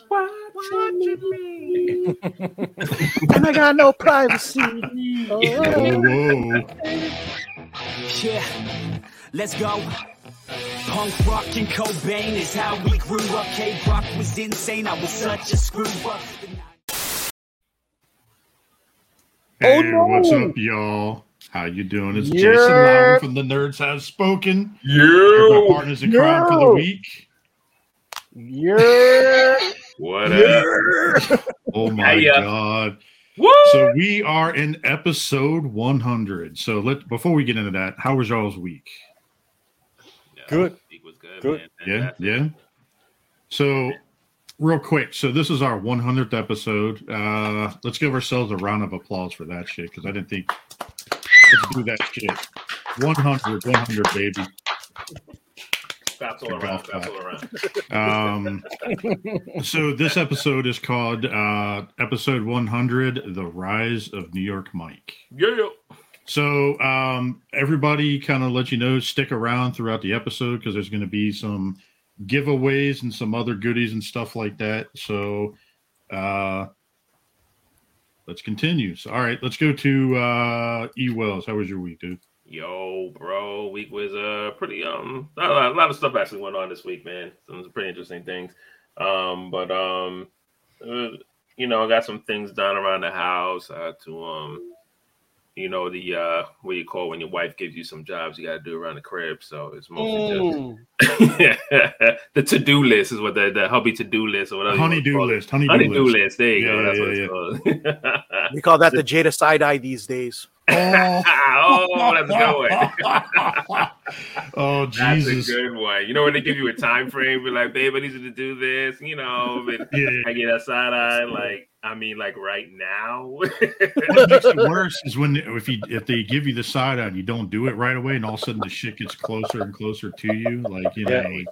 Everybody's watching me. and I got no privacy. Whoa, Oh. Yeah, let's go. Punk rock and Cobain is how we grew up. K Rock was insane. I was such a screw up. Hey, Oh, no. what's up, y'all? How you doing? It's Yeah. Jason Lowery from the Nerds Have Spoken. They're my You. partners in crime for the week. Yeah. What up? Oh my Hiya. god! Woo! So we are in episode 100. So let before we get into that, how was y'all's week? Good. Week was good, Good. man. Yeah, yeah. So, real quick, so this is our 100th episode. Uh, let's give ourselves a round of applause for that shit because I didn't think. Let's do that shit. 100, 100, baby. All around. All around. Um, so this episode is called uh, episode 100, "The Rise of New York Mike." Yeah. So um, everybody kind of let you know, stick around throughout the episode because there's going to be some giveaways and some other goodies and stuff like that. So uh, let's continue. So, all right, let's go to uh, E Wells. How was your week, dude? Yo, bro, week was uh pretty um a lot, a lot of stuff actually went on this week, man. Some pretty interesting things. Um, but um, uh, you know, I got some things done around the house. I had to um, you know, the uh, what you call when your wife gives you some jobs you got to do around the crib. So it's mostly just the to do list is what the the hubby to do list or whatever. you Honey-do list. Honey-do Honey-do list. list. There you Yeah, go. That's yeah, what it's called. We call that the Jada side eye these days. Oh, oh, that's a good one. oh That's Jesus! a good one. You know when they give you a time frame, be like, "Babe, I need you to do this." You know, and Yeah, I get a side eye. Like, I mean, like right now. what makes it worse is when if you if they give you the side eye and you don't do it right away, and all of a sudden the shit gets closer and closer to you, like you know, Yeah. like,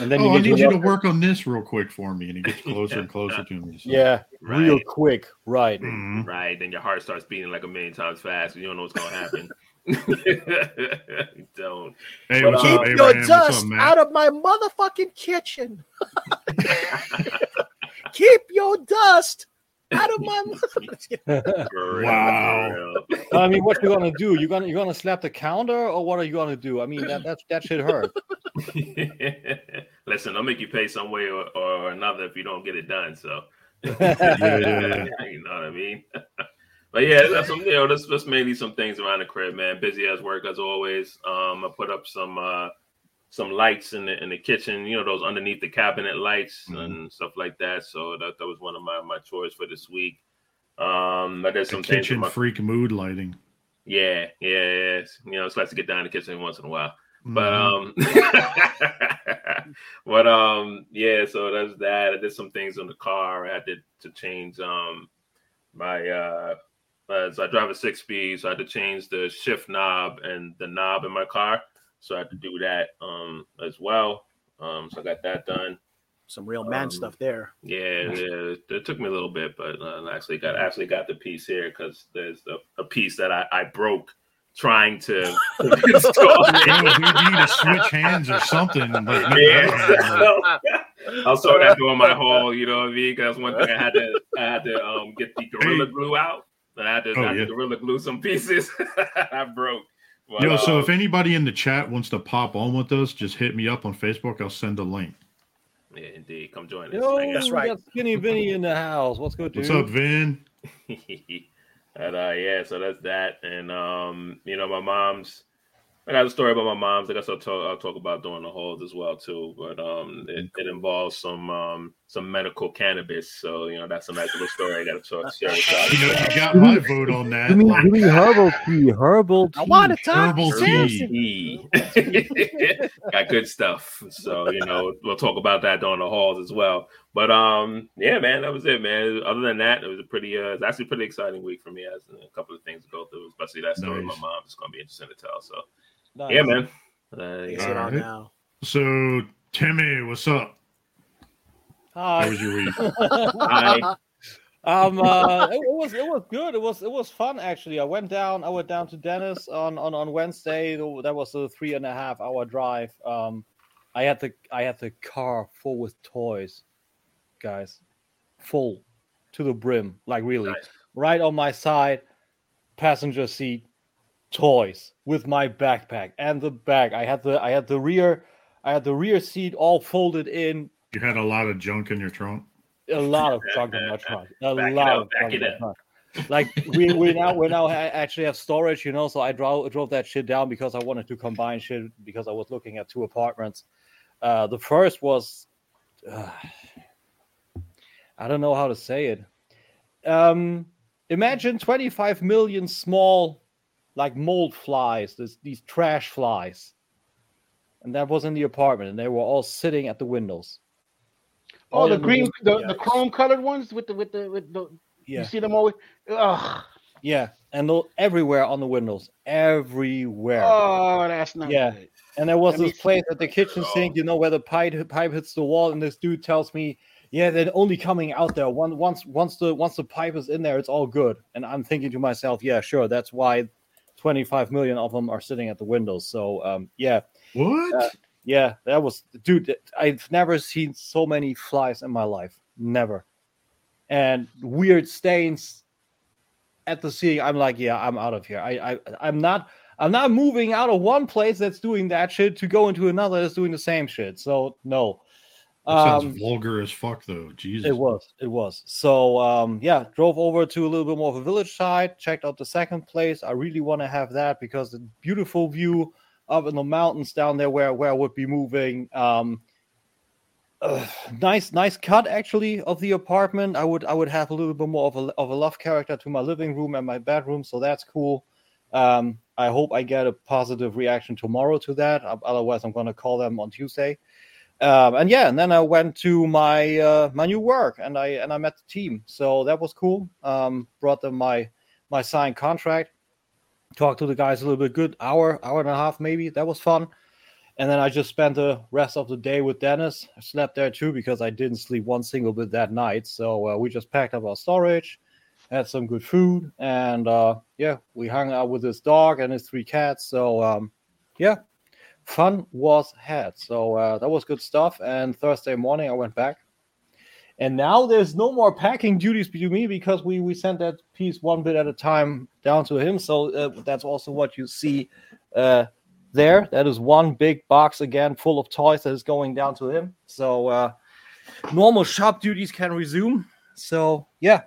And then oh, I you need you to other- work on this real quick for me, and it gets closer and closer to me. So. Yeah, real quick. Right. Mhm. right, then your heart starts beating like a million times fast. You don't know what's gonna happen. Don't. Hey, But, what's uh, up, Keep Abraham? your What's dust up, out of my motherfucking kitchen. Keep your dust out of my. For Wow. I mean, what you gonna do? You gonna you gonna slap the counter, or what are you gonna do? I mean, that that that shit hurt. Listen, I'll make you pay some way or, or another if you don't get it done. So, yeah. you know what I mean. but yeah, that's some, you know, that's, that's mainly some things around the crib, man. Busy as work as always. Um, I put up some uh some lights in the in the kitchen, you know, those underneath the cabinet lights Mhm. and stuff like that. So that that was one of my my chores for this week. Um, I did some kitchen my- freak mood lighting. yeah, yeah, yeah. You know, it's nice to get down in the kitchen once in a while. But Mhm. um, but um, yeah. So that's that. I did some things on the car. I had to to change um my uh. Uh, so I drive a six speed, so I had to change the shift knob and the knob in my car. So I had to do that um as well. Um, so I got that done. Some real man Um, stuff there. Yeah, yeah, it took me a little bit, but uh, I actually got actually got the piece here because there's a, a piece that I, I broke trying to install Yo, you need to switch hands or something. Like, Yeah, so I'll sort that through my haul. You know what I mean? Because one thing I had to I had to um get the gorilla glue out. And I had to, Oh, I had to yeah. gorilla glue some pieces. I broke. But, Yo, so if anybody in the chat wants to pop on with us, just hit me up on Facebook. I'll send a link. yeah, indeed, come join us. Yo, Hang out. That's we right. got Skinny Vinny in the house. What's good, dude? What's up, Vin? and uh yeah, so that's that. And um, you know, my mom's I got a story about my mom's. I guess I'll talk I'll talk about during the holds as well too. But um it, it involves some um some medical cannabis. So, you know, that's a nice little story I gotta talk share y'all. Know, you got my vote on that. Give me, Like, give me herbal tea. Herbal tea. I want to talk Herbal to tea. E. got good stuff. So, you know, we'll talk about that during the hauls as well. But um, yeah, man, that was it, man. Other than that, it was a pretty uh it's actually a pretty exciting week for me as a couple of things to go through, especially that story with Nice. my mom is gonna be interesting to tell. So Nice. yeah, man. Uh, yeah. it on Alright. now? So, Timmy, what's up? How was your week? Hi. Um, uh, it, it was it was good. It was it was fun actually. I went down. I went down to Dennis on on on Wednesday. That was a three and a half hour drive. Um, I had the I had the car full with toys. guys, full to the brim, like really, Nice. right on my side, passenger seat, toys with my backpack and the bag. I had the I had the rear, I had the rear seat all folded in. You had a lot of junk in your trunk. A lot of junk in my trunk. A Back it lot up, of back junk in it my up. trunk. Like we we now we now actually have storage, you know. So I drove drove that shit down because I wanted to combine shit because I was looking at two apartments. Uh, the first was, uh, I don't know how to say it. Um, imagine 25 million small, like mold flies, this, these trash flies, and that was in the apartment, and they were all sitting at the windows. Oh, All the green, the, the chrome colored ones with the with the with the. Yeah. You see them always. Ugh. Yeah, and tho- everywhere on the windows, everywhere. Oh, that's not Yeah. good. and there was that this place at the kitchen sink, you know, where the pipe pipe hits the wall, and this dude tells me, "Yeah, they're only coming out there one once once the once the pipe is in there, it's all good." And I'm thinking to myself, "Yeah, sure, that's why 25 million of them are sitting at the windows." So, um, yeah, What? yeah, that was dude. I've never seen so many flies in my life, never, and weird stains at the ceiling. I'm like, yeah, I'm out of here. I, I, I'm not, I'm not moving out of one place that's doing that shit to go into another that's doing the same shit. So no, that sounds um, vulgar as fuck, though. Jesus. it was, it was. So um, yeah, drove over to a little bit more of a village side. Checked out the second place. I really want to have that because the beautiful view up in the mountains down there where where I would be moving. Um, uh, nice, nice cut actually of the apartment. I would I would have a little bit more of a of a love character to my living room and my bedroom, so that's cool. Um, I hope I get a positive reaction tomorrow to that. Otherwise, I'm going to call them on Tuesday. Um, and yeah, and then I went to my uh, my new work, and I and I met the team, so that was cool. Um, brought them my my signed contract, talked to the guys a little bit, good hour hour and a half maybe. That was fun. And then I just spent the rest of the day with Dennis. I slept there too because I didn't sleep one single bit that night. So uh, we just packed up our storage, had some good food, and uh, yeah, we hung out with his dog and his three cats. So um, yeah, fun was had. So uh, that was good stuff. And Thursday morning I went back, and now there's no more packing duties to me because we we sent that piece one bit at a time down to him. So uh, that's also what you see. Uh, there. That is one big box again full of toys that is going down to him. So uh, normal shop duties can resume. So yeah,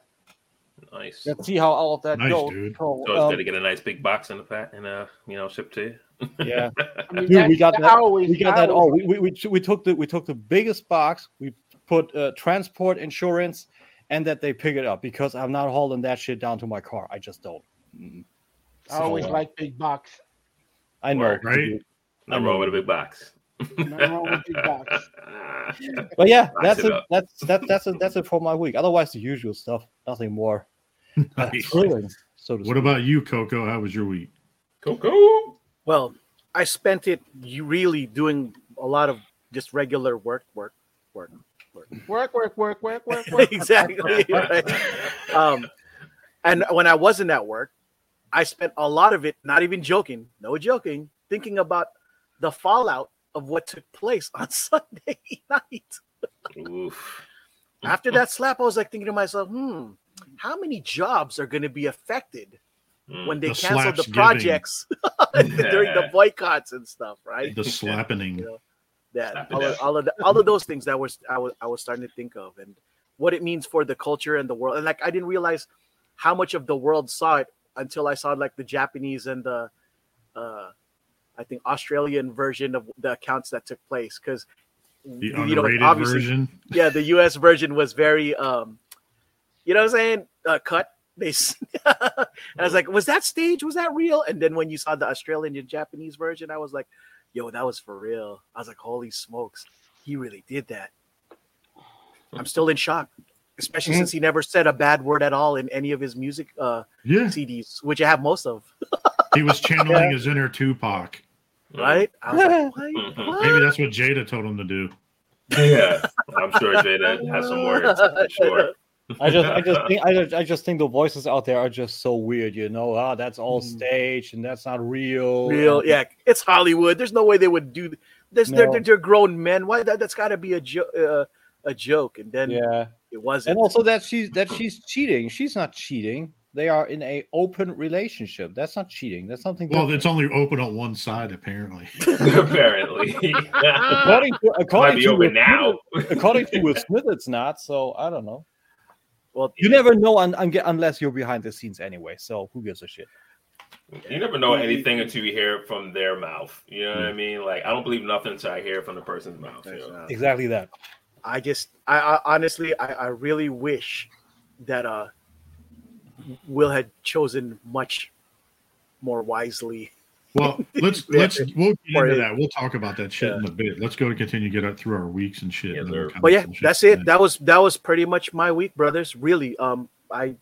Nice. let's see how all of that Nice, goes. dude. So, So it's um, good to get a nice big box in the fat and uh, you know, shipped to you. Yeah, I mean, Dude, we got that- always- we got I that. Oh, we, we, we, we took the we took the biggest box. We put uh, transport insurance, and that they pick it up because I'm not hauling that shit down to my car. I just don't. Mm. I always uh, like big box. I know, Word. Right? dude. Nothing wrong with a big box. Nothing wrong with big box. But yeah, that's it it. up. That's that, that's it. That's it for my week. Otherwise, the usual stuff. Nothing more uh, Nice. thrilling. So to What speak. about you, Coco? How was your week? Coco. Well, I spent it really doing a lot of just regular work, work, work, work. Work, work, work, work, work, work. exactly. right. Um, and when I wasn't at work, I spent a lot of it, not even joking, no joking, thinking about the fallout of what took place on Sunday night. Oof. After that slap, I was like thinking to myself, hmm, how many jobs are going to be affected Mm. when they The canceled the projects during the boycotts and stuff, right? The slappening. You know, that Slap all of, all of the, all of those things that was I was I was starting to think of and what it means for the culture and the world. And like I didn't realize how much of the world saw it until I saw like the Japanese and the uh I think Australian version of the accounts that took place because The you know obviously version. yeah the US version was very um you know what I'm saying uh, cut they and I was like was that stage was that real and then when you saw the Australian and Japanese version I was like yo that was for real I was like holy smokes he really did that I'm still in shock especially since he never said a bad word at all in any of his music uh Yeah. CDs which I have most of He was channeling his inner Tupac. right I was like what? Mhm. What? Maybe that's what Jada told him to do. Yeah, I'm sure Jada has some words. for Sure. I just, I just think, I just, I just think the voices out there are just so weird. You know, ah, that's all Mm. staged and that's not real. real yeah it's hollywood there's no way they would do this they're, they're, they're grown men why that, that's got to be a jo- uh, a joke, and then Yeah, it wasn't. and also that she's that she's cheating. She's not cheating. They are in a open relationship. That's not cheating. That's something. Well, different. it's only open on one side apparently. Apparently, according to according be to Will now. According to Will Smith, it's not. So I don't know. Well, You never know un, un, unless you're behind the scenes anyway. So who gives a shit? You never know anything until you hear it from their mouth. You know what I mean? Like I don't believe nothing until I hear it from the person's mouth. you know? Exactly that. I just, I, I honestly, I, I really wish that uh, Will had chosen much more wisely. Well, let's let's we'll get into that. We'll talk about that shit Yeah. in a bit. Let's go to continue to get up through our weeks and shit. Yes, and we'll But yeah, that's it. That was that was pretty much my week, brothers. Really, um, I.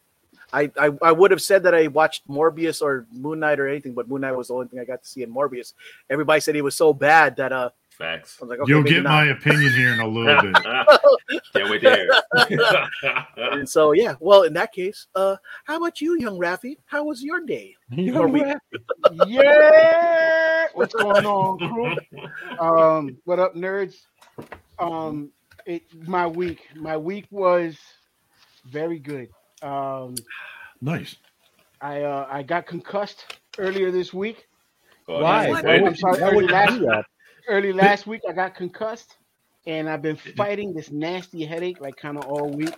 I, I, I would have said that I watched Morbius or Moon Knight or anything, but Moon Knight was the only thing I got to see in Morbius. Everybody said he was so bad that uh, Facts. Like, okay, You'll get not. my opinion here in a little bit. Can't wait to hear. And so yeah, well, in that case, uh, how about you, young Rafi? How was your day? Or week? Yeah, what's going on, crew? Um, what up, nerds? Um, it my week. My week was very good. Um, Nice. I uh, I got concussed earlier this week. Oh, Why? nice. Why I'm would, sorry, why would you last- do that? Early last week, I got concussed, and I've been fighting this nasty headache like kind of all week,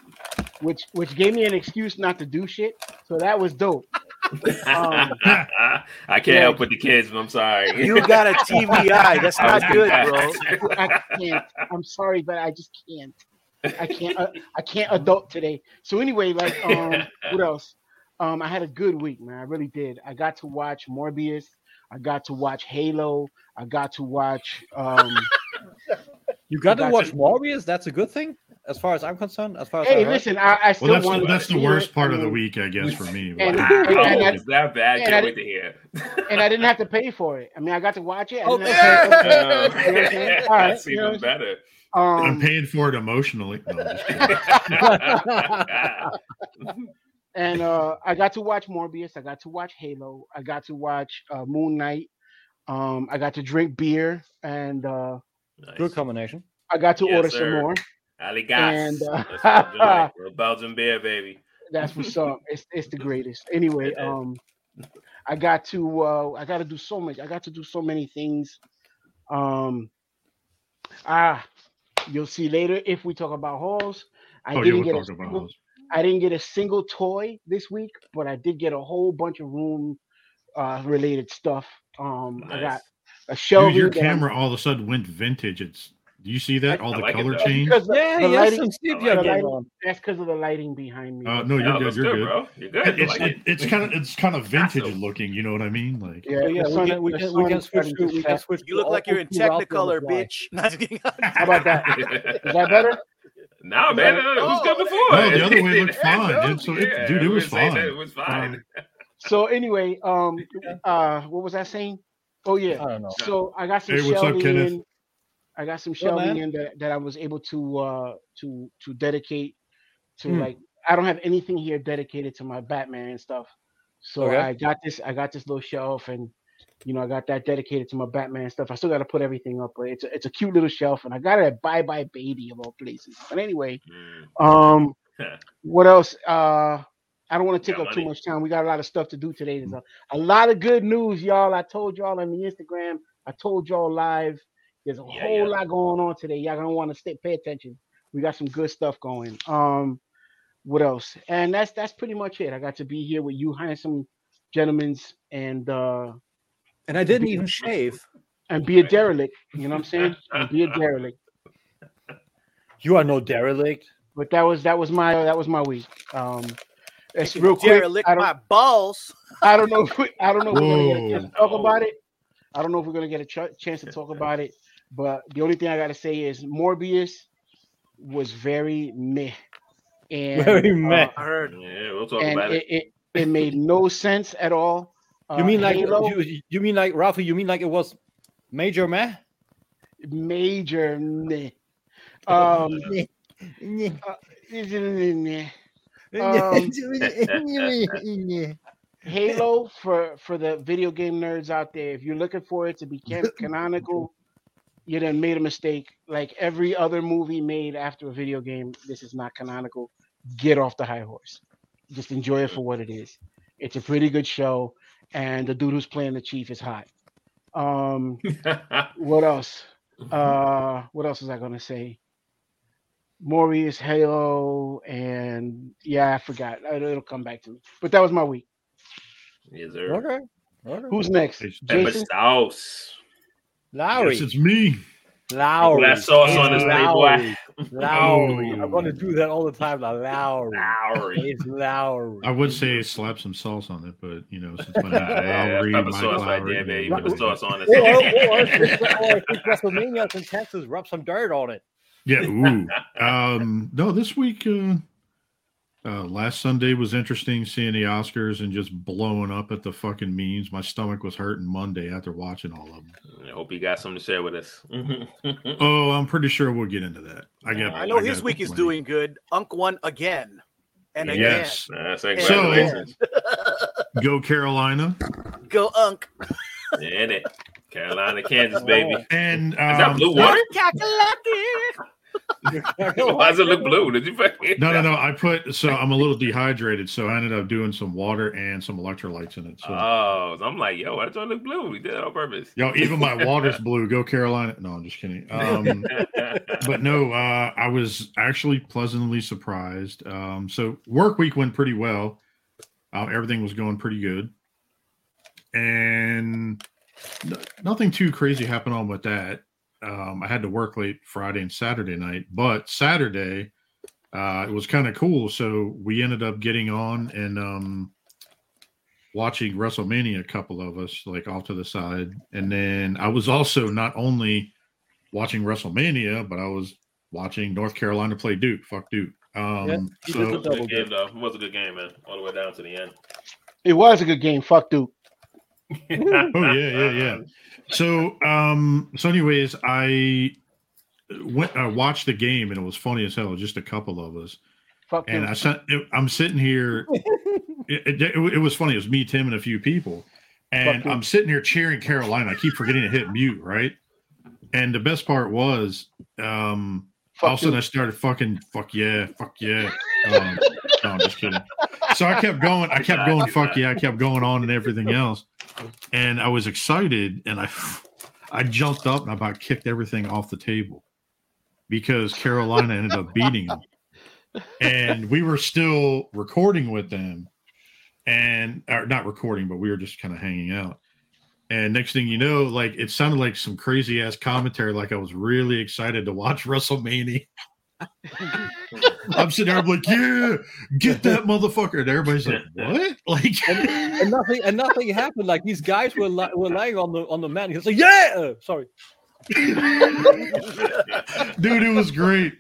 which which gave me an excuse not to do shit. So that was dope. Um, I can't help with the kids, but I'm sorry. You got a TBI. That's not good, bro. I can't. I'm sorry, but I just can't. I can't. Uh, I can't adult today. So anyway, like, um, what else? Um, I had a good week, man. I really did. I got to watch Morbius. I got to watch Halo. I got to watch. Um, You got to watch to- Morbius. That's a good thing, as far as I'm concerned. As far as I hey, heard. listen, I, I still Well, that's want. the, that's the worst part of the week, I guess, for me. And- Wow, and- and I- is that bad? Can't I- wait to hear. and I didn't have to pay for it. I mean, I got to watch it. I didn't Okay. have to pay for it. Um, You know what I'm? All right, That's even better. I'm Um, paying for it emotionally. No, I'm just kidding. And uh, I got to watch Morbius. I got to watch Halo. I got to watch uh, Moon Knight. Um, I got to drink beer, and uh, Nice. Good combination. I got to Yes, order sir. some more. Allagash. And, uh, That's what I'm doing. Real Belgian beer, baby. That's what's up. It's it's the greatest. Anyway, um, I got to uh, I got to do so much. I got to do so many things. Um, ah, you'll see later if we talk about hauls. I Oh, yeah, didn't we'll get a talk about single, those. I didn't get a single toy this week, but I did get a whole bunch of room uh, related stuff. Um, I got a shelving. Dude, your camera all of a sudden went vintage. It's do you see that? All I the like color change. because Yeah, the he lighting, some I like the lighting that's because of the lighting behind me. Uh, no, you're it good. You're good, good. bro. You're good. It's I like it, it. it's kind of it's kind of vintage Awesome. looking. You know what I mean? Like yeah, yeah, we can we the can we can switch to to we set. can switch. You look like you're in two Ralphie on the Technicolor, bitch. Not just kidding. How about that? Is that better? No, man, it was good before. No, the other way looked fine, dude. So it- yeah, dude, it was fine. It was fine. So anyway, um, uh, what was I saying? Oh yeah. I don't know. So I got some Hey, what's up, shelving Kenneth? in. I got some man. shelving in that, that I was able to uh to to dedicate to Hmm. like I don't have anything here dedicated to my Batman and stuff. So Okay. I got this I got this little shelf and you know I got that dedicated to my Batman stuff. I still got to put everything up, but it's a, it's a cute little shelf and I got it at Buy Buy Baby of all places. But anyway, Mm. um, what else? Uh, I don't want to take Got up too much time. We got a lot of stuff to do today. There's a, a lot of good news, y'all. I told y'all on the Instagram. I told y'all live. There's a Yeah, whole yeah. lot going on today. Y'all gonna want to stay pay attention. We got some good stuff going. Um, what else? And that's that's pretty much it. I got to be here with you handsome gentlemen's and uh And I didn't even shave. and be a derelict. You know what I'm saying? And be a derelict. You are no derelict. But that was that was my that was my week. Um, it's real quick. Derelict I don't, my balls. I don't know. If we, I don't know if we're gonna get a chance to talk about it. I don't know if we're gonna get a ch- chance to talk about it. But the only thing I gotta say is Morbius was very meh, and Very meh. uh, I heard. Yeah, we'll talk and about it, it. it it made no sense at all. Uh, You mean like you, you mean like Ralphie? You mean like it was major meh? major meh. Um, uh. Um, Halo for for the video game nerds out there. If you're looking for it to be can- canonical, you done made a mistake. Like every other movie made after a video game, this is not canonical. Get off the high horse. Just enjoy it for what it is. It's a pretty good show, and the dude who's playing the chief is hot. Um, what else? Uh, what else was I gonna say? Morbius, Halo, and yeah, I forgot. It'll it'll come back to me. But that was my week. yes, sir. Okay. okay. Who's next? It's Pepper Jason. sauce. Lowery? Yes, it's me. Lowery. That sauce on It's his plate, boy. Lowery. Lowery. Oh. I'm going to do that all the time now. Lowery. Lowery. It's Lowery. I would say slap some sauce on it, but you know, since my Yeah, Lowery, pepper Mike sauce right Lowery, there, baby. you Put the sauce on or, or, or, it. if it's- or WrestleMania in Texas, rub some dirt on it. Yeah. Ooh. um, no, this week, uh, uh, last Sunday was interesting seeing the Oscars and just blowing up at the fucking memes. My stomach was hurting Monday after watching all of them. I hope you got something to share with us. Oh, I'm pretty sure we'll get into that. I got. I know his week is plenty. doing good. Unk won again and again. Yes. That's So- congratulations. Go Carolina. Go Unk. In it. Carolina, Kansas, baby. And Is that um, blue water? Why does it look blue? Did you no, no, no. I put so I'm a little dehydrated, so I ended up doing some water and some electrolytes in it. So, Oh, so I'm like, yo, why does it look blue? We did it on purpose. yo, even my water's blue. Go Carolina. No, I'm just kidding. Um, but no, uh, I was actually pleasantly surprised. Um, so work week went pretty well. Uh, everything was going pretty good, and no, nothing too crazy happened on with that. Um, I had to work late Friday and Saturday night, but Saturday uh, it was kind of cool. So we ended up getting on and um, watching WrestleMania. A couple of us, like off to the side, and then I was also not only watching WrestleMania, but I was watching North Carolina play Duke. Fuck Duke. Um, Yeah, he did so the double Good game, though. It was a good game, man. All the way down to the end. It was a good game. Fuck Duke. oh yeah, yeah, yeah. So um, so anyways, I went I watched the game and it was funny as hell. Just a couple of us, Fuck and Duke. I sent. I'm sitting here. It, it, it was funny. It was me, Tim, and a few people, and Fuck. I'm sitting here cheering Carolina. I keep forgetting to hit mute, right? And the best part was, um, all of a sudden I started fucking fuck yeah, fuck yeah. Um, no, I'm just kidding. So I kept going. I kept going. Fuck yeah. I kept going on and everything else, and I was excited, and I, I jumped up and I about kicked everything off the table because Carolina ended up beating them, and we were still recording with them, and or not recording, but we were just kind of hanging out. And next thing you know, like it sounded like some crazy ass commentary, like I was really excited to watch WrestleMania. I'm sitting there, I'm like, yeah, get that motherfucker. And everybody's like, what? Like, and nothing and nothing happened. Like these guys were li- were lying on the on the mat. He was like, "Yeah, uh, sorry." dude, it was great.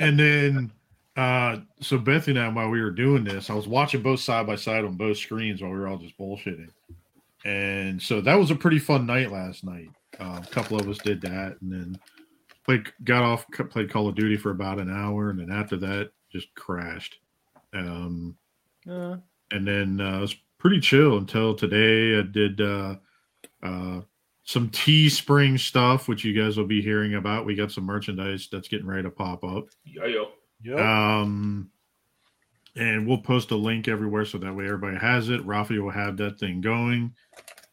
And then, uh, so Bethany and I, while we were doing this, I was watching both side by side on both screens while we were all just bullshitting. And so that was a pretty fun night last night. Uh, a couple of us did that, and then played, got off, played Call of Duty for about an hour, and then after that, just crashed. Um, Uh, and then uh, it was pretty chill until today. I did uh, uh, some Teespring stuff, which you guys will be hearing about. We got some merchandise that's getting ready to pop up. Yo, yo. Um, and we'll post a link everywhere so that way everybody has it. Rafi will have that thing going.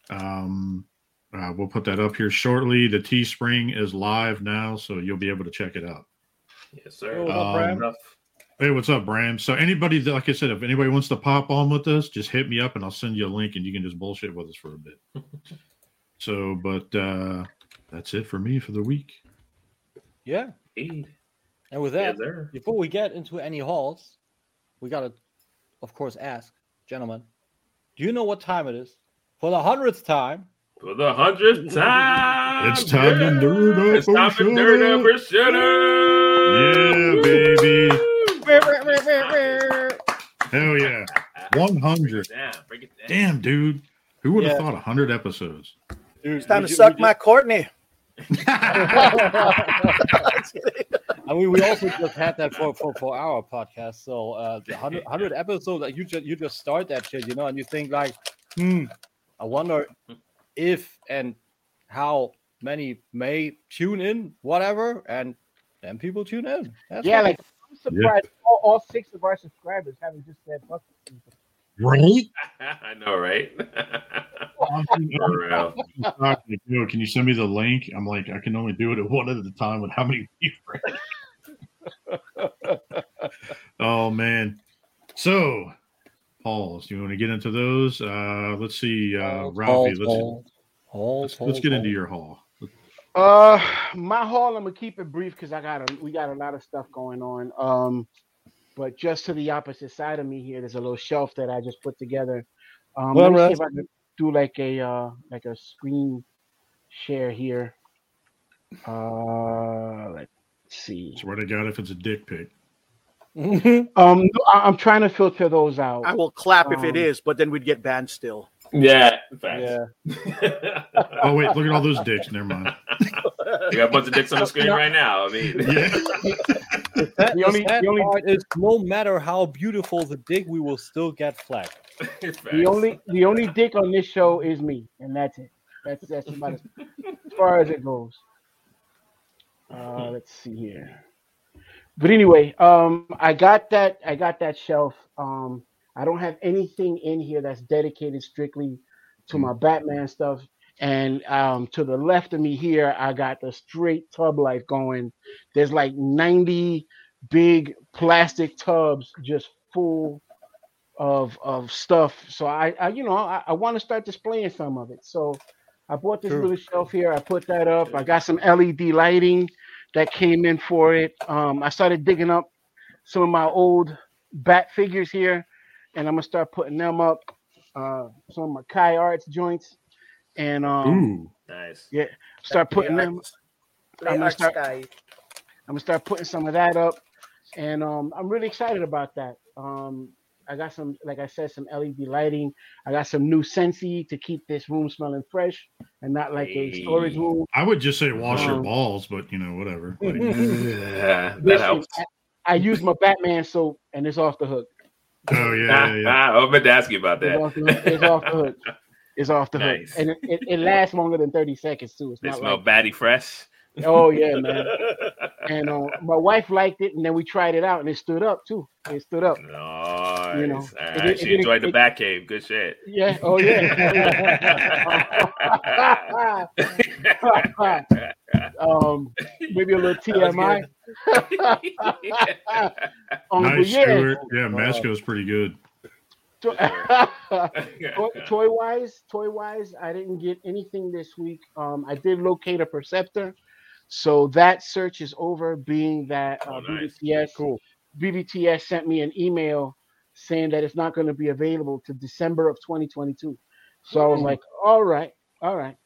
Um, uh, we'll put that up here shortly. The Teespring is live now, so you'll be able to check it out. Yes, sir. What's up, Um, Bram? Hey, what's up, Bram? So anybody that, like I said, if anybody wants to pop on with us, just hit me up and I'll send you a link and you can just bullshit with us for a bit. so, but uh that's it for me for the week. yeah. Indeed. And with that, sir. before we get into any hauls, we gotta, of course, ask, gentlemen, do you know what time it is? For the hundredth time, For the hundredth time. It's time to nerd up It's time to nerd up. up or shut up. Yeah, baby. Hell yeah. 100. Damn, break it down. Damn, dude. Who would have Yeah. thought 100 episodes? Dude, It's time to suck my Courtney. I mean, we also just had that for, for, for our podcast. So uh, the 100, 100 episodes, like you just you just start that shit, you know, and you think like, hmm, I wonder if and how many may tune in, whatever, and then people tune in. That's Yeah, like I'm surprised all, all six of our subscribers haven't just said fuck it. Right? I know, right? I'm, For real. I'm like, "Yo, can you send me the link? I'm like, I can only do it at one at a time with how many people? oh man. So, Pauls, do you want to get into those? Uh let's see, uh Ralphie, hold, let's hold, hold, let's, let's get into your haul. Uh, my haul. I'm gonna keep it brief because I got a we got a lot of stuff going on. Um, but just to the opposite side of me here, there's a little shelf that I just put together. Um, Well, let me see if I can do like a uh like a screen share here. Uh, let's see. Swear to God, if it's a dick pic. Um, no, I- I'm trying to filter those out. I will clap if it Um, but then we'd get banned still. yeah. Facts. yeah. Oh wait, look at all those dicks. Never mind. You got a bunch of dicks on the screen right now. I mean, Yeah. That, The only- the only- part is no matter how beautiful the dick, we will still get flagged. Facts. The only the only dick on this show is me, and that's it. That's that's about as, as far as it goes. Uh, let's see here. But anyway, um, I got that I got that shelf. Um, I don't have anything in here that's dedicated strictly to my Batman stuff. And um, to the left of me here, I got the straight tub life going. There's like 90 big plastic tubs just full of of stuff. So I, I you know, I, I want to start displaying some of it. So I bought this True. little shelf here. I put that up. I got some LED lighting that came in for it. Um, I started digging up some of my old bat figures here, and I'm gonna start putting them up. Uh, some of my Kai Arts joints, and um, Ooh. Nice. start putting them. Play I'm gonna Art start- Sky. I'm gonna start putting some of that up, and um, I'm really excited about that. Um, I got some, like I said, some LED lighting. I got some new Scentsy to keep this room smelling fresh and not like a storage room. I would just say wash your Um, balls, but you know, whatever. Like, Yeah, that Listen, helps. I, I use my Batman soap and it's off the hook. oh yeah, yeah, yeah. I was meant to ask you about It's that. off the hook. It's off the hook. It's off the Nice. hook, and it, it, it lasts longer than 30 seconds too. It's They not smell like, batty fresh. Oh yeah, man. And uh, my wife liked it, and then we tried it out, and it stood up too. It stood up. Nice. You know, All it right. it She did- enjoyed the it- back cave. Good shit. Yeah. Oh yeah. um, maybe a little TMI. Um, Nice, yeah, Stuart. Yeah, Masco's pretty good. toy, toy wise, toy wise, I didn't get anything this week. Um, I did locate a Perceptor, so that search is over. Being that uh, Oh, nice. BBTS, cool. BBTS sent me an email saying that it's not going to be available to December of 2022. So I was like, all right, all right,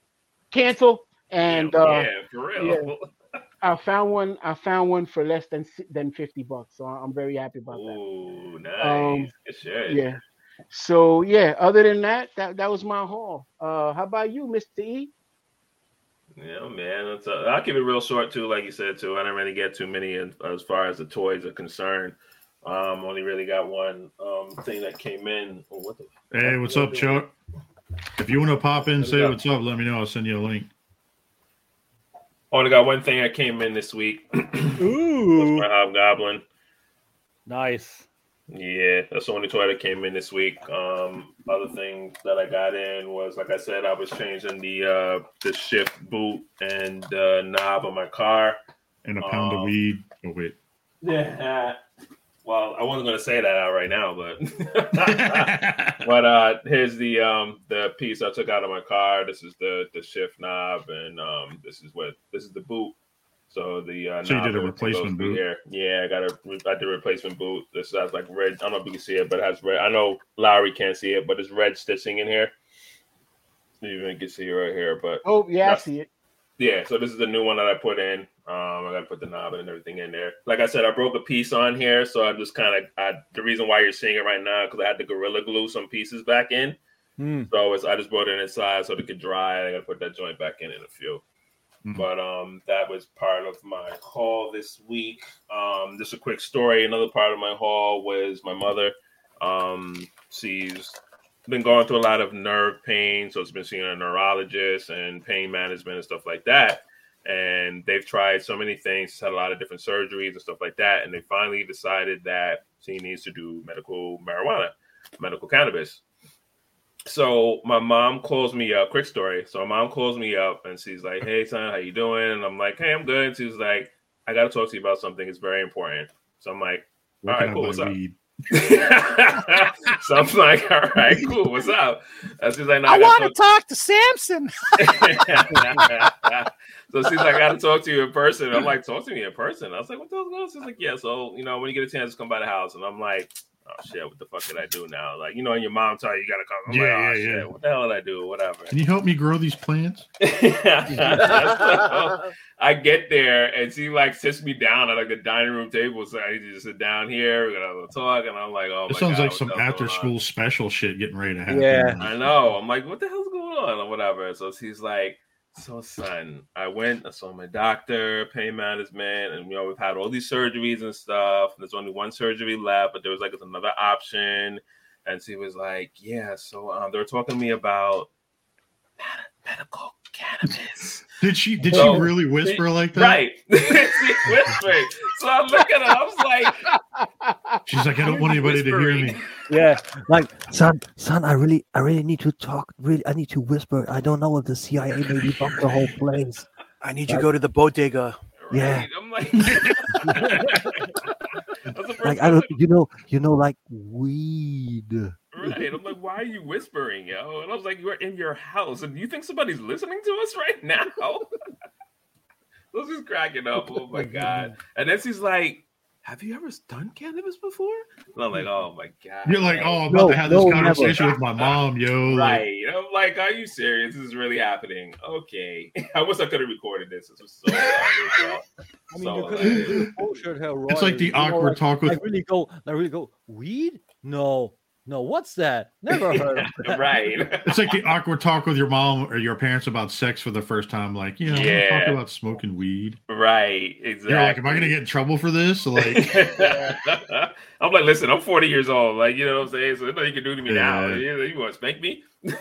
cancel. And yeah, uh, yeah, for real. I found one. I found one for less than than 50 bucks. So I'm very happy about that. Ooh, nice. Um. Yeah. So yeah, other than that, that that was my haul. Uh how about you, Mr. E? Yeah, man. It's, uh, I'll keep it real short too, like you said too. I didn't really get too many as, as far as the toys are concerned. Um, only really got one um thing that came in. Oh, what the? Hey, what's up, Chuck? If you want to pop in, say what's up. Let me know. I'll send you a link. Only got one thing that came in this week. Ooh, my Hobgoblin. nice. Yeah, that's the only toy that came in this week. Um, other thing that I got in was, like I said, I was changing the uh the shift boot and uh, knob on my car. And a pound of Um, weed. Oh wait. Yeah. Well, I wasn't gonna say that out right now, but but uh here's the um the piece I took out of my car. This is the the shift knob, and um this is what this is the boot. So the uh, So you did a replacement boot? Here. Yeah, I got a I did a replacement boot. This has like red. I don't know if you can see it, but it has red. I know Lowery can't see it, but it's red stitching in here. You even can see it right here, but Oh yeah, I see it. yeah, so this is the new one that I put in. Um, I got to put the knob and everything in there. Like I said, I broke a piece on here, so I just kind of the reason why you're seeing it right now because I had to gorilla glue some pieces back in. Hmm. So it's, I just brought it inside so it could dry. I got to put that joint back in in a few. Mhm. But um, that was part of my haul this week. Um, just a quick story. Another part of my haul was my mother. Um, she's been going through a lot of nerve pain, so it's been seeing a neurologist and pain management and stuff like that. And they've tried so many things, had a lot of different surgeries and stuff like that, and they finally decided that she needs to do medical marijuana, medical cannabis. So my mom calls me up. Quick story. So my mom calls me up and she's like, "Hey son, how you doing?" And I'm like, "Hey, I'm good." She's like, "I got to talk to you about something. It's very important." So I'm like, Where All can right, cool. buy What's up? so I'm like, all right, cool. What's up? And she's like, no, I gotta want to talk to Samson. so she's like, I got to talk to you in person. I'm like, talk to me in person. I was like, what the hell's going on? She's like, yeah. So you know, when you get a chance to come by the house, and I'm like, oh shit, what the fuck did I do now? Like, you know, and your mom tell you you got to come. I'm Yeah, like, oh yeah, shit, yeah. what the hell did I do? Whatever. Can you help me grow these plants? So, I get there and she like sits me down at like a dining room table. So I need to just sit down here. We're gonna talk, and I'm like, oh It my sounds God, like some after going on? school special shit getting ready to happen. Yeah. I know. I'm like, what the hell's going on? Or whatever. So she's like, so son, I went, I saw my doctor, pain management, and you know, we've had all these surgeries and stuff. And there's only one surgery left, but there was like another option. And she was like, Yeah, so um, they were talking to me about med- medical cannabis. Did she did So- she really whisper like that? Right. she whispered. So I look at her, I was like, She's like, I don't want anybody to hear me. Yeah, like Son, son, I really, I really need to talk. Really, I need to whisper. I don't know if the CIA maybe bumped the whole place. I need you to go to the bodega. Yeah. I'm like, That's the first Like I don't, you know, you know, like weed. Right. I'm like, why are you whispering, yo? And I was like, you're in your house. And do you think somebody's listening to us right now? I was just cracking up. Oh my God. And then she's like, Have you ever done cannabis before? And I'm like, Oh my God. You're like, oh, I'm about No, to have no, this never. conversation with my mom, yo. Like, Right. I'm like, Are you serious? This is really happening. Okay. I wish I could have recorded this. This was so hilarious, yo. I mean, So you could hilarious. have bullshit. It's like the you know, awkward like- talk with Like really go, like really go. Weed? No, no. What's that? Never heard of that. right. it's like the awkward talk with your mom or your parents about sex for the first time. Like, you know, yeah. talk about smoking weed. Right. Exactly. You're like, am I gonna get in trouble for this? Like, I'm like, listen, I'm 40 years old. Like, you know what I'm saying? So nothing you can do to me now. Yeah. You, you want to spank me?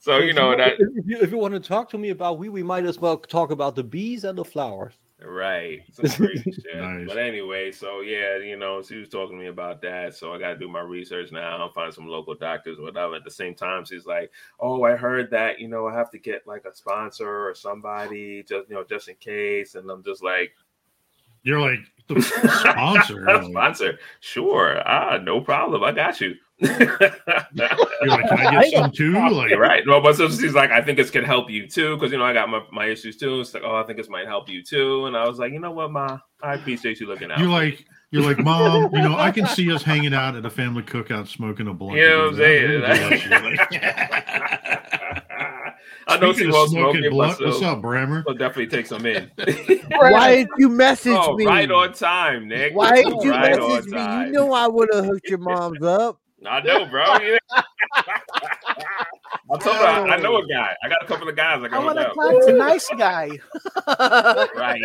so you know that If you, if you want to talk to me about weed, we might as well talk about the bees and the flowers. Right. Some crazy shit. Nice. But anyway, so yeah, you know, she was talking to me about that. So I gotta do my research now, I'll find some local doctors whatever. At the same time, she's like, Oh, I heard that, you know, I have to get like a sponsor or somebody just you know, just in case. And I'm just like, you're like the sponsor. Sponsor. Sure. Ah, no problem. I got you. You're like, can I get some too? Like, You're right. No, but so she's like, I think this can help you too, because you know I got my, my issues too. It's like, oh, I think this might help you too. And I was like, you know what, ma, I appreciate you looking out. you're like, you're like, mom. You know, I can see us hanging out at a family cookout, smoking a blunt. You know what I'm saying? really do that shit. Like, I know she was of won't smoking smoke blunt, what's up, Brammer? I'll definitely take some in. Why did you message oh, me? right on time, Nick. Why did you right message me? time. You know I would have hooked your mom's up. I know, bro. Yeah. I told her I, I know a guy. I got a couple of guys I I can want to up. talk to nice guy. Right.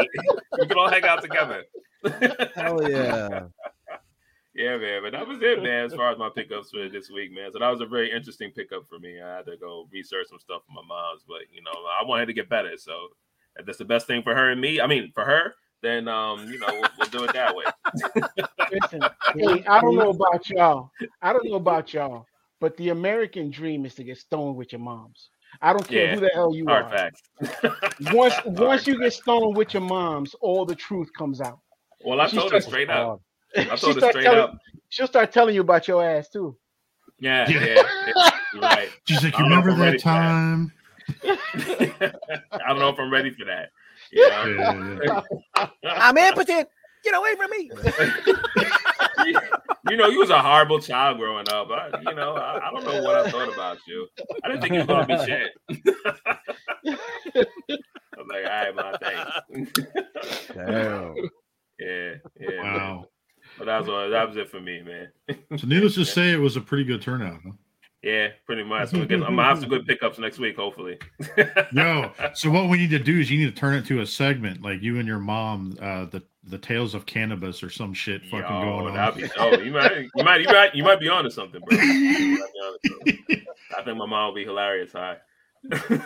we can all hang out together. Hell yeah. Yeah, man, but that was it, man. As far as my pickups for this week, man. So that was a very interesting pickup for me. I had to go research some stuff for my mom's, but you know, I wanted to get better. So if that's the best thing for her and me, I mean, for her, then um, you know, we'll, we'll do it that way. Listen, hey, I don't know about y'all. I don't know about y'all, but the American dream is to get stoned with your moms. I don't care Yeah. who the hell you Hard are. facts. Once once you get stoned with your moms, all the truth comes out. Well, I She told her straight up. I told her straight telling- up. She'll start telling you about your ass too. Yeah, Yeah. yeah, yeah, right. She's like, you don't know if remember I'm ready that." time? I don't know if I'm ready for that. You know? Yeah, yeah, yeah. I'm impotent. Get away from me. you, you know, you was a horrible child growing up. I, you know, I, I don't know what I thought about you. I didn't think you were gonna be shit. I was like, all right, my thanks. Damn. yeah, yeah. Wow. But that was that was it for me, man. So, needless to say, it was a pretty good turnout. Huh? Yeah, pretty much. So I'm gonna have some good pickups next week, hopefully. Yo, so what we need to do is you need to turn it to a segment, like you and your mom, uh, the the tales of cannabis or some shit fucking Yo, going on. that'd be dope. You might, you might, you might, you might be onto something, bro. You might be onto something. I think my mom will be hilarious. Hi.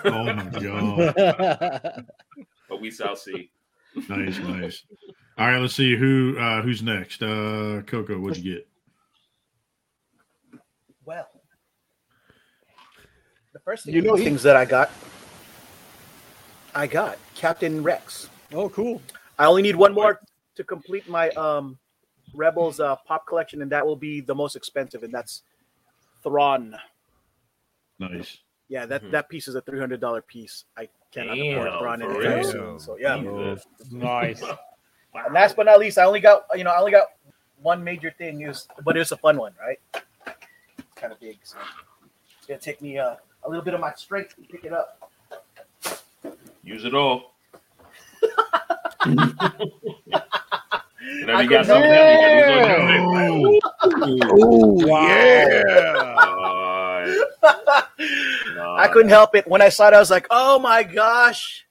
oh my god! but we shall see. Nice, nice. All right, let's see who uh who's next. Uh Coco, what'd you get? Well, the first thing, You know things that I got, I got Captain Rex. oh, cool. I only need one more to complete my um Rebels uh, pop collection, and that will be the most expensive, and that's Thrawn. Nice. Yeah, that Mhm. that piece is a three hundred dollar piece. I cannot Damn, afford Thrawn anytime real? soon. So yeah. Jesus. Nice. And last but not least, I only got you know I only got one major thing is, but it's a fun one, right? It's kind of big, so it's gonna take me uh, a little bit of my strength to pick it up. Use it all. Whenever you got something, never- you can use it. Uh, I couldn't help it when I saw it. I was like, "Oh my gosh,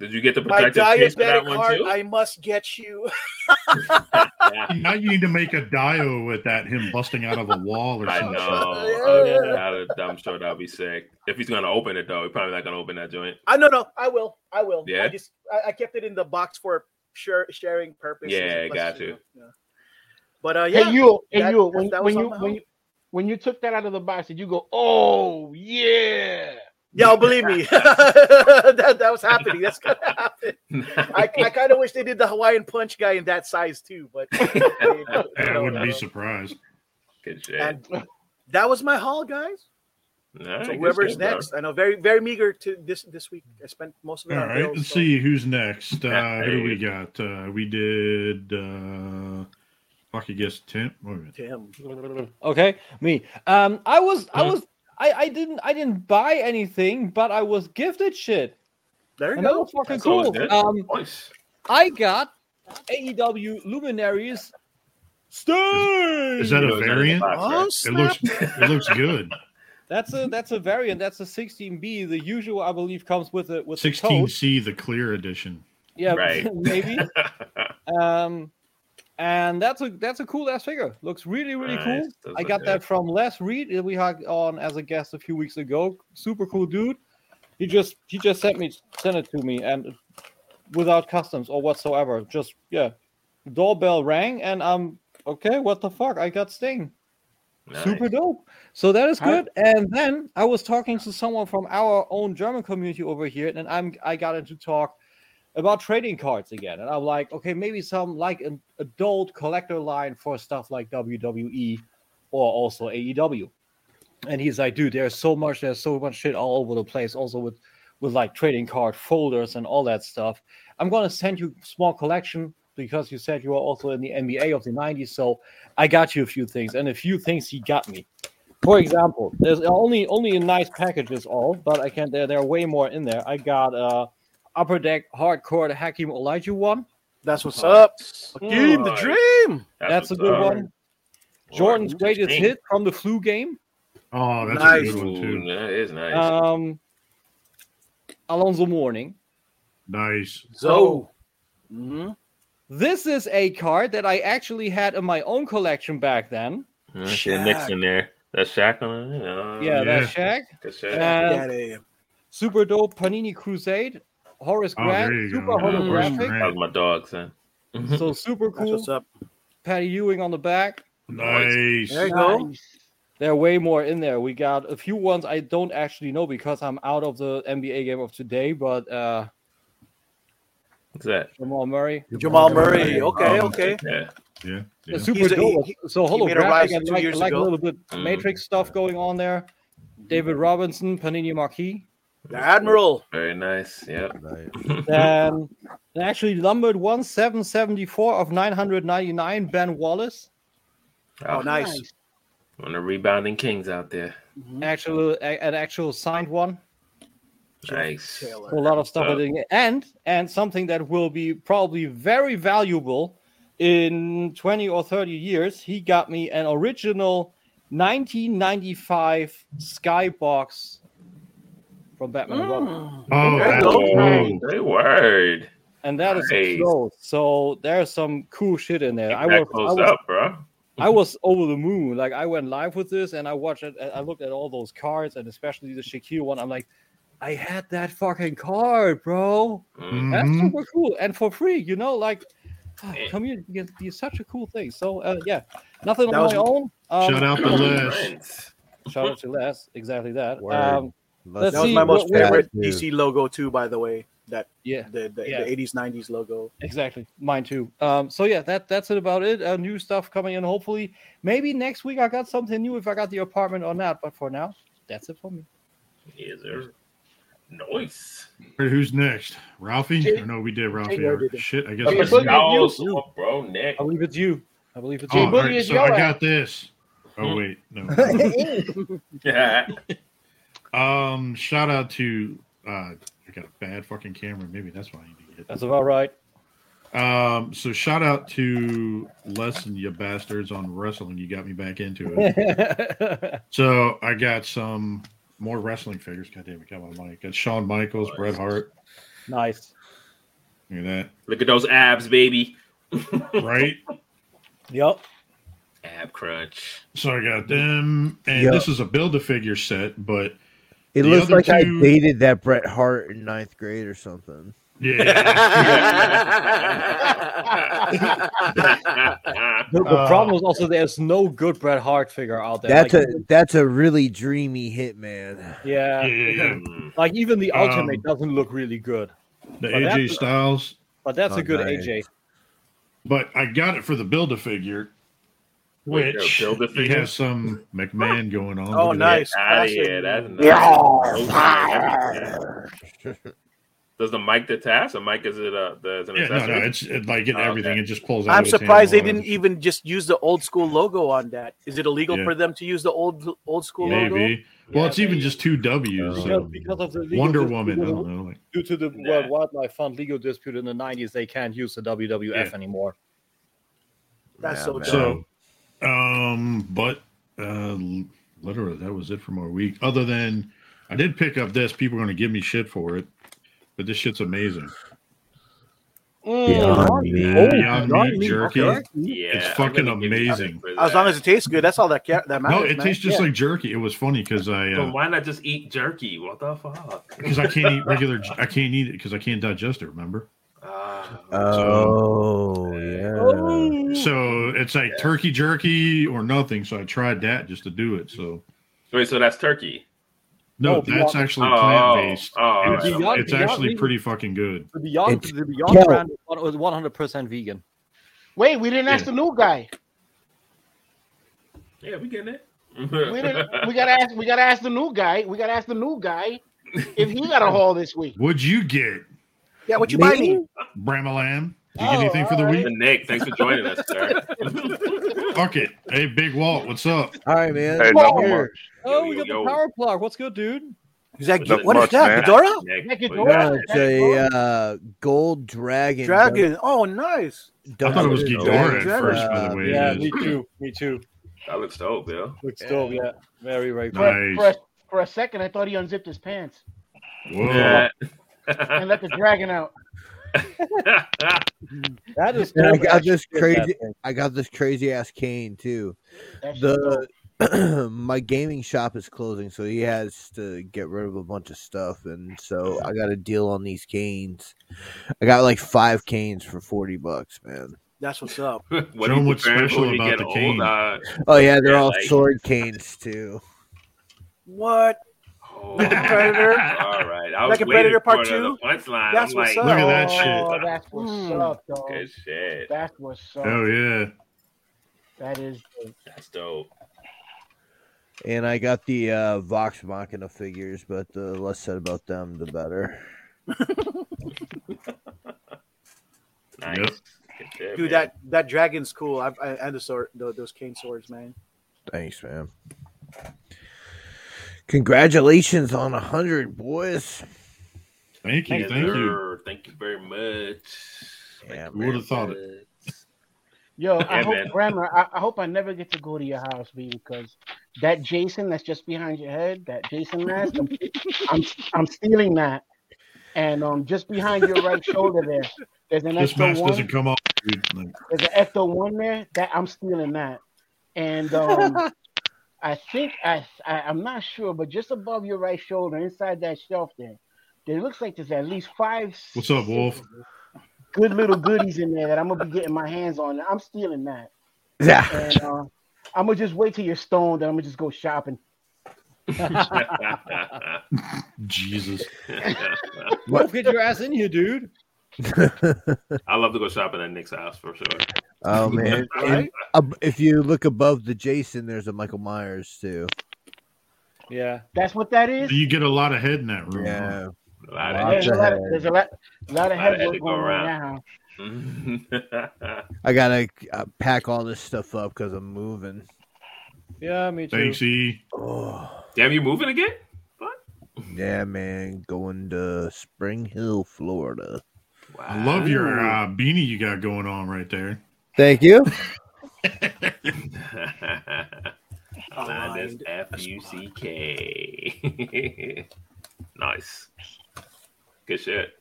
Did you get the my protective case for that diabetic one heart! too? I must get you." Yeah, Now you need to make a dio with that him busting out of a wall or I something. know. Yeah. That'd- I'm sure that'll be sick. If he's gonna open it though, he's probably not gonna open that joint. I no no, I will, I will. Yeah? I just I, I kept it in the box for share, sharing purposes. Yeah, Plus, got you. know, yeah. But uh, yeah, Hey you, hey you, when, when you when you when you took that out of the box, did you go, "Oh yeah"? yeah, believe me, that that was happening. That's gonna happen. I, I kind of wish they did the Hawaiian Punch guy in that size too, but you Yeah, I wouldn't be uh, surprised. Good shit. And that was my haul, guys. All right, So good whoever's shit, bro. next, I know very very meager to this this week. I spent most of it All on right, bills, let's so- see who's next. Uh, who do we got? Uh, we did. Uh, fuck, I guess Tim. Wait a minute. Tim. Okay, me. Um, I was, I Mhm. was, I, I didn't, I didn't buy anything, but I was gifted shit, There you and that go. was fucking That's cool. good. Um, Nice. I got AEW Luminaries Sting. Is that a know it's not in the variant? Oh. It looks. It looks good. That's a that's a variant. That's a 16B. The usual, I believe, comes with it with 16C, the clear edition. Yeah, Right. maybe. Um, and that's a that's a cool ass figure. Looks really really Nice. cool. Does I got that from Les Reed. that We had on as a guest a few weeks ago. Super cool dude. He just he just sent me sent it to me and without customs or whatsoever. Just yeah, doorbell rang and I'm okay. What the fuck? I got Sting. Nice. Super dope. So that is Hi. good. And then I was talking to someone from our own German community over here, and I'm I got into talk about trading cards again. And I'm like, okay, maybe some like an adult collector line for stuff like WWE or also AEW. And he's like, dude, there's so much, there's so much shit all over the place, also with with like trading card folders and all that stuff. I'm gonna send you small collection because you said you were also in the NBA of the 90s. So I got you a few things, and a few things he got me. For example, there's only only in nice packages all, but I can't there there are way more in there. I got uh Upper Deck Hardcourt Hakim Elijah one. That's what's up. Game the dream. That's a good up. one. Jordan's Wow, greatest dang. hit from the flu game. Oh, that's Nice. a good one Ooh, too. that is nice. Um, Alonzo Mourning. Nice. So, mhm. This is a card that I actually had in my own collection back then. Yeah, see the in there. That's Shaq on it. Uh, Yeah, yeah. that's Shaq. Good shit. And Yeah, super dope Panini Crusade. Horace Oh, Grant, there you super go. Horace holographic. Grant. my dog, son. So super that's cool. what's up. Patty Ewing on the back. Nice. There you go. Nice. There are way more in there. We got a few ones I don't actually know because I'm out of the NBA game of today, but uh What's that? Jamal Murray. Jamal Murray. Okay, Um, okay. Yeah. Yeah. The yeah. super He's a- dope. he- so he made a holographic rise and like, years like a little bit Mhm. Matrix stuff going on there. David Robinson, Panini Marquis. The Admiral. Very nice. Yeah. Then then actually numbered one seven seventy four of nine hundred ninety nine. Ben Wallace. Oh, oh, nice. Nice. One of the rebounding kings out there. Mm-hmm. Actual a- an actual signed one. Nice. A lot of stuff with it. and and something that will be probably very valuable in 20 or 30 years he got me an original 1995 skybox from batman and robin Oh, There that's go. cool. Great word. and that is Nice. a close. So there's some cool shit in there. I that was, I was up, bro. I was over the moon. Like I went live with this, and I watched it. I looked at all those cards, and especially the Shaquille one. I'm like, I had that fucking card, bro. Mm. That's super cool and for free. You know, like Yeah. community can be such a cool thing. So uh, yeah, nothing That on was- my own. Um, Shout out to Les. Shout out to Les. Exactly that. Word. Um, Let's That was see, my most what- what- favorite Dude. DC logo too, by the way. That yeah. the the, Yeah. the 80s 90s logo. Exactly, mine too. Um, so yeah, that that's it about it. Uh, new stuff coming in. Hopefully, maybe next week I got something new if I got the apartment or not. But for now, that's it for me. Yes, sir. Nice. Alright, who's next? Ralphie? Jay- Or no, we did Ralphie. Jay did. Shit, I guess. Jay that's Boogie, me. it's Oh, you. so, bro, Nick. I believe it's you. I believe it's Oh, you. Jay Boogie alright, is so I got this. Oh wait, no. Yeah. um, shout out to uh, I got a bad fucking camera. Maybe that's why I need to get. That's about right. Um, so shout out to Lesson, you bastards on wrestling. You got me back into it. so I got some more wrestling figures. God damn it, got my mic. Got Shawn Michaels, Bret Hart. nice. Look at that. Look at those abs, baby. right? Yep. Ab crunch. So I got them, and Yeah. this is a build a figure set, but It The looks other like I dated that Bret Hart in ninth grade or something. yeah, The, the Uh, problem is also there's no good Bret Hart figure out there. That's like, a that's a really dreamy hitman. yeah, yeah, yeah, yeah. Like even the Um, ultimate doesn't look really good, The But AJ Styles, but that's Oh, a good nice. AJ. but I got it for the build a figure, Wait, which Build a he has some McMahon going on. Oh, nice. Out of here. That's nice. Does the mic detach? The mic is it uh the is it an that. Yeah, no, no, it's it, like it, Oh, everything. okay. It just pulls out. I'm of surprised they didn't even just use the old school logo on that. Is it illegal Yeah. for them to use the old old school logo? Maybe. Well, Yeah, it's even just two W's. Because, So. because of the legal Wonder dispute Woman. I don't know. Like, due to the Nah. World Wildlife Fund legal dispute in the 90s, they can't use the WWF Yeah. anymore. That's Yeah, so man. dumb. so, um, but uh, literally that was it from our week. Other than I did pick up this. People are going to give me shit for it, but this shit's amazing. Beyond meat. Oh, Beyond Beyond Meat Meat, jerky. okay. Yeah, It's fucking gonna give you amazing. As long as it tastes good, that's all that ca- that matters. No, it man. tastes just Yeah. like jerky. It was funny because I So uh, why not just eat jerky? What the fuck? because I can't eat regular. I can't eat it because I can't digest it. Remember? Oh yeah. Oh. So it's like turkey jerky or nothing. So I tried that just to do it. So wait, so that's turkey. no, No, that's Beyond- actually Oh, plant based. oh, all oh, it's. Beyond- it's Beyond actually Meat- pretty fucking good. The Beyond, It's- the Beyond Yo. brand was 100% vegan. Wait, we didn't ask Yeah. the new guy. Yeah, we getting it. We. We gotta ask. We gotta ask the new guy. We gotta ask the new guy if he got a haul this week. What'd you get, Yeah, what you buy me? Bramalam? Did you Oh, get anything for the all week? Nick, thanks for joining us, sir. Fuck it. Hey, Big Walt, what's up? All right, man. Hey, I'm not here. much. Oh, Yo, we yo, got yo. the power plug. What's good, dude? Is that Not what is much, that? man. Ghidorah? Nick, Nick, it's what you yours. Yeah, it's a uh, gold dragon. Dragon. Oh, nice. I thought it was Double- Ghidorah at Dragon. first, by the way. Yeah, me too. Me too. That looks dope, yo. Looks dope. Yeah, very, right. cool. For, for, a, for a second, I thought he unzipped his pants Whoa. Yeah. And let the dragon out. That is. I got this crazy. I got this crazy ass cane too. That's. The my gaming shop is closing, so he has to get rid of a bunch of stuff, and so I got a deal on these canes. I got like five canes for forty bucks, man. That's what's up. what Show are 'em you what's special for when you about get the old? cane. Uh, Oh yeah, they're Yeah, all like- sword canes too. What? Oh, Like a predator? All right. I was Like a Predator Part Two? punchline. That's I'm what's like, up. Look at that Oh, shit. that's what's Hmm. up, dog. Good shit. That's what's up. Oh, yeah. That is. That's dope. And I got the uh, Vox Machina figures, but the less said about them, the better. Nice. Yep. Shit, Dude, man. that that dragon's cool. I've, I and the sword, tho- those cane swords, man. Thanks, man. Congratulations on a hundred, boys. Thank you. Yes, Thank you. Thank you very much. Yeah, Who would have thought it? it? Yo, I Yeah, hope man. Grandma, I, I hope I never get to go to your house, B, because that Jason that's just behind your head, that Jason mask, I'm, I'm, I'm stealing that. and um, just behind your right shoulder there, there's an This Ecto mask one. doesn't come off, dude. Like, There's an Ecto one there that I'm stealing that, and um, I think I, I I'm not sure, but just above your right shoulder, inside that shelf there, there looks like there's at least five. What's up, Wolf? Good little goodies in there that I'm gonna be getting my hands on. I'm stealing that, Yeah. and uh, I'm gonna just wait till you're stoned, and I'm gonna just go shopping. Jesus. Wolf, get your ass in here, dude. I love to go shopping at Nick's house for sure. Oh man. And Right? ab- if you look above the Jason, there's a Michael Myers too. Yeah. That's what that is. You get a lot of head in that room. huh? Yeah. A lot Wow. There's a lot of, head. there's a lot, a lot of Lot head head work to go going on around. now. I gotta uh, pack all this stuff up because I'm moving. Yeah, me too. Thanks, E. Oh, Damn, you moving again? What? yeah, man. Going to Spring Hill, Florida. Wow. I love your uh, beanie you got going on right there. Thank you. Linus F U C K. Nice. Good shit.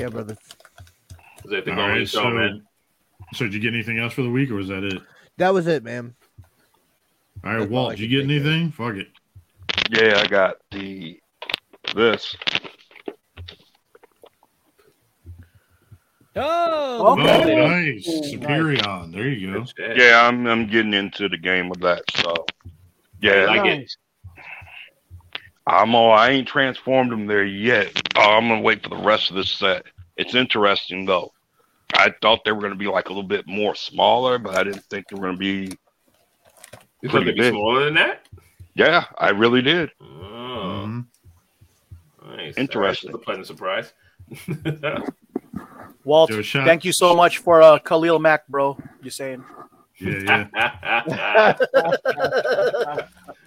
Yeah, brother. Is that the All going right, show, so, man? so did you get anything else for the week, or was that it? That was it, man. All right, That's Walt, I did you get think of. anything? Fuck it. Yeah, I got the this. Oh, Oh, Okay. nice. Nice. Superion. There you go. Yeah, I'm I'm getting into the game with that. So yeah, Like it. Nice. I'm all I ain't transformed them there yet. Oh, I'm gonna wait for the rest of this set. It's interesting though. I thought they were gonna be like a little bit more smaller, but I didn't think they were gonna be. You thought they'd be big. smaller than that? Yeah, I really did. Oh, Mhm. nice. Interesting. That's a pleasant surprise. Walt, thank you so much for uh, Khalil Mack, bro. You saying? Yeah, yeah.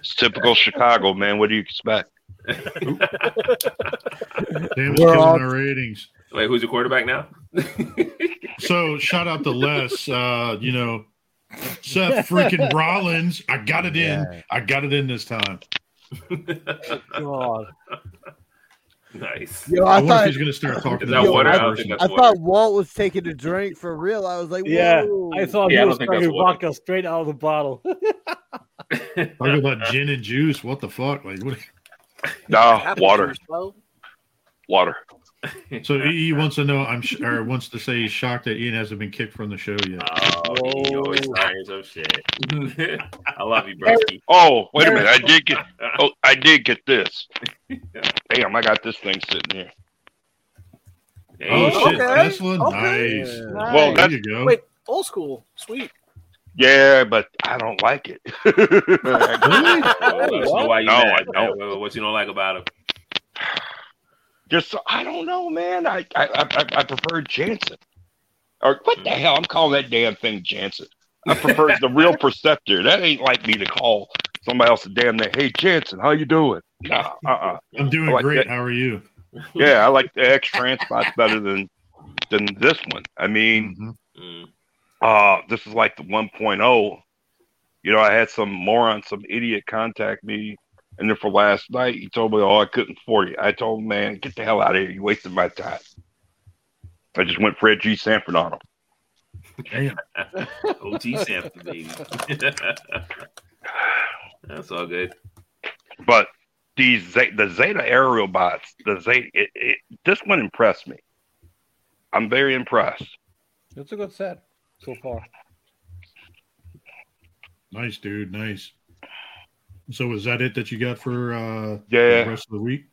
It's typical Chicago, man. What do you expect? Damn, it's We're killing all- our ratings. Wait, who's the quarterback now? So shout out to Les. Uh, you know, Seth freaking Rollins. I got it in. Yeah. I got it in this time. God. I nice. Yo, I wonder if thought he's gonna start talking Is that the water? other I don't think person. that's I thought Walt was taking a drink for real. I was like, Yeah, I thought Yeah, he don't was think that's drinking water. vodka straight out of the bottle. Talking about gin and juice. What the fuck? Like, what? Nah, water, juice, water. So he wants to know. I'm sh- or wants to say he's shocked that Ian hasn't been kicked from the show yet. Oh, he always starting some shit. I love you, broski. Oh, wait a minute. I did get. Oh, I did get this. Damn, I got this thing sitting here. Hey, Oh shit, okay, Tesla, okay. nice. Nice. Well, There that's you go. Wait, old school, sweet. yeah, but I don't like it. Really? Let us know why you No, mad. I don't. What- What you don't like about him? Just I don't know, man. I I I, I prefer Jansen. Or what the hell? I'm calling that damn thing Jansen. I prefer the real Perceptor. That ain't like me to call somebody else a damn name. Hey Jansen, how you doing? Nah, uh, uh I'm doing like great. that. How are you? Yeah, I like the X Transbots better than than this one. I mean, Mhm. Mm. uh, this is like the 1.0. You know, I had some moron, some idiot contact me, and then for last night, he told me, "Oh, I couldn't afford it." I told him, "Man, get the hell out of here! You wasted my time." I just went Fred G. Sanford on him. Damn. OT Sampson, baby. That's all good. But these Ze- the Zeta aerial bots, the Zeta, it, it, this one impressed me. I'm very impressed. It's a good set so far. Nice, dude. Nice. So is that it that you got for uh Yeah. the rest of the week?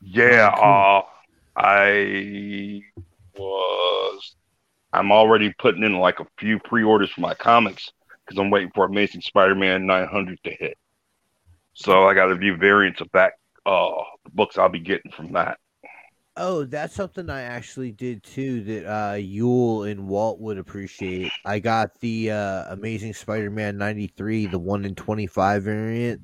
Yeah, Oh, uh, I was. I'm already putting in like a few pre-orders for my comics because I'm waiting for Amazing Spider-Man 900 to hit. So I got a few variants of that uh books I'll be getting from that. Oh, that's something I actually did too that uh Yule and Walt would appreciate. I got the uh Amazing Spider-Man 93, the 1 in 25 variant.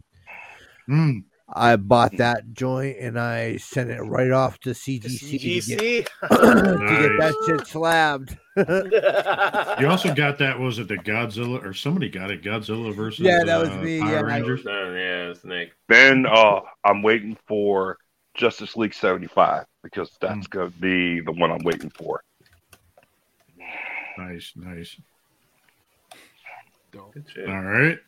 Mm, I bought that joint and I sent it right off to CGC, to, get, to get that shit slabbed. you also got that. Was it the Godzilla or somebody got it? Godzilla versus Yeah, that was uh, me, Power yeah, I- Rangers. Yeah, it's Nick. Then uh I'm waiting for Justice League 75. because hmm. that's going to be the one I'm waiting for. Nice, nice. Good. All right.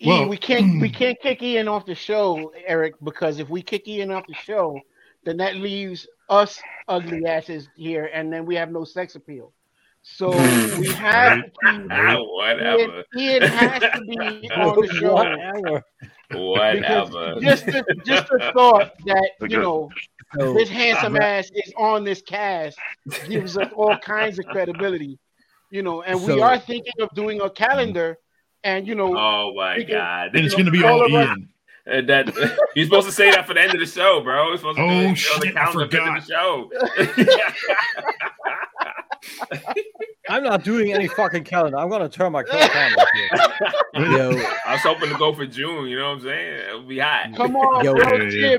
E, Well- we can't we can't kick Ian off the show, Eric, because if we kick Ian off the show, then that leaves us ugly asses here, and then we have no sex appeal. So we have to. Whatever. Ian, Ian has to be on the show. Whatever. Whatever. Just the, just the thought that you know So, this handsome ass is on this cast gives us all kinds of credibility, you know. And we So- are thinking of doing a calendar, and you know, Oh my can- god. Then it's going to be all all of Ian. And that you're supposed to say that for the end of the show, bro. It's supposed to Oh, be on the shit, I calendar at the end of the show. I'm not doing any fucking calendar. I'm gonna turn my calendar off here. yo, I was hoping to go for June. You know what I'm saying? It'll be hot. Come on, Yo, bro, yeah, yeah.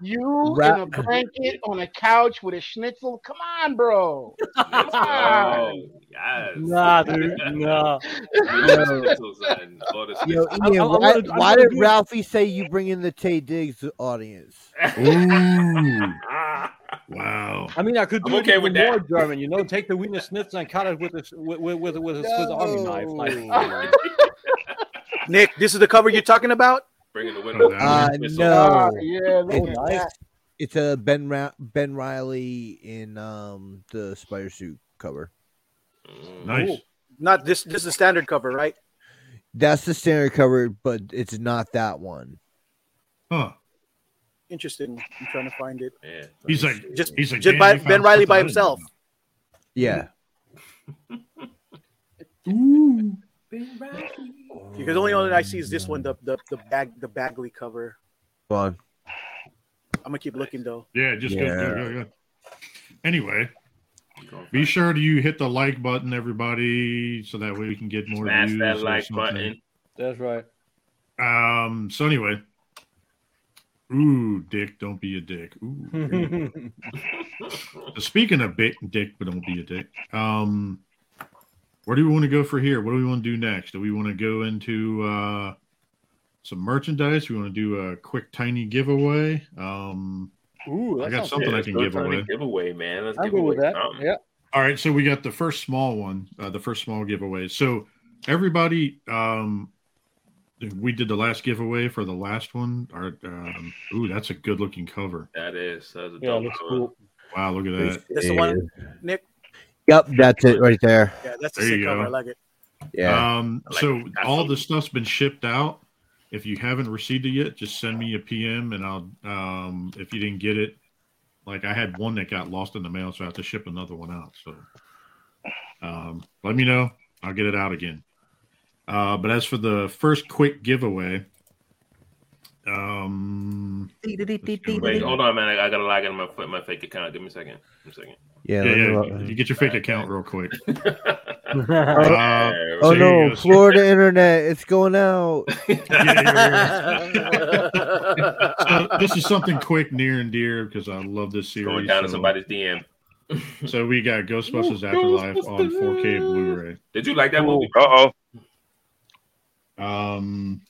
You Rap- in a blanket on a couch with a schnitzel. Come on, bro. Come go. on. Oh, yes. Nah, dude, nah. Schnitzel, son. All the yo. Ian, I'm why, gonna- I'm why gonna did do- Ralphie say you bring in the Taye Diggs audience? Ooh. Wow. I mean, I could do I'm it okay even with that. more German. You know, take the Wiener Schnitzel and cut it with a with with, with, with a Swiss Army knife. Like, Nick, this is the cover you're talking about. Bringing the window. Uh, Schnitzel. no. Ah, yeah, look Oh, nice. It's a Ben Ra- Ben Riley in um the spider suit cover. Mm. Nice. Not this. This is the standard cover, right? That's the standard cover, but it's not that one. Huh. Interesting. I'm trying to find it. Yeah. He's like, Just, he's like, just by, Ben Riley by I didn't himself. know." Yeah. Because the only one that I see is this one, the the the bag the Bagley cover. Go on. I'm gonna keep looking though. Yeah, just Yeah. go, go, go, go. Anyway, be sure to you hit the like button, everybody, so that way we can get more Smash views. that like button. that's right. Um. So anyway, ooh, Dick, don't be a dick. Ooh. Speaking of big dick, but don't be a dick. Um, where do we want to go for here? What do we want to do next? Do we want to go into uh, some merchandise? We want to do a quick tiny giveaway. Um, Ooh, I got something Yeah, I can go give to away. Giveaway, man. Let's I'm give good away with that. something. Yeah. All right, so we got the first small one, uh, the first small giveaway. So everybody, um, we did the last giveaway for the last one. Our, um, ooh, that's a good looking cover. That is. That's a Yeah, dope looks cover. cool. Wow, look at that. That's the one, Nick. Yep, that's it right there. Yeah, that's the There sick cover. go. I like it. Yeah. Um, like so it. all the stuff's been shipped out. If you haven't received it yet, just send me a PM and I'll. Um, if you didn't get it, like I had one that got lost in the mail, so I have to ship another one out. So, um, let me know. I'll get it out again. Uh, but as for the first quick giveaway, um, Wait, hold on, man. I, I gotta log in my my fake account. Give me a second. Give me a second. yeah. yeah, yeah, look. you get your fake account real quick. Oh, Uh, oh so no. Florida internet, it's going out. Yeah, yeah, yeah. so this is something quick, near and dear because I love this series. Going down to so- somebody's DM. So we got Ghostbusters Afterlife on 4K Blu-ray. Did you like that movie? Uh oh. Um,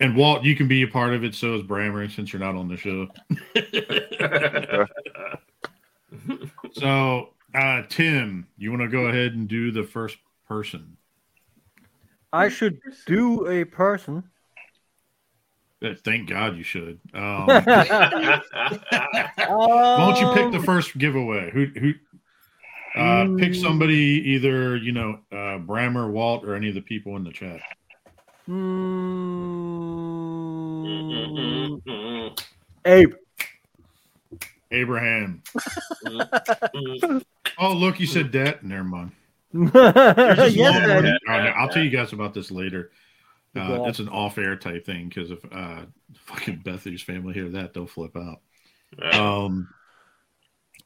and Walt, you can be a part of it. So is Brammer, since you're not on the show. So, uh, Tim, you want to go ahead and do the first person? I should do a person. Uh, Thank God you should. Um, why don't you pick the first giveaway? Who who? Uh, pick somebody, either you know, uh, Brammer, Walt, or any of the people in the chat. Mm, Abe. Abraham. Oh, look, you said that. Never mind. yes, There's this long Ed. one- All right, I'll tell you guys about this later. Uh, Go on. it's an off-air type thing because if uh, fucking Bethany's family hear that, they'll flip out. Um.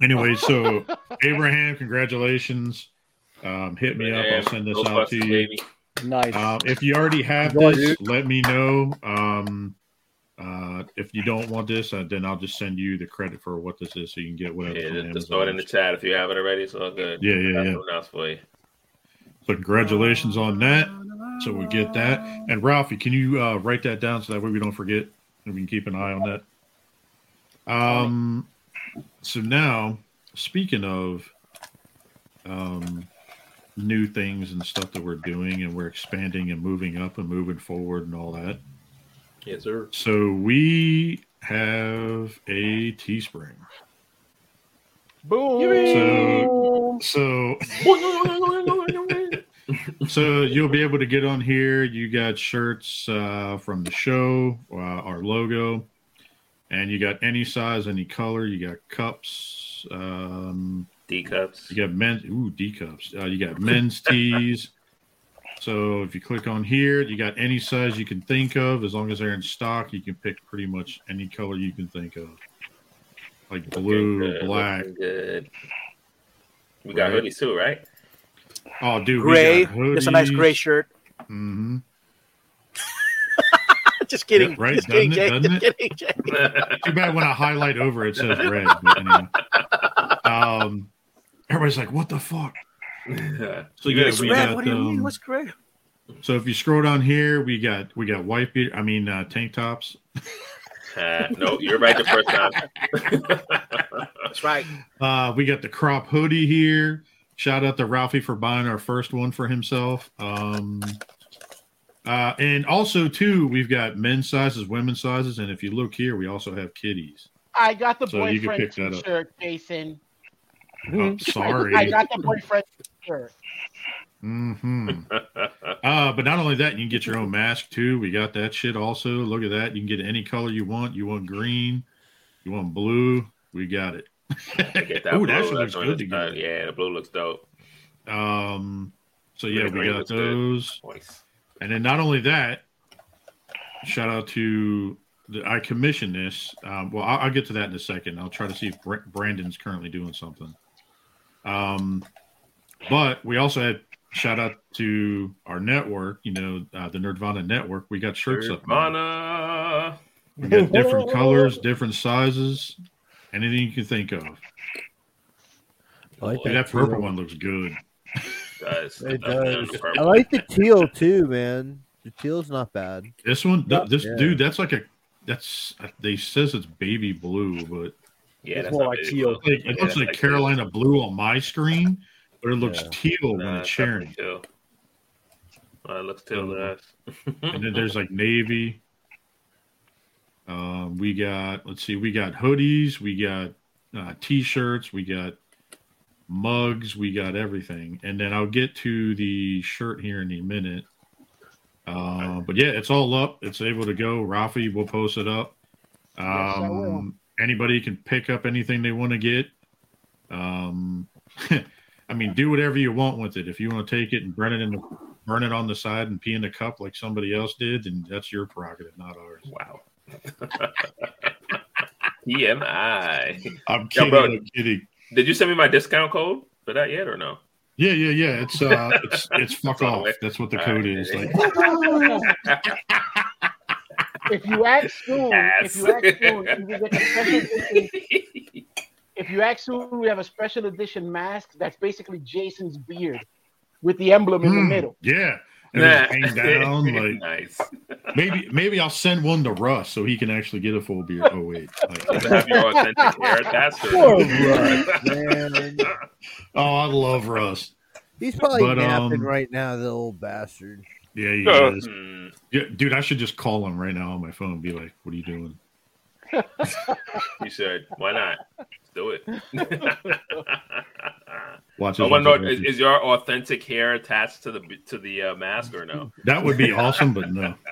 Anyway, so Abraham, congratulations. Um, hit me up. I'll send this out to you. baby. Nice. Um, if you already have Enjoy, this, dude. let me know. Um, uh, if you don't want this, uh, then I'll just send you the credit for what this is, so you can get whatever. Yeah, from just, just throw it in the chat if you haven't already. It's all good. Yeah, yeah, yeah. something else for you. So congratulations on that. So we get that. And Ralphie, can you uh, write that down so that way we don't forget and we can keep an eye on that. Um, so now, speaking of um, new things and stuff that we're doing, and we're expanding and moving up and moving forward and all that. Yes, sir. So we have a Teespring. Boom. So, so you'll be able to get on here. You got shirts uh, from the show, uh, our logo, and you got any size, any color. You got cups. Um, D cups. you got men's ooh D cups. Uh, you got men's tees. So if you click on here, you got any size you can think of. As long as they're in stock, you can pick pretty much any color you can think of, like blue, Looking good, black. looking Good. We got Right. hoodies too, right? Oh, dude, Gray. We got Just a nice gray shirt. Mm-hmm. just kidding. Yeah, right, Just doesn't it? Jay. Just it? kidding, Jay. Too bad when I highlight over it says red. But anyway. Um, everybody's like, "What the fuck?" So you It's we got. What do you mean? um, What's gray? so if you scroll down here, we got we got white beard. I mean uh, tank tops. Uh, no, you're right the first time. That's right. Uh, we got the crop hoodie here. Shout out to Ralphie for buying our first one for himself. Um, uh, and also too, we've got men's sizes, women's sizes, and if you look here, we also have kitties. I got the So you can boyfriend pick that up. t-shirt, Jason. Oh, sorry. I got the boyfriend t-shirt. hmm Uh, but not only that, you can get your own mask too. We got that shit also. Look at that. You can get any color you want. You want green, you want blue. We got it. Get that Ooh, that shit That's looks good it's- uh, together. yeah, the blue looks dope. Um, so yeah, we got looks good. those. Nice. And then not only that, shout out to the, I commissioned this. Um, well, I'll, I'll get to that in a second. I'll try to see if Br- Brandon's currently doing something. Um, but we also had shout out to our network. You know, uh, the Nerdvana network. We got shirts up. now. Nirvana. We got different colors, different sizes, anything you can think of. I like Dude, that too. purple one looks good. Does. It does. I like the teal too, man. The teal's not bad. This one, th- this Yeah. dude, that's like a that's they says it's baby blue, but Yeah, It's that's more not like big, teal. bro. like, it Yeah, looks like like Carolina blue on my screen, but it looks Yeah. teal when Nah, it's it's sharing. definitely teal. Uh, it looks teal to us. And then there's like navy. Um, we got let's see, we got hoodies, we got uh, t-shirts, we got mugs, we got everything. And then I'll get to the shirt here in a minute. Uh, but yeah, it's all up. It's able to go. Rafi will post it up. Yes, Um, anybody can pick up anything they want to get. Um, I mean, do whatever you want with it. If you want to take it and burn it in the burn it on the side and pee in the cup like somebody else did, then that's your prerogative, not ours. wow. TMI. I'm Yo, kidding. bro. I'm kidding. Did you send me my discount code for that yet or no? Yeah, yeah, yeah. It's uh, it's it's fuck It's on the off. way. That's what the All code right. is. Like, If you act soon, if you act soon, you get a special edition. If you act soon, we have a special edition mask that's basically Jason's beard with the emblem in the mm, middle. Yeah. And Nah. it's hang down. Like nice. maybe maybe I'll send one to Russ so he can actually get a full beard. Oh wait. Like, have your authentic hair attached it. Oh, I love Russ. he's probably But, napping um, right now, the old bastard. Yeah, he Uh, is. Hmm. Yeah, dude, I should just call him right now on my phone and be like, "What are you doing?" he said, Why not? Let's do it. Watch I his want to know: introduction. is, is your authentic hair attached to the to the uh, mask or no? That would be awesome, but no.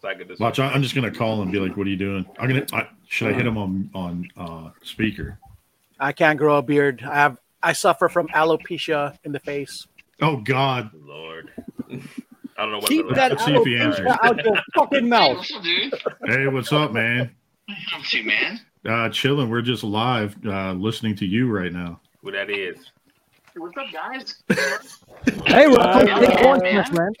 So I just Watch, I- I'm just gonna call him and be like, "What are you doing?" I'm gonna. I, should I hit him on on uh, speaker? I can't grow a beard. I have. I suffer from alopecia in the face. Oh God! Lord. I don't know what. Keep the- that Let's see if he answers. out your fucking mouth. What's up, dude? Hey, what's up, man? Up to man. Uh, chilling. We're just live, uh, listening to you right now. Who that is? What's up, guys? Hey, we're Uh, playing yeah, Bitcoin, man. man.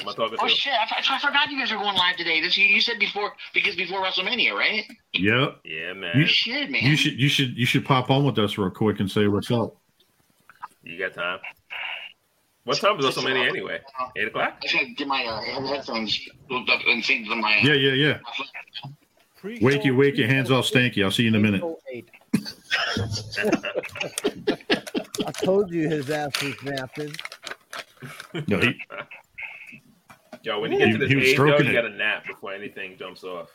Am I talking Oh shit! I, I, I forgot you guys are going live today. This you, you said before because before WrestleMania, right? Yep. Yeah, man. You, man. Shit, man. you should you should you should pop on with us real quick and say what's up. You got time? What time is WrestleMania anyway? Eight o'clock. I should get my uh, headphones hooked up and sync to my. Yeah, yeah, yeah. Wakey, wakey, hands off stanky. I'll see you in a minute. I told you his ass was napping. No, he, Yo, when you get He- to this he age, though, you got to nap before anything jumps off.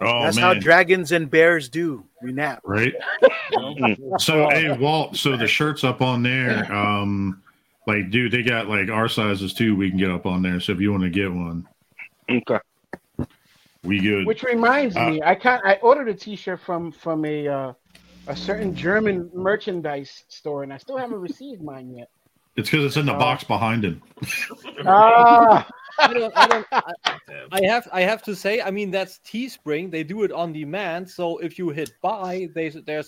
oh That's man, how dragons and bears do. We nap. right? So hey, Walt. So the shirt's up on there. Um, like, dude, they got like our sizes too. We can get up on there. So if you want to get one, Okay. we good. Which reminds Uh, me, I can't. I ordered a T-shirt from from a uh, a certain German merchandise store, and I still haven't received mine yet. It's because it's in the Uh, box behind him. Ah, I don't, I don't, I, I have, I have to say, I mean, that's Teespring. They do it on demand. So if you hit buy, they, they're,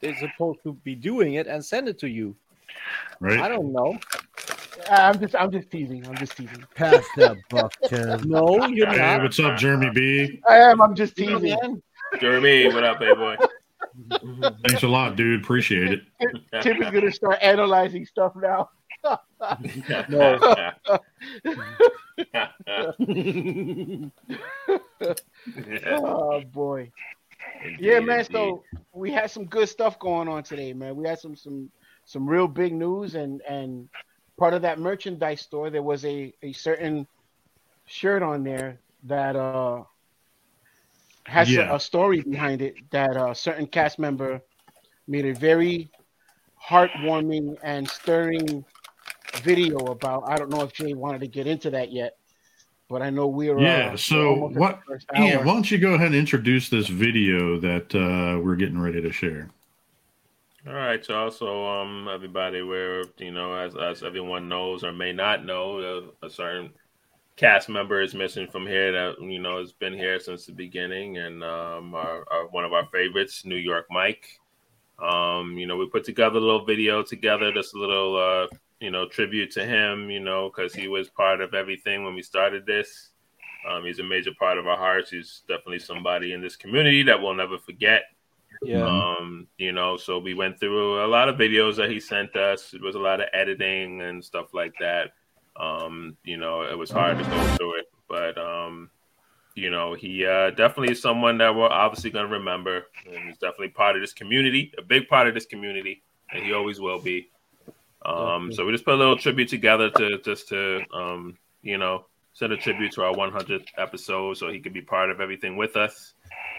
they're supposed to be doing it and send it to you. I don't know. Uh, I'm just I'm just teasing. I'm just teasing. Pass that buck, Tim. No, you're Hey, not. what's up, Jeremy B? I am. I'm just teasing. Jeremy, what up, hey boy? Thanks a lot, dude. Appreciate it. Tim is gonna start analyzing stuff now. no. Oh boy. Yeah, man. So we had some good stuff going on today, man. We had some some some real big news, and and part of that merchandise store, there was a a certain shirt on there that uh has a- Yeah. a story behind it. That a certain cast member made a very heartwarming and stirring video about. I don't know if Jay wanted to get into that yet, but I know we're Yeah. uh, So what? the first Ian, hour. why don't you go ahead and introduce this video that uh, we're getting ready to share? All right, y'all. So, um, everybody, where you know, as as everyone knows or may not know, a, a certain cast member is missing from here that you know has been here since the beginning, and um, our, our one of our favorites, New York Mike. Um, you know, we put together a little video together, just a little, uh, you know, tribute to him. You know, because he was part of everything when we started this. Um, he's a major part of our hearts. He's definitely somebody in this community that we'll never forget. Yeah. Um, you know, so we went through a lot of videos that he sent us. It was a lot of editing and stuff like that. Um, you know, it was hard to go through it, but um, you know, he uh, definitely is someone that we're obviously going to remember, and he's definitely part of this community, a big part of this community, and he always will be. Um, so we just put a little tribute together to just to um, you know, send a tribute to our 100th episode, so he could be part of everything with us.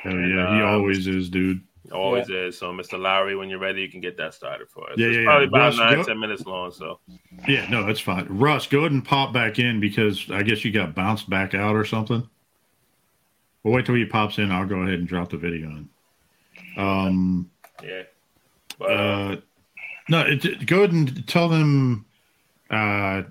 Oh yeah, he Um, always is, dude. Always is. So, Mr. Lowery, when you're ready, you can get that started for us. Yeah, it's yeah, yeah. probably about Russ, nine, go- ten minutes long. So, Yeah, no, that's fine. Russ, go ahead and pop back in because I guess you got bounced back out or something. Well, wait till he pops in. I'll go ahead and drop the video in. Um, yeah. But, uh, uh, no, it, go ahead and tell them, uh,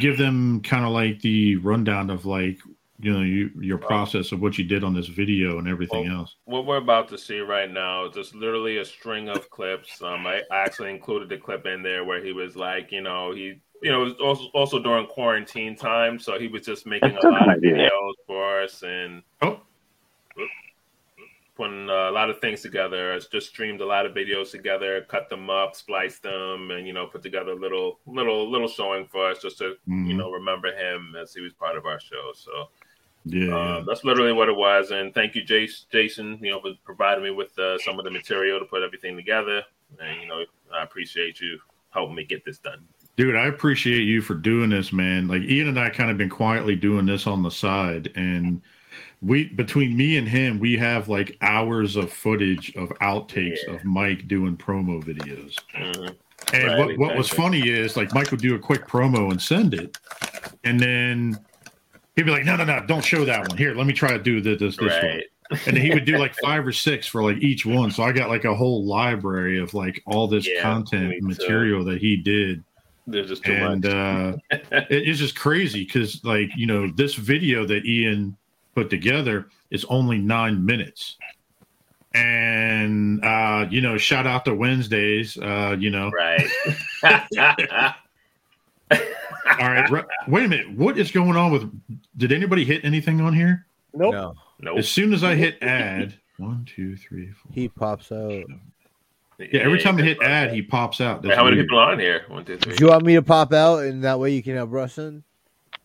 give them kind of like the rundown of like, you know, you, your process of what you did on this video and everything else. what we're about to see right now is just literally a string of clips. Um, I actually included the clip in there where he was like, you know, he, you know, it was also, also during quarantine time, so he was just making That's a a lot of idea. videos for us and Oh, putting uh, a lot of things together. It's just streamed a lot of videos together, cut them up, spliced them, and you know, put together a little, little, little showing for us just to, Mhm. you know, remember him as he was part of our show. So yeah, yeah. um, that's literally what it was. And thank you, Jace, Jason, you know, for providing me with uh, some of the material to put everything together. And you know, I appreciate you helping me get this done. Dude, I appreciate you for doing this, man. Like Ian and I kind of been quietly doing this on the side and we between me and him, we have like hours of footage of outtakes Yeah. of Mike doing promo videos. Mhm. And Right, what, what was funny is like Mike would do a quick promo and send it. And then he'd be like, No, no, no, don't show that one. Here, let me try to do this this, this one. And he would do like five or six for like each one. So I got like a whole library of like all this Yeah, content material that he did There's just too and uh, it's just crazy because like you know this video that ian put together is only nine minutes and uh you know shout out to wednesdays uh you know right. all right re- wait a minute what is going on with did anybody hit anything on here Nope. No, nope. as soon as i hit add one two three four he pops out. yeah every time i hit add he pops out Hey, That's how many weird. people are on here? One, two, three. Do you want me to pop out and that way you can have Russ in?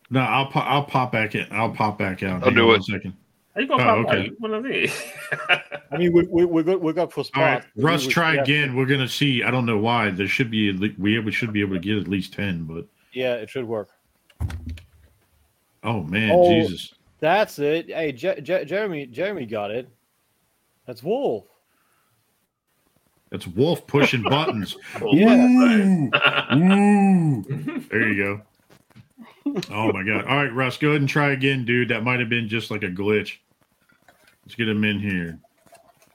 no i'll pop i'll pop back in i'll pop back out I'll Hang do on it. one second How you gonna Oh, pop okay. out? You wanna see? I mean, we, we, we're good. We're good for All right, spots. Russ, We- try yeah, again. We're gonna see. I don't know why. There should be at le- we we should be able to get at least ten, but Yeah, it should work. oh man, Oh. Jesus! That's it. Hey, Je- Je- Jeremy, Jeremy got it. That's Wolf. That's Wolf pushing buttons. Yeah. Ooh, ooh. There you go. Oh my god! All right, Russ, go ahead and try again, dude. That might have been just like a glitch. Let's get him in here.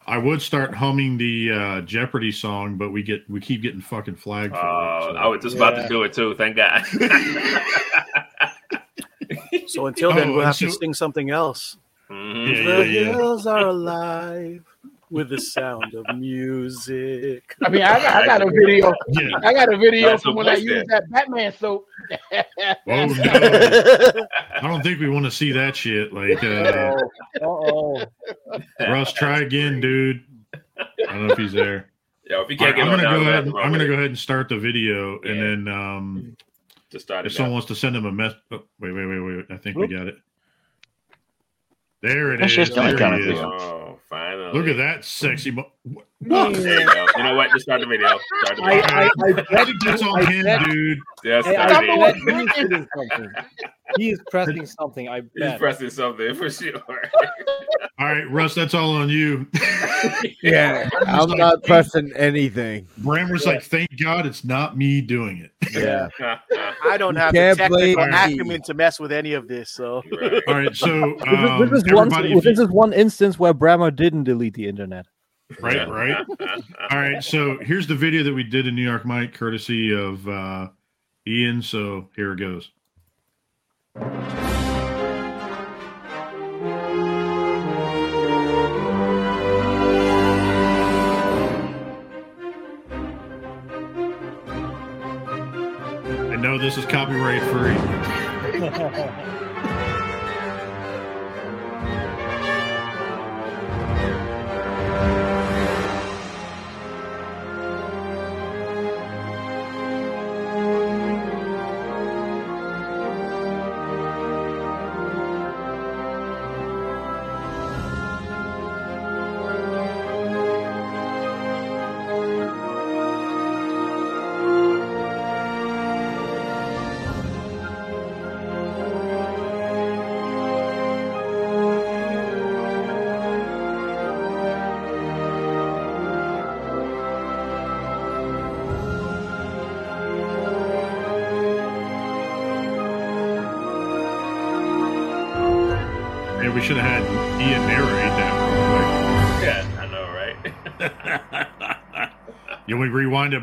I would start humming the uh, Jeopardy song, but we get we keep getting fucking flagged for Oh, it. so- I was just about to do it too. Thank God. So until then, Oh, we'll and have to sing something else. Mhm. Yeah, the yeah, yeah. hills are alive with the sound of music. I mean, I got, I got a video. Yeah. I got a video That's from when I used that Batman soap. Oh no! I don't think we want to see that shit. Like, uh, oh. Russ, try again, dude. I don't know if he's there. Yo, if you can't right, get I'm gonna down, go ahead. wrong I'm gonna go ahead and start the video, and then um, Just start if someone out. wants to send him a mess, oh, wait, wait, wait, wait. I think we got it. There it That's is. just There that kind he is. Oh, finally. Look at that sexy. Mo- There you go. You know what? Just start the video. Start the I, video. I, I bet That's on I him, bet- dude. Just Hey, start I the bet video. what- he is something. He is pressing something. I bet. He's pressing something for sure. All right, Russ, that's all on you. Yeah, I'm not pressing anything. Bram was like, "Thank God it's not me doing it." Yeah. I don't have the can't technical acumen to mess with any of this. So Right. All right, so This is- um, this, is one, this is one instance where Brammer didn't delete the internet. Right, right. All right, so here's the video that we did in New York, Mike, courtesy of uh, Ian. So here it goes. I know this is copyright free.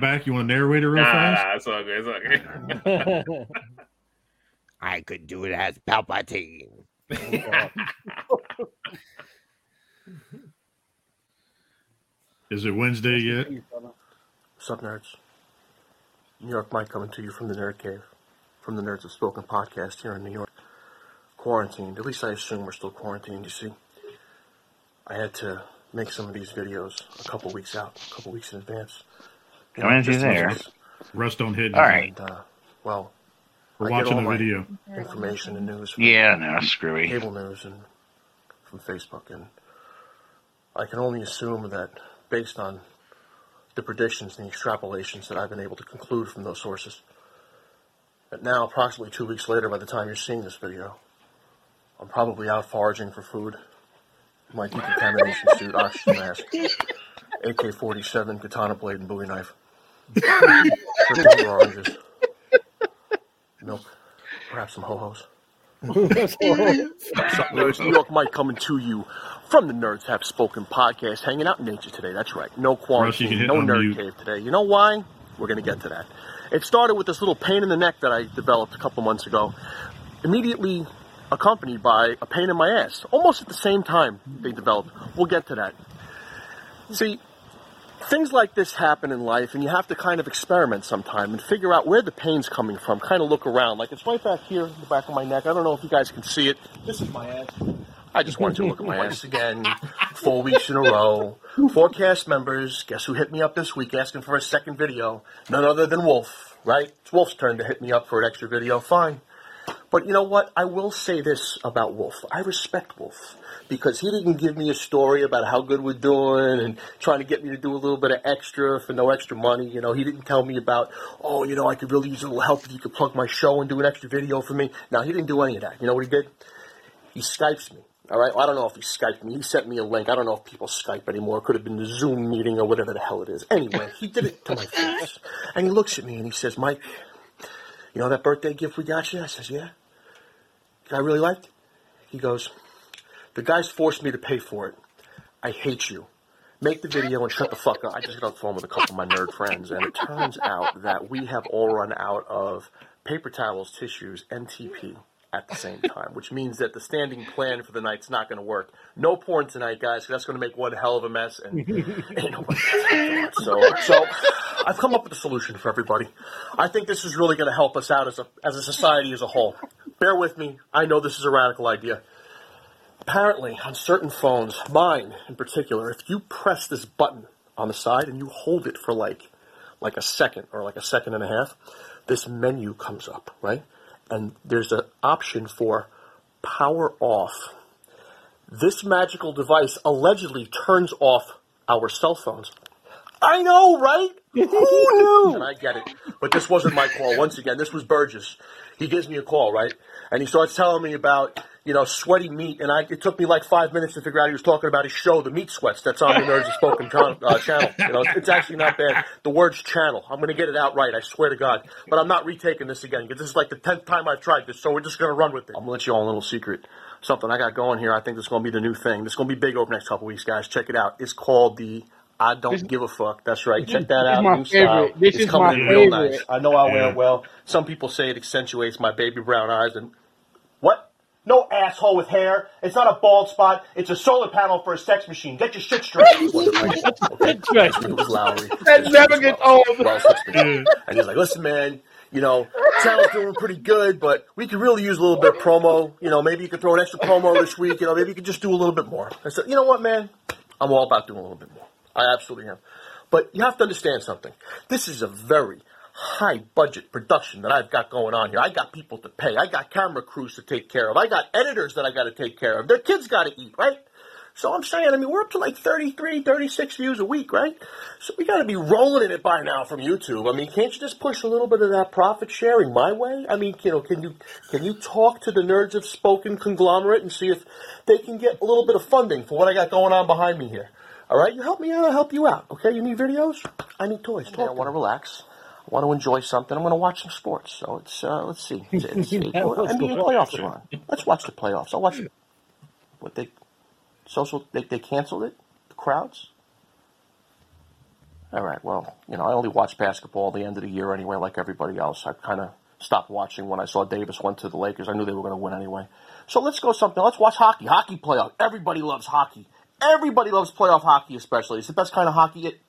back? You want to narrate it real Nah, fast? nah, it's all good. It's all good. I could do it as Palpatine. Is it Wednesday yet? What's up, nerds? New York Mike coming to you from the Nerd Cave, from the Nerds Have Spoken podcast here in New York. Quarantined, at least I assume we're still quarantined, you see. I had to make some of these videos a couple weeks out, a couple weeks in advance. You Coming to just there. in case. Russ, don't hit. All right. And, uh, well, We're I get watching all the my video. information and news from Yeah, no, screwy. cable news and from Facebook, and I can only assume that based on the predictions and the extrapolations that I've been able to conclude from those sources, that now, approximately two weeks later, by the time you're seeing this video, I'm probably out foraging for food. My decontamination suit, oxygen mask, AK-47, katana blade, and Bowie knife. Pickles oranges, milk, perhaps some ho-hos. What's up, nerds? New York Mike coming to you from the Nerds Have Spoken podcast, hanging out in nature today. That's right. No quarantine, hit no unmute. nerd cave today. You know why? We're going to get to that. It started with this little pain in the neck that I developed a couple months ago, immediately accompanied by a pain in my ass, almost at the same time they developed. We'll get to that. See, things like this happen in life, and you have to kind of experiment sometime and figure out where the pain's coming from. Kind of look around. Like it's right back here in the back of my neck. I don't know if you guys can see it. This is my ass. I just wanted to look at my ass again. Four weeks in a row. Four cast members, guess who hit me up this week asking for a second video? None other than Wolf, right? It's Wolf's turn to hit me up for an extra video. Fine. But you know what? I will say this about Wolf. I respect Wolf because he didn't give me a story about how good we're doing and trying to get me to do a little bit of extra for no extra money. You know, he didn't tell me about, oh, you know, I could really use a little help if you could plug my show and do an extra video for me. Now, he didn't do any of that. You know what he did? He Skypes me. All right. Well, I don't know if he Skyped me. He sent me a link. I don't know if people Skype anymore. It could have been the Zoom meeting or whatever the hell it is. Anyway, he did it to my face. And he looks at me and he says, Mike, you know that birthday gift we got you? I says, yeah. I really liked it. He goes, the guys forced me to pay for it. I hate you. Make the video and shut the fuck up. I just got on the phone with a couple of my nerd friends, and it turns out that we have all run out of paper towels, tissues, and TP at the same time, which means that the standing plan for the night's not going to work. No porn tonight, guys, that's going to make one hell of a mess. And nobody so, so I've come up with a solution for everybody. I think this is really going to help us out as a as a society as a whole. Bear with me. I know this is a radical idea. Apparently, on certain phones, mine in particular, if you press this button on the side and you hold it for like like a second or like a second and a half, this menu comes up, right? And there's an option for power off. This magical device allegedly turns off our cell phones. I know, right? Who knew? And I get it. But this wasn't my call. Once again, this was Burgess. He gives me a call, right? And he starts telling me about, you know, sweaty meat. And I, it took me like five minutes to figure out he was talking about his show, The Meat Sweats, that's on the Nerds Have Spoken Con- uh, channel. You know, it's actually not bad. The word's channel. I'm going to get it out right, I swear to God. But I'm not retaking this again because this is like the tenth time I've tried this, so we're just going to run with it. I'm going to let you all a little secret. Something I got going here. I think this is going to be the new thing. This is going to be big over the next couple weeks, guys. Check it out. It's called the I don't give a fuck. That's right. Check that this is out. my New style. favorite. This it's is coming my in real favorite. nice. I know I'll wear Yeah. it well. Some people say it accentuates my baby brown eyes. And what? No asshole with hair. It's not a bald spot. It's a solar panel for a sex machine. Get your shit straight. okay. It Lowery. That never gets old. And he's like, listen, man, you know, channel's doing pretty good, but we could really use a little bit of promo. You know, maybe you could throw an extra promo this week. You know, maybe you could just do a little bit more. I said, you know what, man? I'm all about doing a little bit more. I absolutely am. But you have to understand something. This is a very high budget production that I've got going on here. I got people to pay. I got camera crews to take care of. I got editors that I got to take care of. Their kids got to eat, right? So I'm saying, I mean, we're up to like 33, 36 views a week, right? So we got to be rolling in it by now from YouTube. I mean, can't you just push a little bit of that profit sharing my way? I mean, you know, can you can you talk to the nerds have spoken conglomerate and see if they can get a little bit of funding for what I got going on behind me here? All right, you help me out, I'll help you out. Okay, you need videos? I need toys. Talk I want to relax. I want to enjoy something. I'm going to watch some sports. So it's uh, let's see. It's, it's, it's, NBA playoffs are on. Let's watch the playoffs. I'll watch what they social they, they canceled it the crowds all right well you know i only watch basketball the end of the year anyway like everybody else i kind of stopped watching when i saw davis went to the lakers i knew they were going to win anyway so let's go something let's watch hockey hockey playoff everybody loves hockey everybody loves playoff hockey especially it's the best kind of hockey it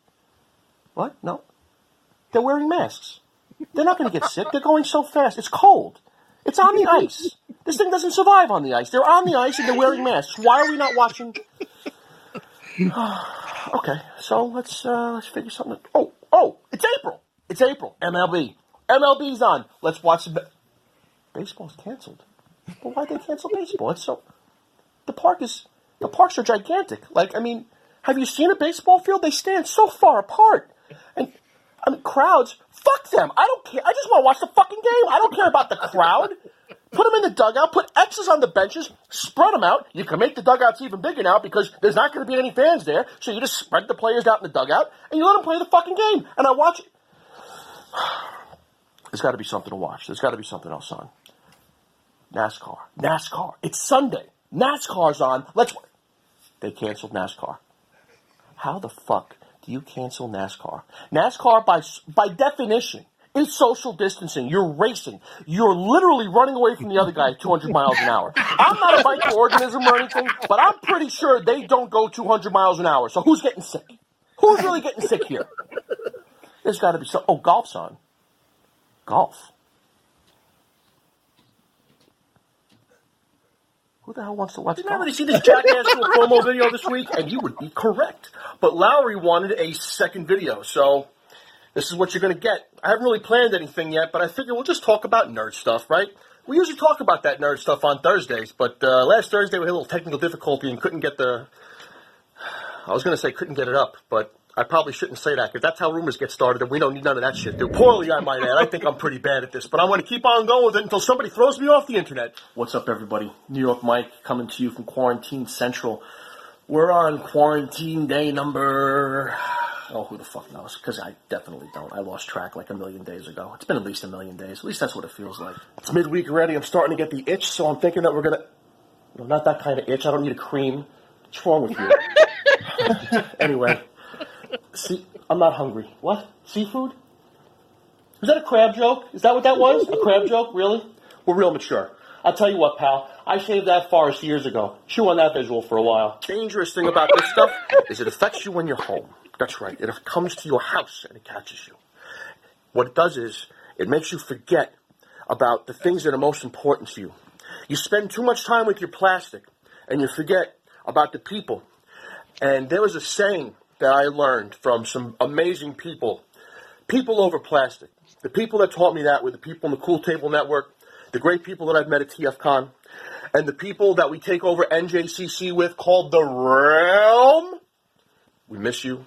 what no they're wearing masks they're not going to get sick they're going so fast it's cold it's on the ice. This thing doesn't survive on the ice. They're on the ice and they're wearing masks. Why are we not watching? okay, so let's uh, let's figure something. Out. Oh, oh, it's April. It's April. MLB. MLB's on. Let's watch ba- Baseball's canceled. But why'd they cancel baseball? It's so. The park is. The parks are gigantic. Like, I mean, have you seen a baseball field? They stand so far apart. And I mean, crowds, fuck them. I don't care. I just want to watch the fucking game. I don't care about the crowd. Put them in the dugout. Put X's on the benches. Spread them out. You can make the dugouts even bigger now because there's not going to be any fans there. So you just spread the players out in the dugout and you let them play the fucking game. And I watch it. There's got to be something to watch. There's got to be something else on. NASCAR. NASCAR. It's Sunday. NASCAR's on. Let's. They canceled NASCAR. How the fuck do you cancel NASCAR? NASCAR, by by definition, is social distancing. You're racing. You're literally running away from the other guy at 200 miles an hour. I'm not a microorganism or anything, but I'm pretty sure they don't go 200 miles an hour. So who's getting sick? Who's really getting sick here? There's got to be some. Oh, golf's on. Golf. Who the hell wants to watch Did you see this jackass do a promo video this week? And you would be correct. But Lowery wanted a second video, so this is what you're going to get. I haven't really planned anything yet, but I figure we'll just talk about nerd stuff, right? we usually talk about that nerd stuff on Thursdays, but uh, last Thursday we had a little technical difficulty and couldn't get the. I was going to say couldn't get it up, but I probably shouldn't say that because that's how rumors get started, and we don't need none of that shit. Dude, poorly, I might add. I think I'm pretty bad at this, but I'm going to keep on going with it until somebody throws me off the internet. What's up, everybody? New York Mike coming to you from Quarantine Central. We're on quarantine day number. Oh, who the fuck knows? Because I definitely don't. I lost track like a million days ago. It's been at least a million days. At least that's what it feels like. It's midweek already. I'm starting to get the itch, so I'm thinking that we're gonna. No, not that kind of itch. I don't need a cream. What's wrong with you? anyway, see, I'm not hungry. What? Seafood? Is that a crab joke? Is that what that was? A crab joke? Really? We're real mature. I'll tell you what, pal. I shaved that forest years ago. Chew on that visual for a while. Dangerous thing about this stuff is it affects you when you're home. That's right. It comes to your house and it catches you. What it does is it makes you forget about the things that are most important to you. You spend too much time with your plastic and you forget about the people. And there was a saying that I learned from some amazing people. People over plastic. The people that taught me that were the people in the Cool Table Network, the great people that I've met at TFCon, and the people that we take over NJCC with called the Realm. We miss you.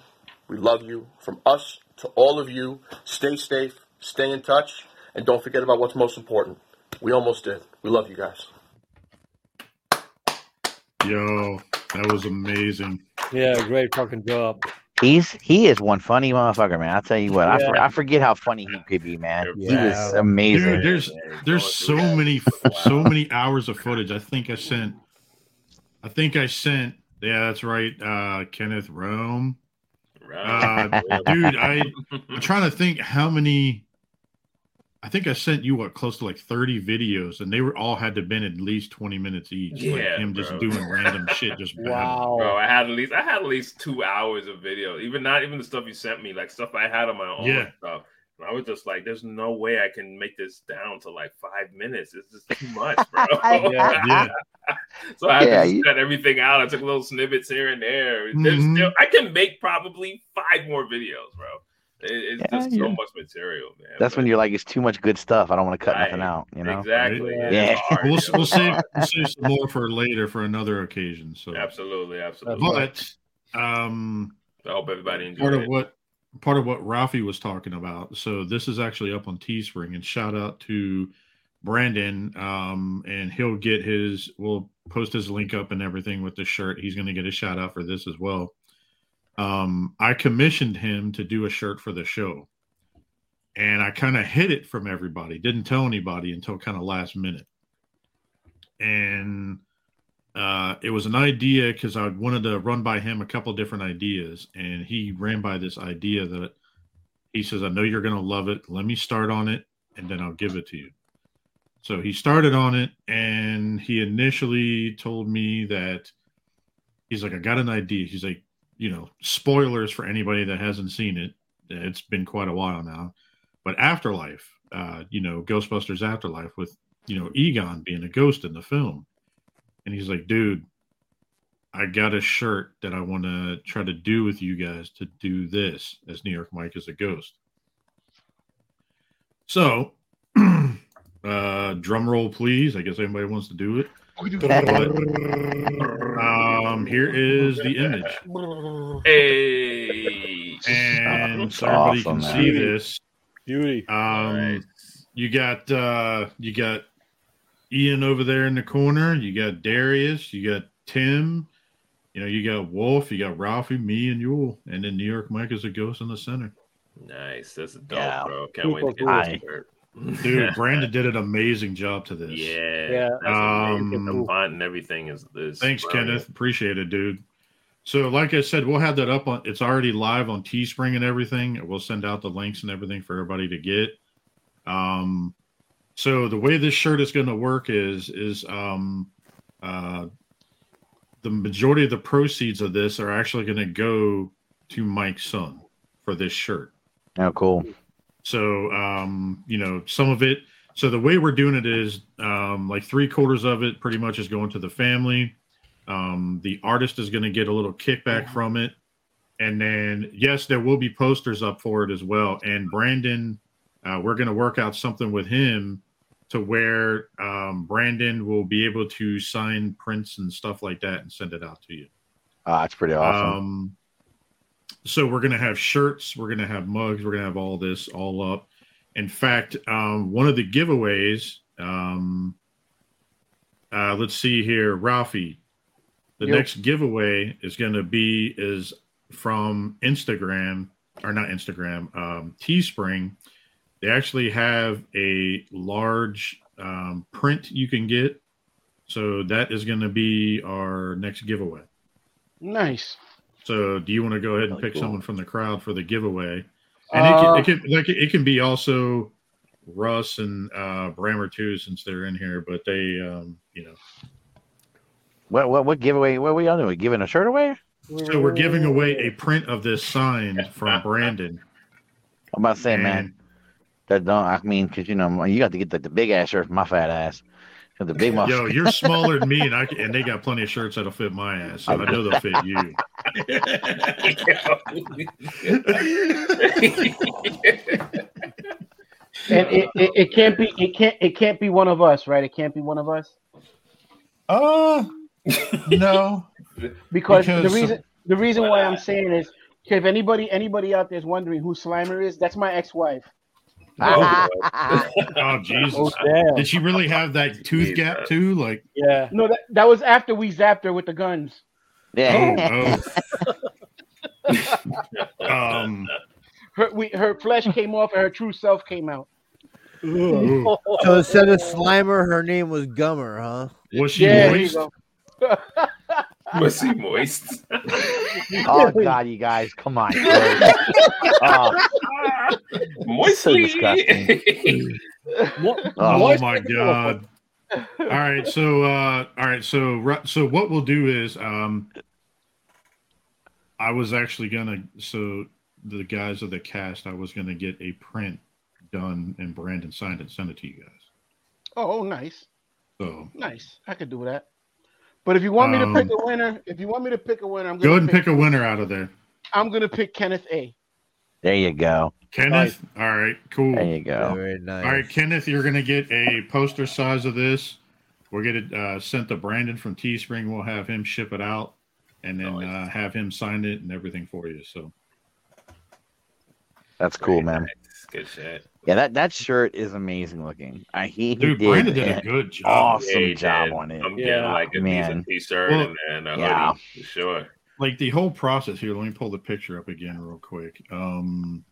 We love you. From us to all of you, stay safe, stay in touch, and don't forget about what's most important. We almost did. We love you guys. Yo, that was amazing. Yeah, great fucking job. He's he is one funny motherfucker, man. I'll tell you what. I, for, I forget how funny he could be, man. He Yeah. was amazing. Dude, there's there's so many so many hours of footage. I think I sent I think I sent yeah, that's right, uh Kenneth Rome. Uh, dude, I I'm trying to think how many I think I sent you what close to like 30 videos and they were all had to been at least 20 minutes each. like Yeah, him just doing random shit just babbling. Bro, I had at least I had at least two hours of video. Even not even the stuff you sent me, like stuff I had on my own Yeah. stuff. And I was just like, "There's no way I can make this down to like five minutes. It's just too much, bro." Yeah, yeah. so I had Yeah, to you- cut everything out. I took little snippets here and there. There's Mhm. still I can make probably five more videos, bro. It- it's Yeah, just so much material, man. That's when you're like, it's too much good stuff. I don't want to cut Right. nothing out. You know. Exactly. Yeah. Yeah. We'll, yo. we'll save we'll save some more for later for another occasion. So Absolutely, absolutely. but um I hope everybody enjoyed part of it. what part of what Ralphie was talking about. So this is actually up on Teespring, and shout out to Brandon. Um, and he'll get his. We'll post his link up and everything with the shirt. He's going to get a shout out for this as well. Um, I commissioned him to do a shirt for the show, and I kind of hid it from everybody. Didn't tell anybody until kind of last minute, and uh, it was an idea because I wanted to run by him a couple different ideas, and he ran by this idea that he says, "I know you're going to love it. Let me start on it, and then I'll give it to you." So he started on it, and he initially told me that he's like, "I got an idea." He's like, "You know, spoilers for anybody that hasn't seen it. It's been quite a while now, but Afterlife, uh, you know, Ghostbusters Afterlife with you know Egon being a ghost in the film." and he's like, dude, I got a shirt that I want to try to do with you guys to do this as New York Mike is a ghost. So, uh, drum roll, please. I guess anybody wants to do it. Um, here is the image, Hey. and That's so everybody awesome, can man. see this. Beauty. Um, you got uh, you got Ian over there in the corner. You got Darius. You got Tim. You know, you got Wolf. You got Ralphie, me, and Yule, and then New York Mike is a ghost in the center. Nice. That's dope, Yeah. bro. Can't wait to get cool. this shirt. Dude, Brandon did an amazing job to this. Yeah. Yeah. Um, the font and everything is, is Thanks, brilliant. Kenneth. Appreciate it, dude. So, like I said, we'll have that up on. It's already live on Teespring and everything. We'll send out the links and everything for everybody to get. Um, so the way this shirt is going to work is is um, uh, the majority of the proceeds of this are actually going to go to Mike's son for this shirt. Oh, cool. So, um, you know, some of it. So the way we're doing it is um, like three quarters of it pretty much is going to the family. Um, the artist is going to get a little kickback from it, and then yes, there will be posters up for it as well. And Brandon, uh, we're going to work out something with him to where um, Brandon will be able to sign prints and stuff like that and send it out to you. Ah, that's pretty awesome. Um, so we're gonna have shirts, we're gonna have mugs, we're gonna have all this all up. In fact, um, one of the giveaways, um, uh, let's see here, Ralphie. The Yep. next giveaway is gonna be is from Instagram or not Instagram, um, Teespring. They actually have a large um, print you can get. So that is going to be our next giveaway. Nice. So, do you want to go ahead and pick cool. someone from the crowd for the giveaway? And Uh, it, can, it can like it can be also Russ and uh, Brammer too, since they're in here. But they, um, you know, What what what giveaway? What are we on doing? Giving a shirt away? so we're giving away a print of this sign from Brandon. I'm about to say, man, that don't. I mean, because you know, you got to get the, the big ass shirt for my fat ass. 'Cause The big Yo, you're smaller than me, and I and they got plenty of shirts that'll fit my ass, so I know they'll fit you. And it, it, it can't be it can't it can't be one of us, right? It can't be one of us Uh no. because, Because- the reason the reason why I'm saying is if anybody anybody out there is wondering who Slimer is, that's my ex-wife. Oh Jesus! Oh! Did she really have that tooth gap too? Like, Yeah. No, that, that was after we zapped her with the guns. yeah. oh, um, Her we, her flesh came off and her true self came out. ooh. So instead of Slimer, her name was Gummer, huh? was she Yeah, moist? Go. Was he moist? oh God, you guys, come on. oh, Moistly. disgusting. What, Oh, Oh my god! All right, so uh, all right, so so what we'll do is, um, I was actually gonna so the guys of the cast, I was gonna get a print done and Brandon signed and send it to you guys. Oh, nice, So nice. I could do that. But if you want me to pick Um, a winner, if you want me to pick a winner, I'm go gonna ahead and pick a winner out of there. I'm gonna pick Kenneth A. There you go. Kenneth. All right, cool. There you go. Very nice. All right, Kenneth, you're gonna get a poster size of this. We'll get it uh, sent to Brandon from Teespring. We'll have him ship it out, and then uh, have him sign it and everything for you. So That's cool, man. Nice. Good shit. Yeah, that, that shirt is amazing looking. I he, he Dude, did, Brandon did a good job. Awesome Yeah, job did. on it. I'm Yeah. getting like a Man. decent t-shirt Well, and then a yeah. hoodie sure. like the whole process here. Let me pull the picture up again real quick. Um,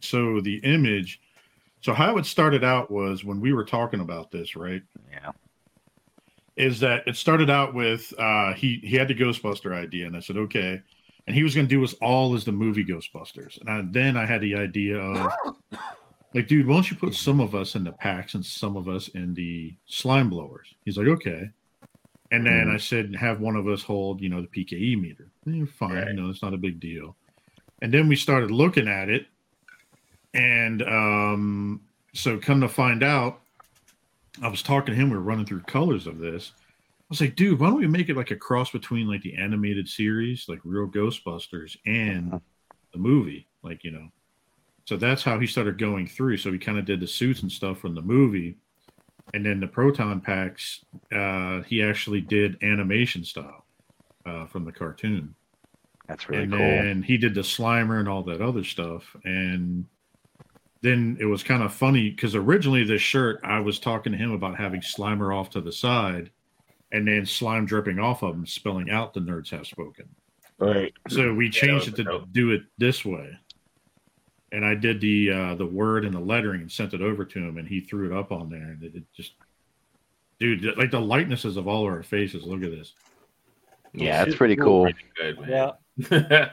so the image. So how it started out was when we were talking about this, right? Yeah. is that it started out with uh he he had the ghostbuster idea and i said okay and he was going to do us all as the movie ghostbusters and I, then i had the idea of like dude why don't you put some of us in the packs and some of us in the slime blowers he's like okay and then i said have one of us hold you know the pke meter Eh, fine Right. you know it's not a big deal and then we started looking at it and um so come to find out I was talking to him. We were running through colors of this. I was like, dude, why don't we make it like a cross between like the animated series, like real Ghostbusters, and the movie? Like, you know. So that's how he started going through. So he kind of did the suits and stuff from the movie. And then the proton packs, uh, he actually did animation style uh, from the cartoon. That's really and cool. then he did the Slimer and all that other stuff. And then it was kind of funny because originally this shirt, I was talking to him about having Slimer off to the side and then slime dripping off of them, spelling out the nerds have spoken. Right. So we changed that it to dope. do it this way. And I did the uh, the word and the lettering and sent it over to him, and he threw it up on there, and it, it just, dude, like the likenesses of all of our faces. Look at this. Yeah, that's pretty cool. Pretty good, Yeah.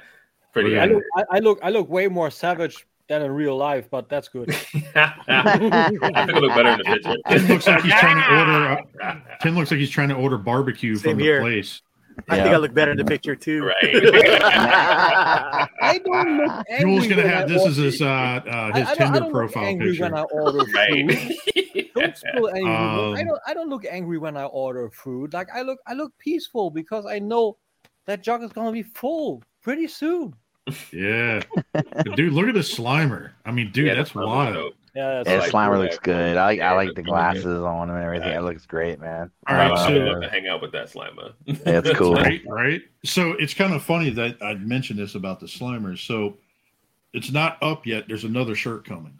Pretty I good. look, I, I look, I look way more savage than in real life, but that's good. I think I look better in the picture. Tim looks like he's trying to order. Uh, Tim looks like he's trying to order barbecue Same from the here. place. I think I look better in the picture too. Right. I don't look angry. Jules gonna when have I this order- as his uh, uh his I, I don't, I Tinder don't look profile angry picture. when I order food. Don't spill angry. Um, I don't. I don't look angry when I order food. Like I look. I look peaceful because I know that jug is gonna be full pretty soon. Yeah, dude, look at this Slimer. I mean, dude, Yeah, that's that wild. dope. Yeah, Yeah, like Slimer that. looks good. I like I like the Yeah. glasses on him and everything. It looks great, man. All right, I so- would love to hang out with that Slimer. That's cool. Right, right. So it's kind of funny that I mentioned this about the Slimers. So it's not up yet. There's another shirt coming.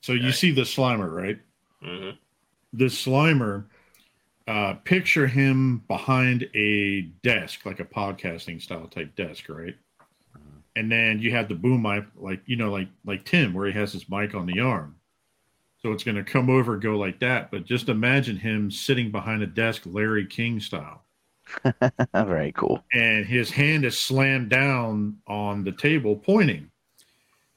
So you see the Slimer, right? Mhm. This Slimer, uh, picture him behind a desk, like a podcasting style type desk, right? And then you have the boom mic, like you know, like like Tim, where he has his mic on the arm. So it's going to come over, go like that. But just imagine him sitting behind a desk, Larry King style Very cool. and his hand is slammed down on the table pointing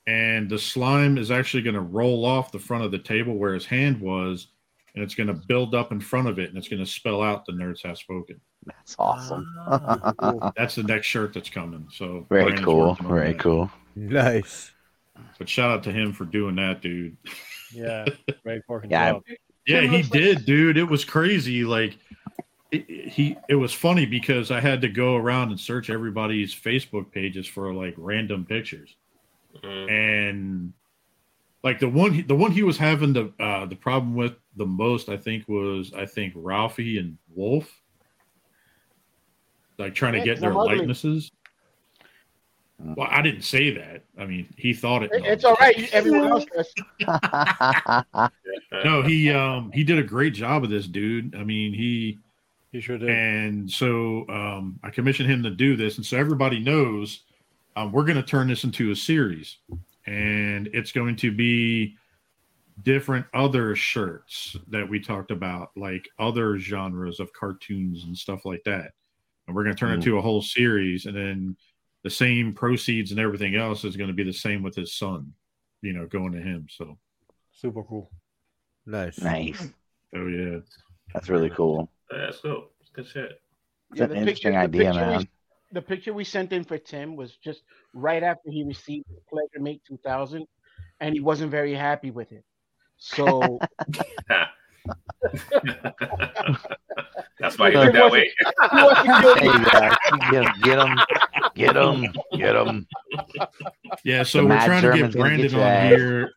and the slime is actually going to roll off the front of the table where his hand was and it's going to build up in front of it and it's going to spell out the nerds have spoken That's awesome. that's the next shirt that's coming so Very Brandon's cool. Very that. cool. Nice. but shout out to him for doing that dude Yeah, great fucking Yeah, job. yeah he did dude it was crazy like it, it- he it was funny because i had to go around and search everybody's facebook pages for like random pictures Mhm. and like the one he- the one he was having the uh the problem with the most i think was i think ralphie and wolf. Like trying to get their I'm likenesses. Well i didn't say that. I mean he thought it. It- It's all right. Everyone else does. no he um he did a great job of this dude. I mean he He sure did. and so um, I commissioned him to do this, and so everybody knows um, we're going to turn this into a series, and it's going to be different other shirts that we talked about, like other genres of cartoons and stuff like that, and we're going to turn it mm. to a whole series, and then the same proceeds and everything else is going to be the same with his son, you know, going to him. So, Super cool. Nice. Nice. oh yeah, That's really cool. That's cool. It's good shit. It's an interesting idea, man. We, the picture we sent in for Tim was just right after he received his Pleasure Mate 2000, and he wasn't very happy with it. So That's why you look that way. He wasn't guilty. Hey, guys, get him, get him, get him. yeah. So The we're mad trying to German's get gonna get Brandon your on ass. here.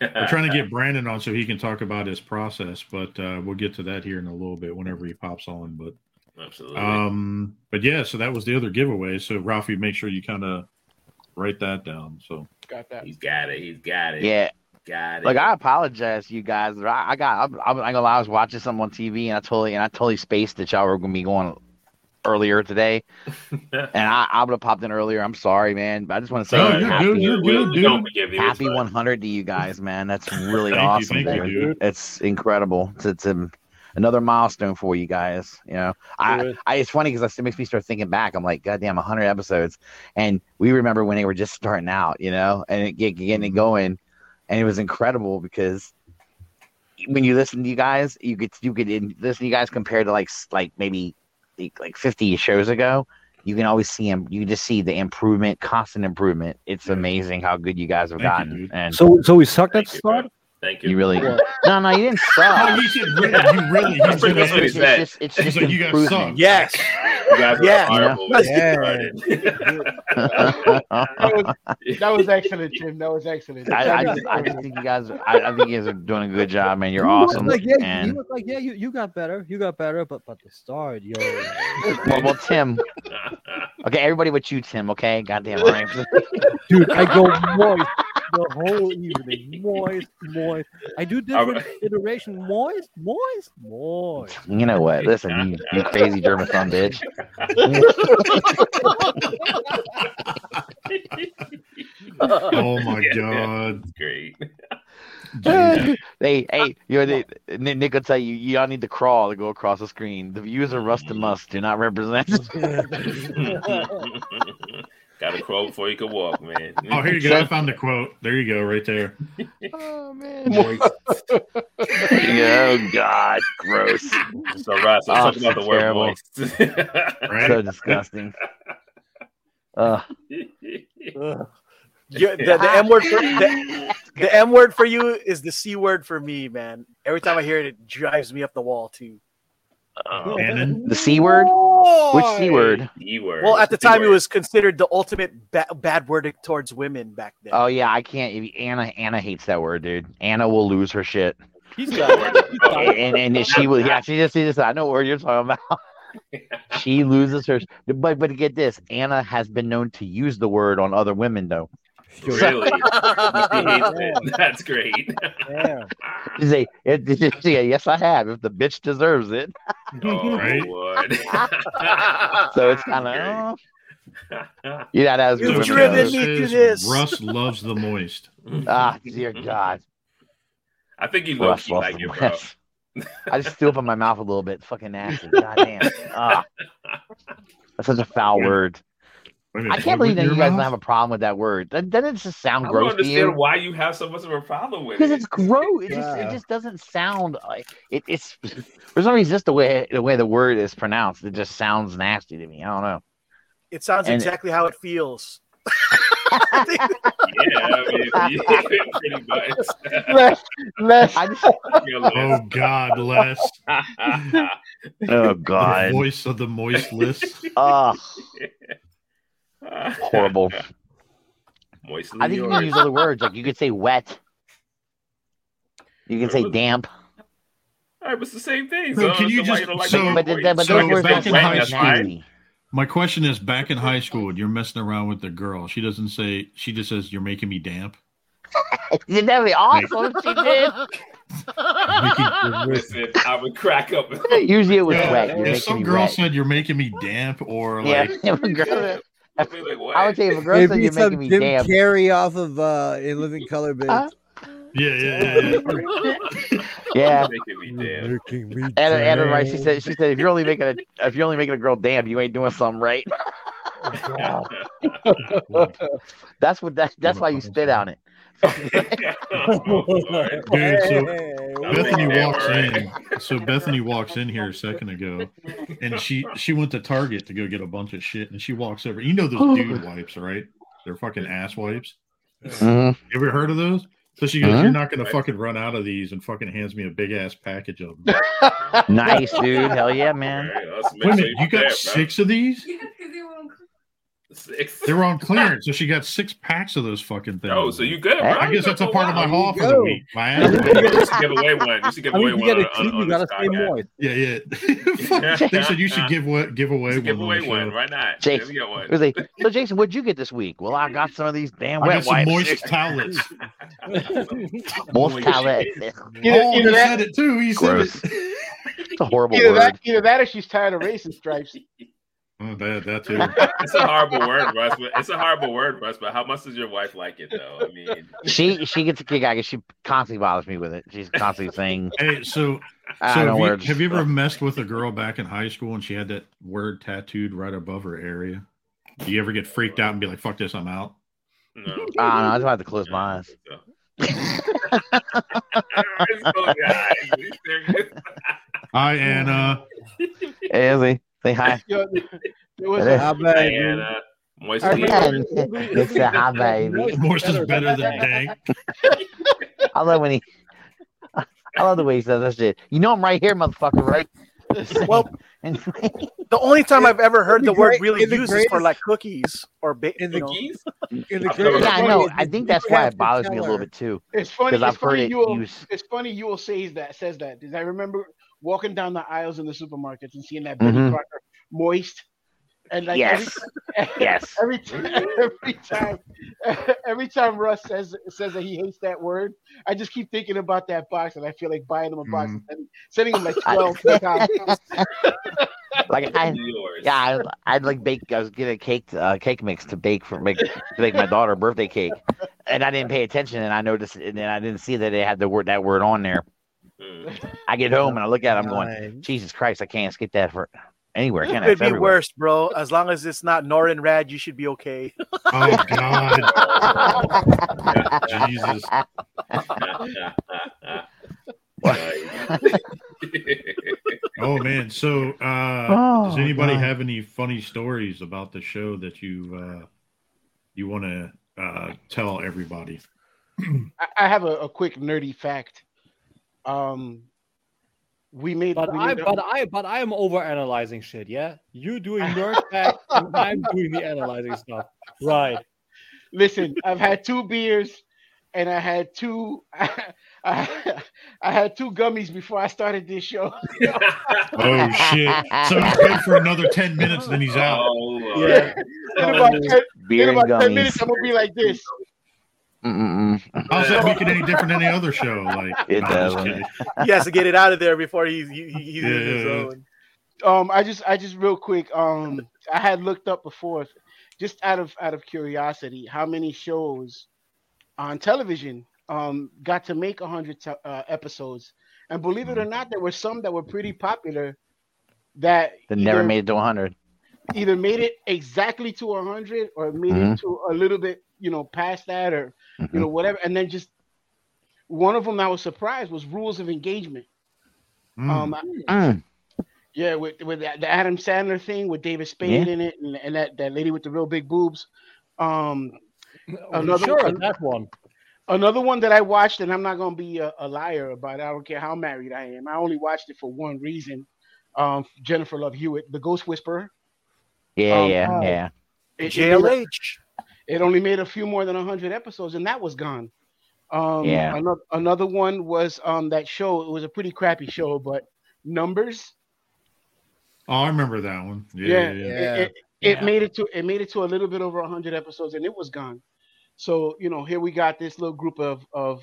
We're trying to get Brandon on so he can talk about his process, but uh, we'll get to that here in a little bit whenever he pops on. But Absolutely. um, but yeah, so that was the other giveaway. So Ralphie, make sure you kind of write that down. So got that. He's got it. He's got it. Yeah. Got it. Like I apologize you guys. but I, I got. I'm, I'm not gonna lie. I was watching something on TV and I totally and I totally spaced that y'all were gonna be going earlier today, and I, I would have popped in earlier. I'm sorry, man. But I just want to say No, you're happy, good, you're good, dude. don't forgive you. It's happy 100 to you guys, man. That's really Thank you, awesome, thank you, dude. dude. It's incredible. It's, it's um, another milestone for you guys. You know, I, I it's funny because it makes me start thinking back. I'm like, goddamn, 100 episodes, and we remember when they were just starting out, you know, and it, get, getting it mm-hmm. going, and it was incredible because when you listen to you guys, you get you could in- listen to you guys compared to like like maybe like, like 50 shows ago. You can always see them. You just see the improvement, constant improvement. It's amazing how good you guys have Thank gotten, dude. and So, so we sucked at Thank the you, start. Thank you. you really no, no, you didn't no, suck. he said really, you really. He That's said pretty what he It's just, it's just like, you guys suck. Yes. You guys Yeah. horrible. Yeah. That was, that was excellent, Tim. That was excellent. I, I, just, I just think you guys, I, I think you guys are doing a good job, man. You're awesome. Like, yeah, he and was like, yeah, you, you got better, you got better, but but the start, yo. well, well, Tim. Okay, everybody but you, Tim. Okay, goddamn right. Dude, I go moist the whole evening. Moist, moist. I do different iteration. Moist, moist, moist. You know what? Listen, you, you crazy German son bitch. Oh my god. Great. Dude. hey, hey, you know, they, Nick Nick will tell you, you all need to crawl to go across the screen. The views of Rust and Must do not represent. Got to crawl before you can walk, man. Oh, here you go. I found the quote. There you go, right there. oh man. oh God, gross. So, Ross, let's Oh, talk about the word terrible. Right? So disgusting. Uh, You, the, the M word for the, the M word for you is the C word for me, man. Every time I hear it, it drives me up the wall too. Um, oh, Bannon. the C word. Which c word? E word. Well, at the C time, it was considered the ultimate ba- bad word towards women back then. Oh yeah, I can't. Anna Anna hates that word, dude. Anna will lose her shit. He's got it. He's got it. and and she will. Yeah, she just she just. I know what you're talking about. she loses her. But but get this, Anna has been known to use the word on other women though. Really? She hates it. That's great. Yeah. She say, it, it- she- yes, I have. If the bitch deserves it, Oh, Right. So it's kind of. Oh, you know, that was You've good. driven me to this. Russ loves the moist. Ah, dear God. I think he low Russ key loves like it, bro. I just threw up in my mouth a little bit. Fucking nasty. God damn. Ah. That's such a foul word. Wait a minute, I can't believe that you guys don't have a problem with that word. Doesn't doesn't it just sound I don't gross to understand you? why you have so much of a problem with it. Because it's gross. It just it just doesn't sound like it, it's for some reason just the way the way the word is pronounced. It just sounds nasty to me. I don't know. It sounds And- exactly how it feels. Yeah, I mean, yeah, pretty much. Les, Les, just, Oh God, Les. oh The god. voice of the moist list. Oh, horrible. Moistly I think you can use other words. Like you could say wet. You can say damp. All right, was the same thing. No, So, can you just- like so- the But, word th- but So words back in high school- My question is: Back in high school, you're messing around with the girl. She doesn't say. She just says, "You're making me damp." Isn't that be awesome? if She did. Listen, I would crack up. Usually it was Yeah, wet. You're if some girl wet. said, "You're making me damp," or Yeah, like, if a girl- I'd be like, what? I would say if a girl said Maybe you're some making me Jim damp. Carrey off of uh, In Living Color, bitch. Huh? yeah, yeah, yeah, yeah. Yeah. Making me damn. Making me Anna, Anna, right? She said, she said, if you're only making a, if you're only making a girl damp, you ain't doing something right. That's what that, that's why you spit on it. Lord. Dude, so Bethany walks in. So Bethany walks in here a second ago, and she she went to Target to go get a bunch of shit, and she walks over. You know those dude wipes, right? They're fucking ass wipes. Mhm. You ever heard of those? So she goes, Mhm. "You're not gonna fucking run out of these," and fucking hands me a big ass package of them. Nice, dude. Hell yeah, man. All right, Wait a minute, you you got there, bro. six of these? Six. They were on clearance, so she got six packs of those fucking things. Oh, so you good, bro? I guess that's a part of my haul for the week. My You ass. should give away one. You should give I away you one. gotta on- keep, on you gotta Sky stay Guy. moist. Yeah, yeah. They said you should give away give away one. give away the one. show. Why not? Jay- There one. Like, so Jason, what'd you get this week? Well, I got some of these damn I wet got some wipes. moist towels. Moist towelettes. Either, oh, either he that, said it too. He said Gross. it. It's a horrible either word. that, either that, or she's tired of racing stripes. Oh, that, that too. It's a horrible word, Russ. But it's a horrible word, Russ. But how much does your wife like it, though? I mean, She she gets a kick out. 'cause She constantly bothers me with it. She's constantly saying, Hey, so "I so know have you, have you ever messed with a girl back in high school and she had that word tattooed right above her area? Do you ever get freaked out and be like, "Fuck this, I'm out"? no. I don't know. I just have to close my eyes. It's so guys. He's serious. Hi, Anna. Hey, Izzy, say hi. Yo, there was a, How bad? Diana, moist I to remember- It's a hi, baby. Moist is better than dank. I love when he. I love the way he says that shit. You know I'm right here, motherfucker, right? Well, the only time I've ever heard the the word great- really in the used is for like cookies or ba- In the know. Keys? In the I've never- greatest yeah, I know. I think that's why it bothers me a little bit too. it's funny. Because I've It's funny heard it you will. used. It's funny you will say that says that. Because I remember walking down the aisles in the supermarkets and seeing that Betty Mhm. Crocker moist, and like Yes. every, Yes. every time, every time, every time Russ says says that he hates that word, I just keep thinking about that box, and I feel like buying him a box and sending, sending him like twelve times. Like I, yeah, I'd, I'd like bake. I was getting a cake, uh, cake mix to bake for make to make my daughter birthday cake, and I didn't pay attention, and I noticed, and then I didn't see that it had the word that word on there. Mm. I get home and I look at it, I'm going, Jesus Christ, I can't skip that for anywhere. Can I? Could be everywhere. worse, bro. As long as it's not Norrin Radd, you should be okay. Oh God, Jesus. Oh man. So, uh, does Oh, anybody God. have any funny stories about the show that you uh, you want to uh, tell everybody? I, I have a, a quick nerdy fact. Um, we made. But we I, made but I, but I am over analyzing shit. Yeah, you doing nerd back, and I'm doing the analyzing stuff. Right. Listen, I've had two beers, and I had two. I, I had two gummies before I started this show. Oh shit! So he's good for another ten minutes, then he's out. Oh, Yeah. In about, ten, Beer in and about ten minutes, I'm gonna be like this. Mm-mm-mm. How's that make it any different than any other show? Like, It nah, doesn't. He has to get it out of there before he's he, he- he's in his Yeah. zone. Um, I just, I just real quick. Um, I had looked up before, just out of out of curiosity, how many shows on television um got to make hundred te- uh, episodes, and believe it or not, there were some that were pretty popular that That never made it to 100. Either made it exactly to 100 or made Mhm. it to a little bit you know past that or Mhm. you know whatever and then just one of them i was surprised was rules of engagement Mm. um Mm. yeah with with the the adam sandler thing with david spade Yeah. in it and, and that that lady with the real big boobs um Another Another sure, one- that one. another one that i watched and i'm not going to be a, a liar about it i don't care how married i am i only watched it for one reason um jennifer love hewitt the ghost whisperer Yeah, Um, yeah, oh. yeah. It, it, made a- JLH. it only made a few more than 100 episodes and that was gone um Yeah. another, another one was um that show it was a pretty crappy show but numbers Oh, I remember that one. Yeah, yeah, yeah. yeah. it, it, it made it to it made it to a little bit over 100 episodes and it was gone so you know here we got this little group of of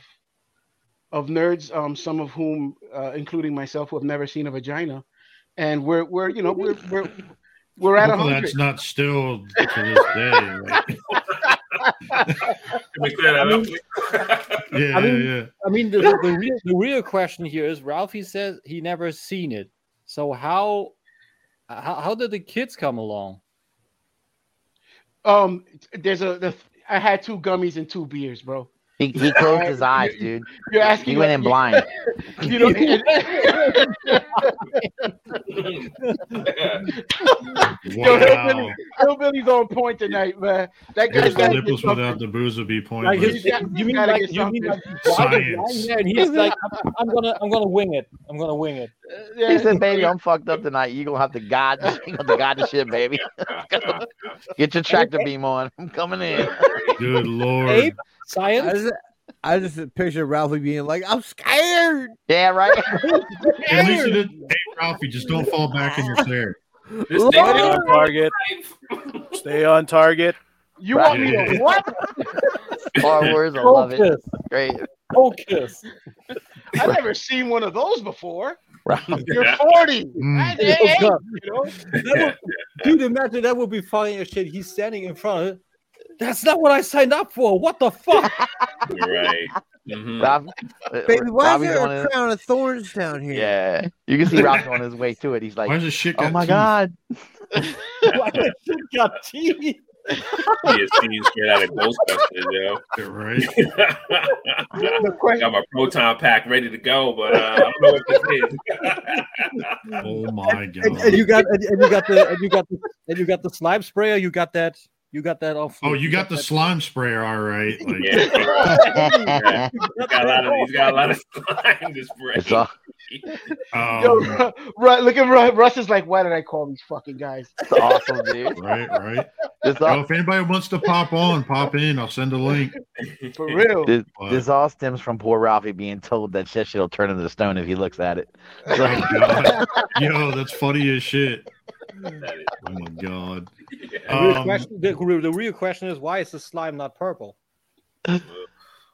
of nerds um some of whom uh, including myself who have never seen a vagina and we're we're you know we're we're we're at Hopefully 100 that's not still to this day. Like, Can we clear that up? yeah, I mean- yeah. I mean, the, the, the real the real question here is Ralphie says he never seen it. So how how, how did the kids come along? um there's a the, i had two gummies and two beers bro He, he closed his eyes, dude. You're asking. He went in blind. You know. Yo, Wow. Hillbilly, Hillbilly's on point tonight, man. That guy's the got nipples without the booze would be Like pointless. his, you mean like you mean like something. blind- blind Science. he's like, I'm, I'm gonna I'm gonna wing it. I'm gonna wing it. Uh, he said, "Baby, I'm fucked up tonight. You gonna have to guide, you gonna have to guide the shit, baby. Get your tractor beam on. I'm coming in." Good lord. Ape, I science. just, I just picture Ralphie being like, "I'm scared." Yeah, right. At least you did. Hey, Ralphie, just don't fall back in your chair. This Stay thing on target. Stay on target. You want me to what? Star Wars, I love it. Focus. Great. Focus. I've never seen one of those before. Right. You're 40. Mm. I- hey, hey, you know? That would- dude, imagine that would be funny as shit. He's standing in front of. That's not what I signed up for. What the fuck? right. Mhm. Rob, Baby, why Robbie's is there a his- crown of thorns down here? Yeah, you can see Robbie on his way to it. He's like, Why is this shit "Oh my teeth? god, Why that shit got teeth? He is seen straight out of Ghostbusters, yo. Right? The question, Got my proton pack ready to go, but uh, I don't know what this is. Oh my And, god. and you got and, and you got the and you got the and you got the slime sprayer. You got that. You got that off. Oh, you got the slime sprayer, all right. Like, yeah. He's got a lot of he's got a lot of slime to spray. it's all, yo, um, look at Russ. Russ is like, why did I call these fucking guys? it's awesome, dude. right, right. This Well, all, if anybody wants to pop on, pop in. I'll send a link. For real. this, But- this all stems from poor Ralphie being told that shit shit'll turn into stone if he looks at it. Oh. Yo, that's funny as shit. Oh my god. The real, Um, question, the, the real question is why is the slime not purple?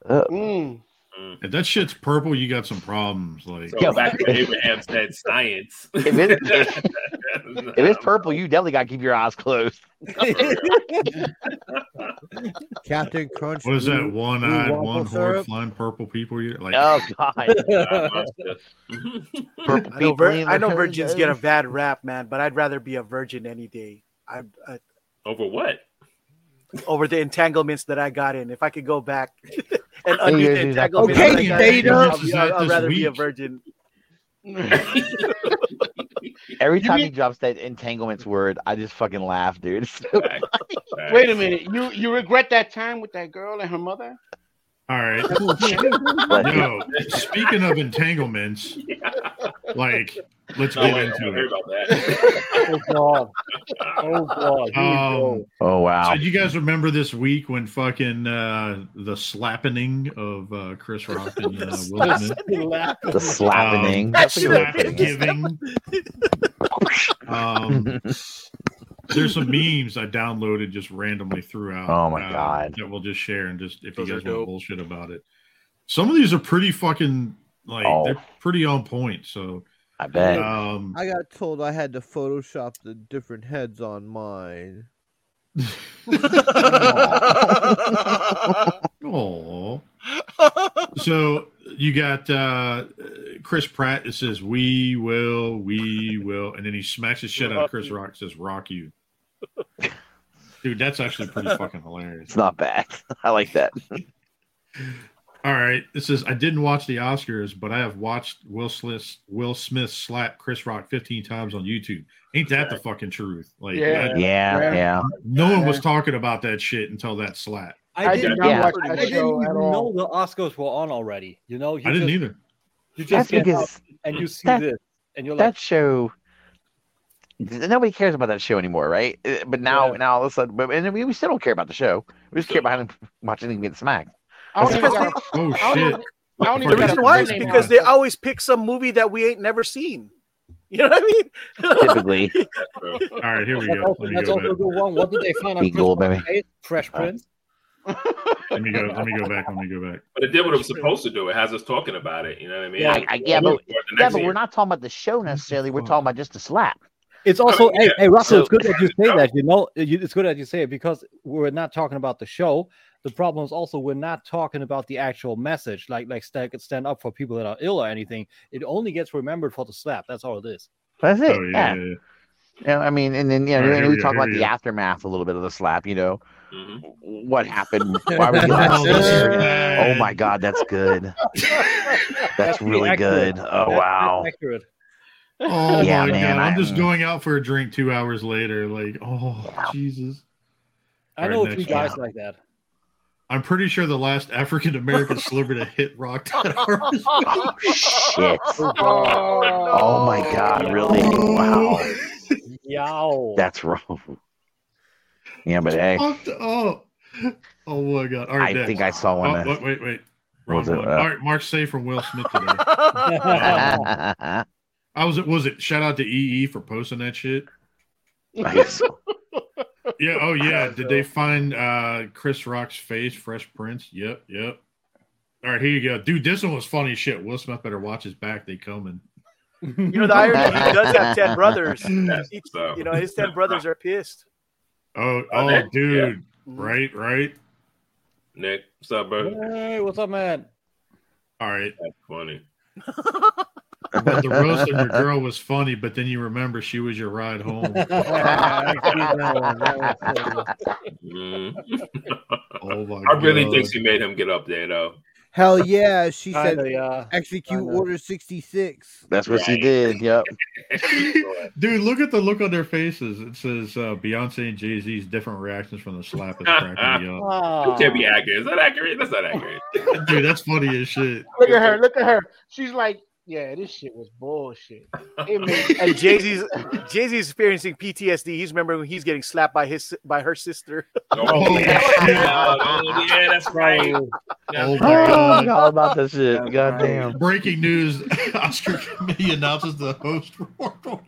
Mm. Mm-hmm. if that shit's purple, you got some problems. Like So back to Abraham said science. If, it, if it's purple, you definitely got to keep your eyes closed. Captain Crunch. what is that? One blue eyed, one horn syrup? flying purple people. You like Oh god, purple I know, people. vir- I know the virgins get a bad rap, man, but I'd rather be a virgin any day. I, I Over what? over the entanglements that I got in. If I could go back and Hey, undo you're- like, okay, that I got in, Vader. I'll, be- Is I'll, that I'd this rather be a virgin. Every time mean- he drops that entanglements word, I just fucking laugh, dude. It's so Fact, fact. Wait a minute. You you regret that time with that girl and her mother? All right. Bless you. Yo, speaking of entanglements, like let's No, get wait, into it. about that. Oh god. Oh god. Here we go. Um, Oh wow. so you guys remember this week when fucking uh, the slapping of uh, Chris Rock and uh, Will Smith? The slapping. Um, That's slap giving. Um, there's some memes I downloaded just randomly throughout. Oh my uh, God. That we'll just share and just if you Those are guys want dope. bullshit about it. Some of these are pretty fucking like Oh. they're pretty on point. So I bet. um, I got told I had to Photoshop the different heads on mine. Oh. so you got uh Chris Pratt. It says "We will, we will," and then he smacks the shit out of Chris Rock. Says "Rock you." Dude, that's actually pretty fucking hilarious. It's not bad. I like that. All right, This is I didn't watch the Oscars, but I have watched Will Smith Will Smith slap Chris Rock 15 times on YouTube. Ain't that the fucking truth? Like, Yeah. I- Yeah, Yeah. yeah. no one was talking about that shit until that slap. I did not yeah. watch I that didn't show even at know the Oscars were on already. You know, you I didn't just, either. You That's just get because and you see that- this, and you're like that show nobody cares about that show anymore, right? Uh, But now, Yeah. now all of a sudden, but and we, we still don't care about the show. We just care about him watching him get smacked. I don't even Because got. Oh I don't oh, shit! I don't The even got reason why is because they always pick some movie that we ain't never seen. You know what I mean? Typically, All right, here we that's go. also, Let me that's go also a good one. What did they find on Be Chris baby. Fresh Prince. Let me go. Let me go back. Let me go back. But it did what it was supposed to do. It has us talking about it. You know what I mean? Yeah, I, I, yeah, but yeah, but we're not talking about the show necessarily. We're talking about just the slap. It's also, mean, hey, yeah, hey, Russell, it's good that you say that. You know, you- it's good that you say it because we're not talking about the show. The problem is also we're not talking about the actual message, like like stand, stand up for people that are ill or anything. It only gets remembered for the slap. That's all it is. That's it. Oh yeah. yeah, yeah, yeah. I mean, and then you know, All right, and we we talk about here the aftermath a little bit of the slap. You know, Mhm. what happened? Why we get that Oh, this is scenario. bad. Oh my god, that's good. That's pretty really accurate. good. Oh that's wow. accurate. Oh Yeah, my man, god! I'm I- just going out for a drink two hours later. Like, oh Jesus! I know right, a few guys one. like that. I'm pretty sure the last African American celebrity to hit rock. Oh shit. Oh, Oh my god, really? Wow. Yow. That's wrong. Yeah, but hey, Fucked up. Oh my god! All right, I next. think I saw Oh, one. that- wait, wait, wait. Wrong was it, one. uh, All right, Mark say from Will Smith today. I was it was it shout out to EE for posting that shit. I guess so. Yeah, oh yeah. Did they find uh Chris Rock's face, Fresh Prince? Yep, yep. All right, here you go. Dude, this one was funny shit. Will Smith better watch his back, they coming. You know, the irony he does have ten brothers. That's He- what's you know, his ten brothers are pissed. Oh, Oh, oh dude. Mhm. Right, right. Nick, what's up, bro? Hey, what's up, man? All right. That's funny. But the roast of your girl was funny, but then you remember she was your ride home. Mm. Oh my I really god. think she made him get up there, though. Hell yeah, she said Kinda, yeah. execute Kinda. order 66. That's what she did. Yep. Dude, look at the look on their faces. It says uh, Beyonce and Jay Z's different reactions from the slap is cracking me up. It can't be accurate. Is that accurate? That's not accurate. Dude, that's funny as shit. Look at her. Look at her. She's like, yeah, this shit was bullshit. Made, And Jay Z's Jay Z's experiencing PTSD. He's remembering when he's getting slapped by his by her sister. Oh, oh, yeah. Oh, yeah, that's right. Oh, oh, oh That's Oh, god. all about this shit. God damn. Breaking news Oscar committee announces the host for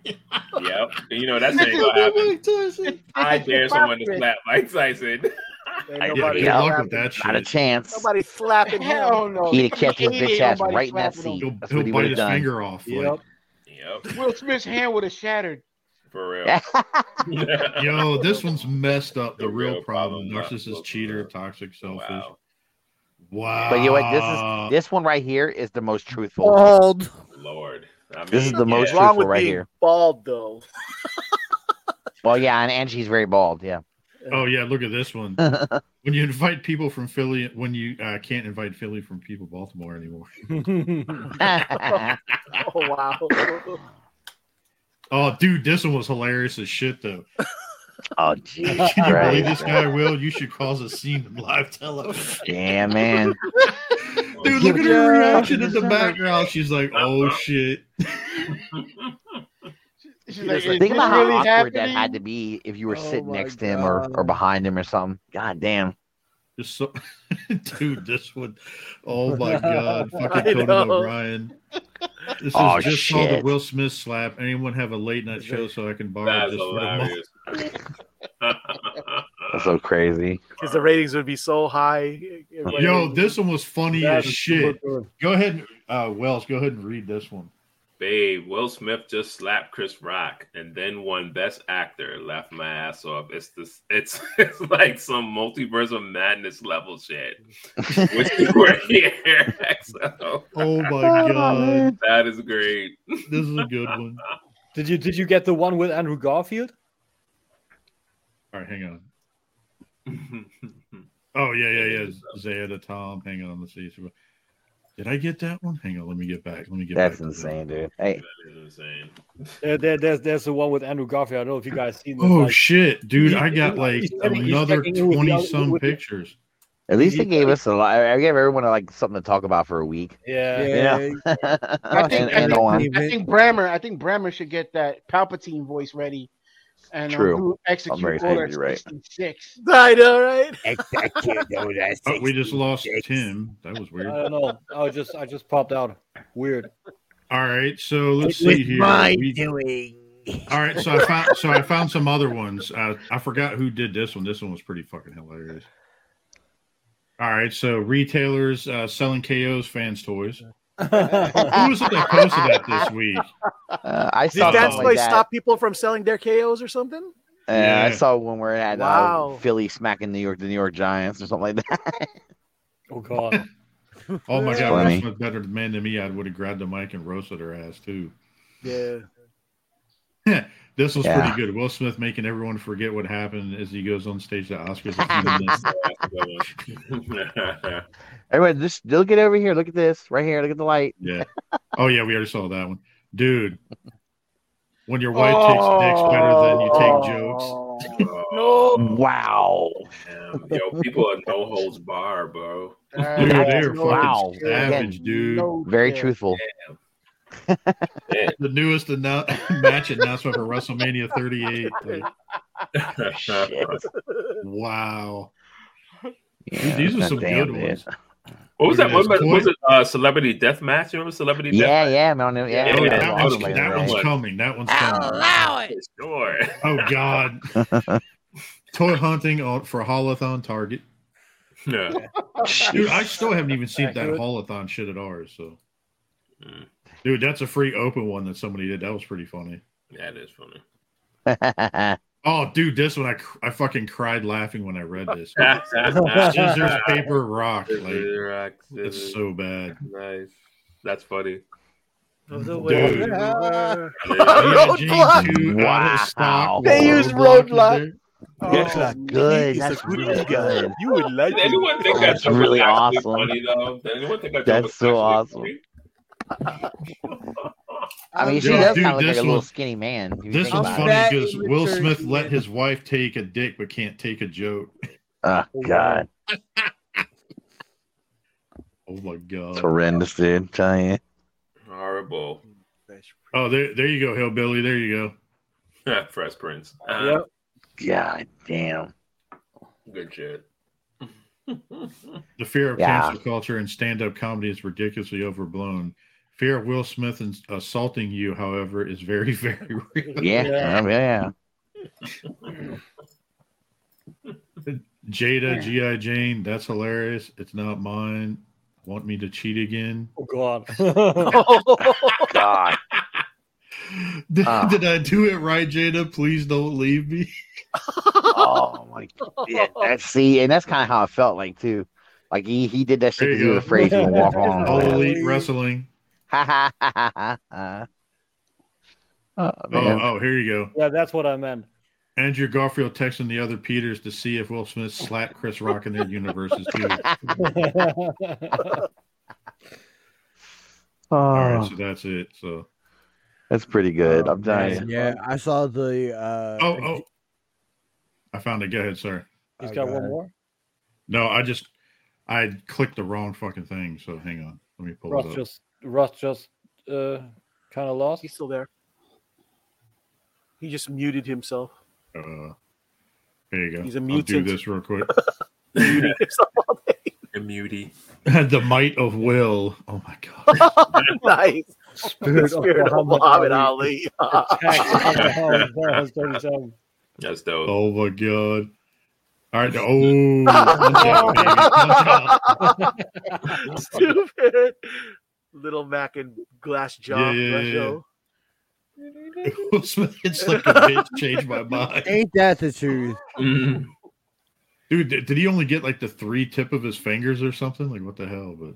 Yep. You know that's ain't gonna happen. I dare someone to slap Mike Tyson. Ain't I- Yeah, good luck with that Not a chance. nobody slapping him. hell no. He'd have kept his Ain't bitch ass nobody right in that slapping seat. He'll, That's he'll what he bite his done. finger off. Yep. Yep. Will Smith's hand would have shattered. For real. Yo, this one's messed up. The, The real, real problem. problem, Narcissist, not- cheater, toxic, selfish. Wow. Wow. But you know what? This is this one right here is the most truthful. Bald. Lord. I mean, This is the most yeah. Wrong truthful right here. bald though. Well, yeah, and, and she's very bald. Yeah. Oh yeah, look at this one. when you invite people from Philly, when you uh, can't invite Philly from people Baltimore anymore. Oh wow. Oh, dude, this one was hilarious as shit though. Oh, Can jeez. you believe this guy, Will? You should cause a scene in live television. Yeah, man. Dude, look at her reaction in the background. She's like, "Oh shit." She's like, Think "Is this about how really awkward that had to be if you were Oh sitting my next to him or, or behind him or something. God damn. Just so, dude, this one, oh my god, I fucking Conan. O'Brien. This is Oh, just saw the. Will Smith slap. Anyone have a late night show so I can borrow That's this for a hilarious. That's so crazy. Because the ratings would be so high. Everybody- Yo, this one was funny as shit. Go ahead, and- uh, Wells. Go ahead and read this one. Babe, Will Smith just slapped Chris Rock and then won Best Actor. Laughed my ass off. It's this. It's it's like some multiverse of madness level shit. Wish you were here. XO. Oh my oh, god, That is great. this is a good one. Did you did you get the one with Andrew Garfield? All right, hang on. Oh yeah, yeah, yeah. Zayda Tom. Hang on, let's see. Did I get that one? Hang on, let me get back. Let me get That's back. to that. insane, dude. Hey, That is insane. There, there, there's there's the one with Andrew Garfield. I don't know if you guys seen this. Oh like, shit, dude! he- I got he- like he's another checking in with the twenty other- some with pictures. at least they gave us a lot. I gave everyone like something to talk about for a week. yeah. Yeah. You know? I think, and, I, think, on. I think Brammer. I think Brammer should get that Palpatine voice ready, and um, True. do execute very order excited, you're right. six. I know, right? Oh, we just lost Tim. That was weird. I don't know. I just I just popped out. Weird. All right, so let's What's see here. mine We- doing? all right, so I found so I found some other ones. Uh, I forgot who did this one. This one was pretty fucking hilarious. All right, so retailers uh, selling KO's fans toys. Who was it that posted that this week? Uh, I Did saw that something toy like that. stop people from selling their KOs or something? Uh, Yeah. I saw one where it had Wow. uh, Philly smacking New York, the New York Giants, or something like that. Oh god. Oh my god, funny. Will Smith better man than me. I would have grabbed the mic and roasted her ass too. Yeah. This was Yeah. pretty good. Will Smith making everyone forget what happened as he goes on stage at Oscars. a few minutes. Everyone, just look at over here. Look at this right here. Look at the light. yeah. Oh yeah, we already saw that one, dude. When your wife takes dicks better than you take jokes. Oh, Wow. damn. Yo, people are no holds bar, bro. Dude, they're fucking Wow. savage, dude. No Very care. truthful. Yeah. The newest annou- match announcement for WrestleMania 38. Like, wow. Yeah, these are some damn, good dude. ones. What was Look that? at What was, was it? Uh, Celebrity Death Match? You remember Celebrity Death Yeah, yeah, man. Yeah, Yeah, Oh, yeah, that, yeah. one's, Like that that one's coming. That one's coming. Match? Sure. Oh God. Toy hunting on, for Holothon Target. Yeah. Dude, I still haven't even seen that Accurate. Holothon shit at ours. So, Mm. Dude, that's a free open one that somebody did. That was pretty funny. Yeah, it is funny. Oh, dude, this one I I fucking cried laughing when I read this. Scissors, Scissors, paper, rock. Like rock, it's so bad. nice. That's funny. Dude. Uh, Roadblock. 2 out of stock. They use Roadblock. in That's Oh, not good. he's a That's good really guy. good. You would like Did anyone think that That's really awesome. funny though? Did anyone think that joke That's so awesome. funny? I mean, she Yo, does kind of look like a little one- skinny man. if you This think one's about funny because Will Smith shit. let his wife take a dick but can't take a joke. Oh God, Oh my it's god. horrendous, dude. I'm telling you. Horrible. Oh, there, there you go, hillbilly. There you go. Fresh Prince. Uh, Yep. God damn. Good shit. The fear of Yeah. cancel culture and stand-up comedy is ridiculously overblown. Fear of Will Smith ins- assaulting you, however, is very, very real. Yeah, Yeah. um, yeah. Jada, GI Jane, that's hilarious. It's not mine. Want me to cheat again? Oh god. God. Did, Ah. did I do it right, Jada? Please don't leave me. Oh my. God! Yeah, that's see, and that's kind of how I felt like too. Like he he did that shit There because you he was afraid he would walk on. All Oh, Elite Wrestling. Oh, Oh, man. oh, here you go. yeah, that's what I meant. Andrew Garfield texting the other Peters to see if Will Smith slapped Chris Rock in their universes too. All right, Oh, so that's it. So, that's pretty good. I'm telling you. Yeah, I saw the. Uh, oh, oh, I found it. Go ahead, sir. He's got got one it. more. No, I just I clicked the wrong fucking thing. So hang on. Let me pull Russ it up. just Russ just uh kind of lost. He's still there. He just muted himself. Uh, here you go. He's a I'll do this real quick. Muting himself all day. A mutie. the might of will. Oh my god. nice. Spirit, Spirit of Muhammad Ali. Attacks Oklahoma Bears 37. That's dope. Oh my god. All right. Oh, punch out, baby. Punch. Stupid. Little Mac and glass jaw. Yeah, yeah, yeah, Will Smith, it's like a bitch changed my mind. Ain't that the truth? Mhm. Dude, did, did he only get like the three tip of his fingers or something? Like what the hell? But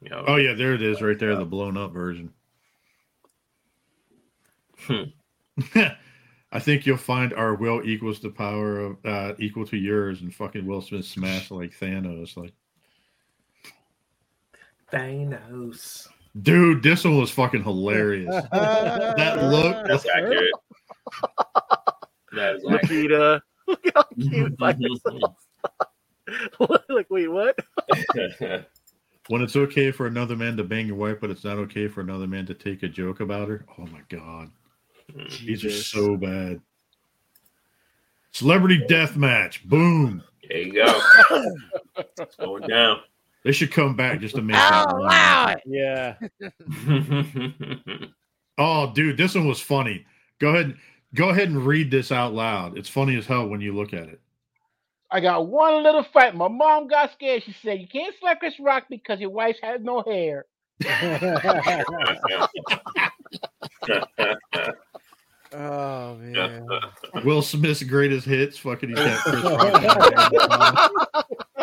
Yo. oh yeah, there it is, right there, the blown up version. Hmm. I think you'll find our will equals the power of uh, equal to yours, and fucking Will Smith smashed like Thanos. Like, Thanos. dude, this one was fucking hilarious. that look, That's accurate. That is accurate. Nikita. Look how cute by herself. like, wait, what? when it's okay for another man to bang your wife, but it's not okay for another man to take a joke about her. Oh my god, these are so bad. Celebrity death match, boom. there you go. It's going down. They should come back just to make that one. Yeah. Oh, dude, this one was funny. Go ahead, go ahead and read this out loud. It's funny as hell when you look at it. I got one little fight. My mom got scared. She said, "You can't slap Chris Rock because your wife has no hair." Oh man. Will Smith's greatest hits, fucking he's got Chris Rock.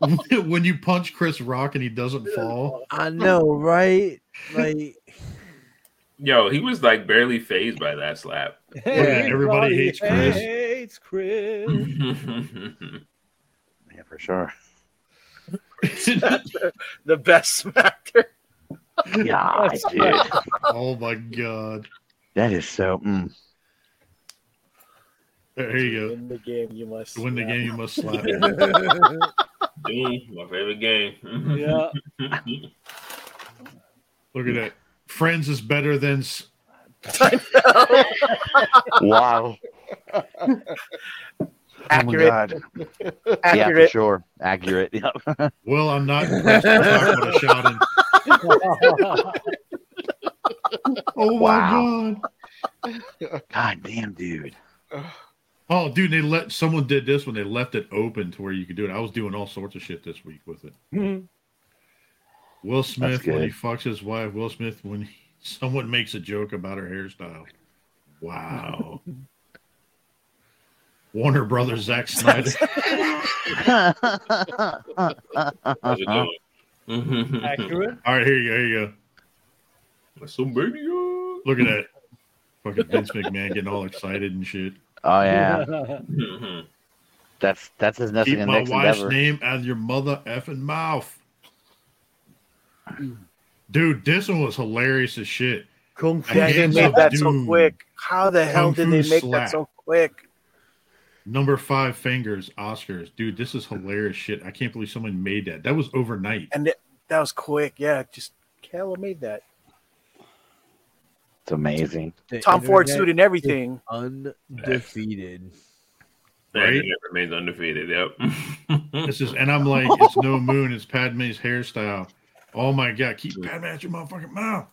when you punch Chris Rock and he doesn't fall. I know, right? Like Yo, he was like barely phased by that slap. Oh, everybody hates Chris. Hates Chris. Yeah, for sure. the best smacker. Yeah, dude. oh my god. That is so. Mm. There you In the game, you must. To win the game, you must slap. My favorite game. Yeah. Look at that. Friends is better than. s- Wow. Accurate. Oh my god. Yeah, for Accurate. sure. Accurate. Yep. Well, I'm not impressed. with Talk with a shot in. Oh my god. God damn, dude. Oh, dude, they let someone did this when they left it open to where you could do it. I was doing all sorts of shit this week with it. Will Smith when he good. fucks his wife. Will Smith when he, someone makes a joke about her hairstyle. Wow. Warner Brothers, Zack Snyder. How's it going? Mhm. Accurate. All right, here you go. Here you go. WrestleMania. Look at that. Fucking Vince McMahon getting all excited and shit. Oh yeah. Mhm. That's that's his nothing Keep my next wife's endeavor. name out of your mother effing mouth. Dude, this one was hilarious as shit. Kung I Fu. Yeah, they made of that so quick. How the hell Kung did they make slap. that so quick? Number five fingers, Oscars. Dude, this is hilarious shit. I can't believe someone made that. That was overnight. And it, that was quick. Yeah, just Kayla made that. It's amazing. the Tom Ford suit and everything. undefeated. Yeah, Right? he remains undefeated. Yep. This is, and I'm like, it's no moon. It's Padme's hairstyle. Oh my god, keep Padme out your motherfucking mouth.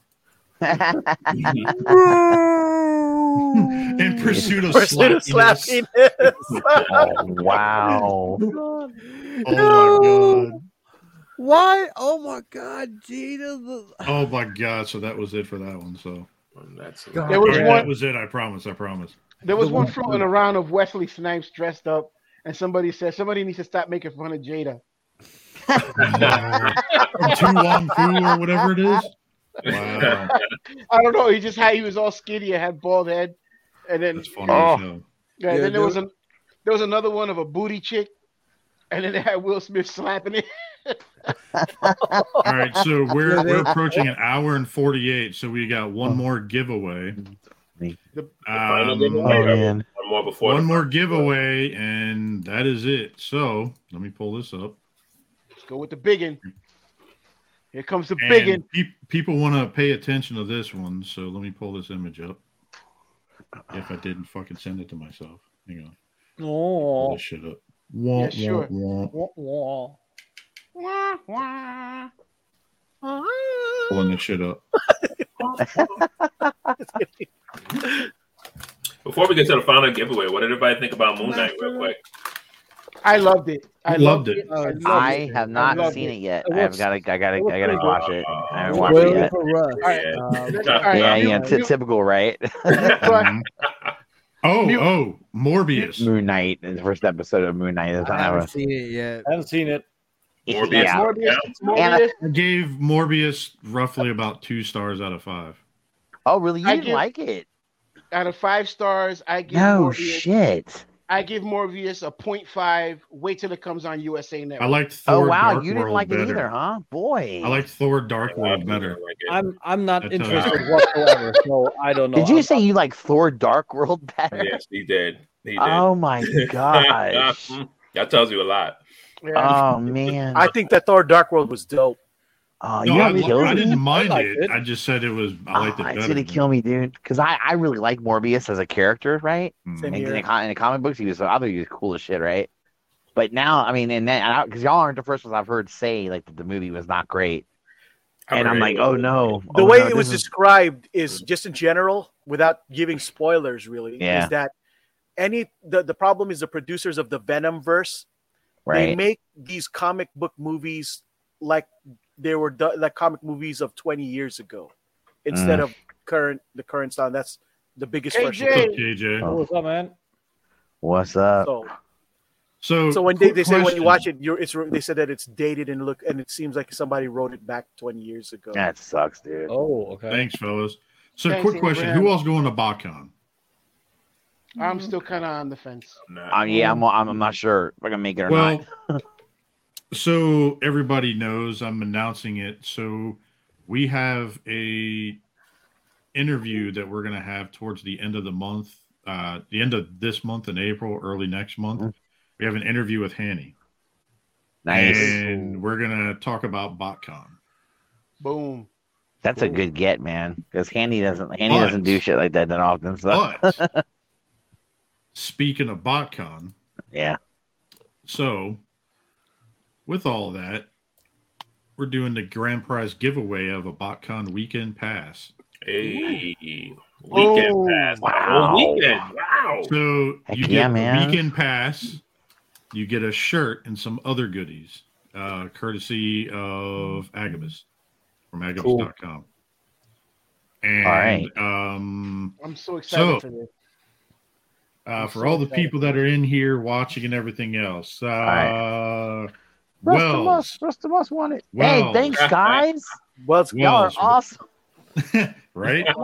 In pursuit of Pursuit of slappiness. slappiness. Oh, wow. Oh my god. Why? Oh my God, Gina! Oh my god. So that was it for that one. So That's There was that one. was it. I promise. I promise. There was one floating around of Wesley Snipes dressed up, and somebody said somebody needs to stop making fun of Jada. To Wong Foo or whatever it is. Wow. I don't know. He just had he was all skinny and had bald head, and then That's funny oh, yeah, Yeah, then there was a there was another one of a booty chick. And then they had Will Smith slapping it. All right, so we're we're approaching an hour and forty eight. So we got one more giveaway. final Um, giveaway, or One more before. one more giveaway, and that is it. So let me pull this up. Let's go with the biggin. Here comes the And biggin. pe- people want to pay attention to this one, so let me pull this image up. If I didn't fucking send it to myself, hang on. Pull Oh. this shit up. Wah, Yeah, sure. wah, wah. Wah, wah. Wah, wah. Pulling this shit up. Before we get to the final giveaway, what did everybody think about Moon Knight, real quick? I loved it. I Loved loved it. it. I, loved I it. have not loved seen it yet. It I have looks- got to. I got to. it I got to watch it. I haven't Uh, watched it yet. for Russ. All right. All right, Yeah, yeah. T- typical, right? Oh, oh, Morbius. Moon Knight, the first episode of Moon Knight. Is I haven't our- seen it yet. I haven't seen it. Morbius. Yeah. Morbius. Yeah. Morbius. I gave Morbius roughly about two stars out of five. Oh, really? You I didn't give- like it? Out of five stars, I give No Morbius. shit. I give Morbius a 0.5. Wait till it comes on USA Network. I liked oh, Thor World. Oh wow, Dark you didn't World like better. it either, huh? Boy. I liked Thor Dark World better. I'm I'm not That interested you. whatsoever. So I don't know. Did you I'm- say you like Thor Dark World better? Yes, he did. He did. Oh my gosh. that tells you a lot. Yeah. oh man. I think that Thor Dark World was dope. Oh, No, you I, know what kills I me? didn't mind liked it. it. I just said it was. I liked Oh, it ah, it's better. gonna kill me, dude. Because I, I really like Morbius as a character, right? Same In, in, here. the, com- in the comic books, he was I thought he was cool as shit, right? But now, I mean, and then because y'all aren't the first ones I've heard say like that the movie was not great, and I'm like, oh no. The oh, way no, it was is- described is just in general, without giving spoilers, really, Yeah. is that any the, the problem is the producers of the Venom verse Right. they make these comic book movies like they were do- like comic movies of 20 years ago instead Mm. of current the current style. That's the biggest KJ. What's up. KJ? Oh, what's up, man? What's up? So, So, so when they, quick they say when you watch it, you're it's they said that it's dated and look and it seems like somebody wrote it back 20 years ago. That sucks, dude. Oh, okay. Thanks, fellas. So, Thanks, quick question: Who else going to BotCon? I'm still kind of on the fence. Nah. Uh, yeah, I'm, I'm I'm not sure if I can make it or Well, not. so everybody knows I'm announcing it. So we have a interview that we're going to have towards the end of the month, uh, the end of this month in April, early next month. Mhm. We have an interview with Hanny, Nice. and we're going to talk about BotCon. Boom. That's a good get, man. Because Hanny doesn't Hanny But- doesn't do shit like that that often. So But speaking of BotCon, yeah. So, with all that, we're doing the grand prize giveaway of a BotCon weekend pass. Hey, weekend Oh, pass. wow. Weekend. Wow. So Heck you yeah, get man. a weekend pass, you get a shirt and some other goodies, uh, courtesy of Agabyss from Agabyss.com. And All right. um, I'm so excited So- for this. uh, for so all the excited. people that are in here watching and everything else, uh, right. well, Rust of Us won it. Wells. Hey, thanks guys. Well, it's Y'all are awesome. right?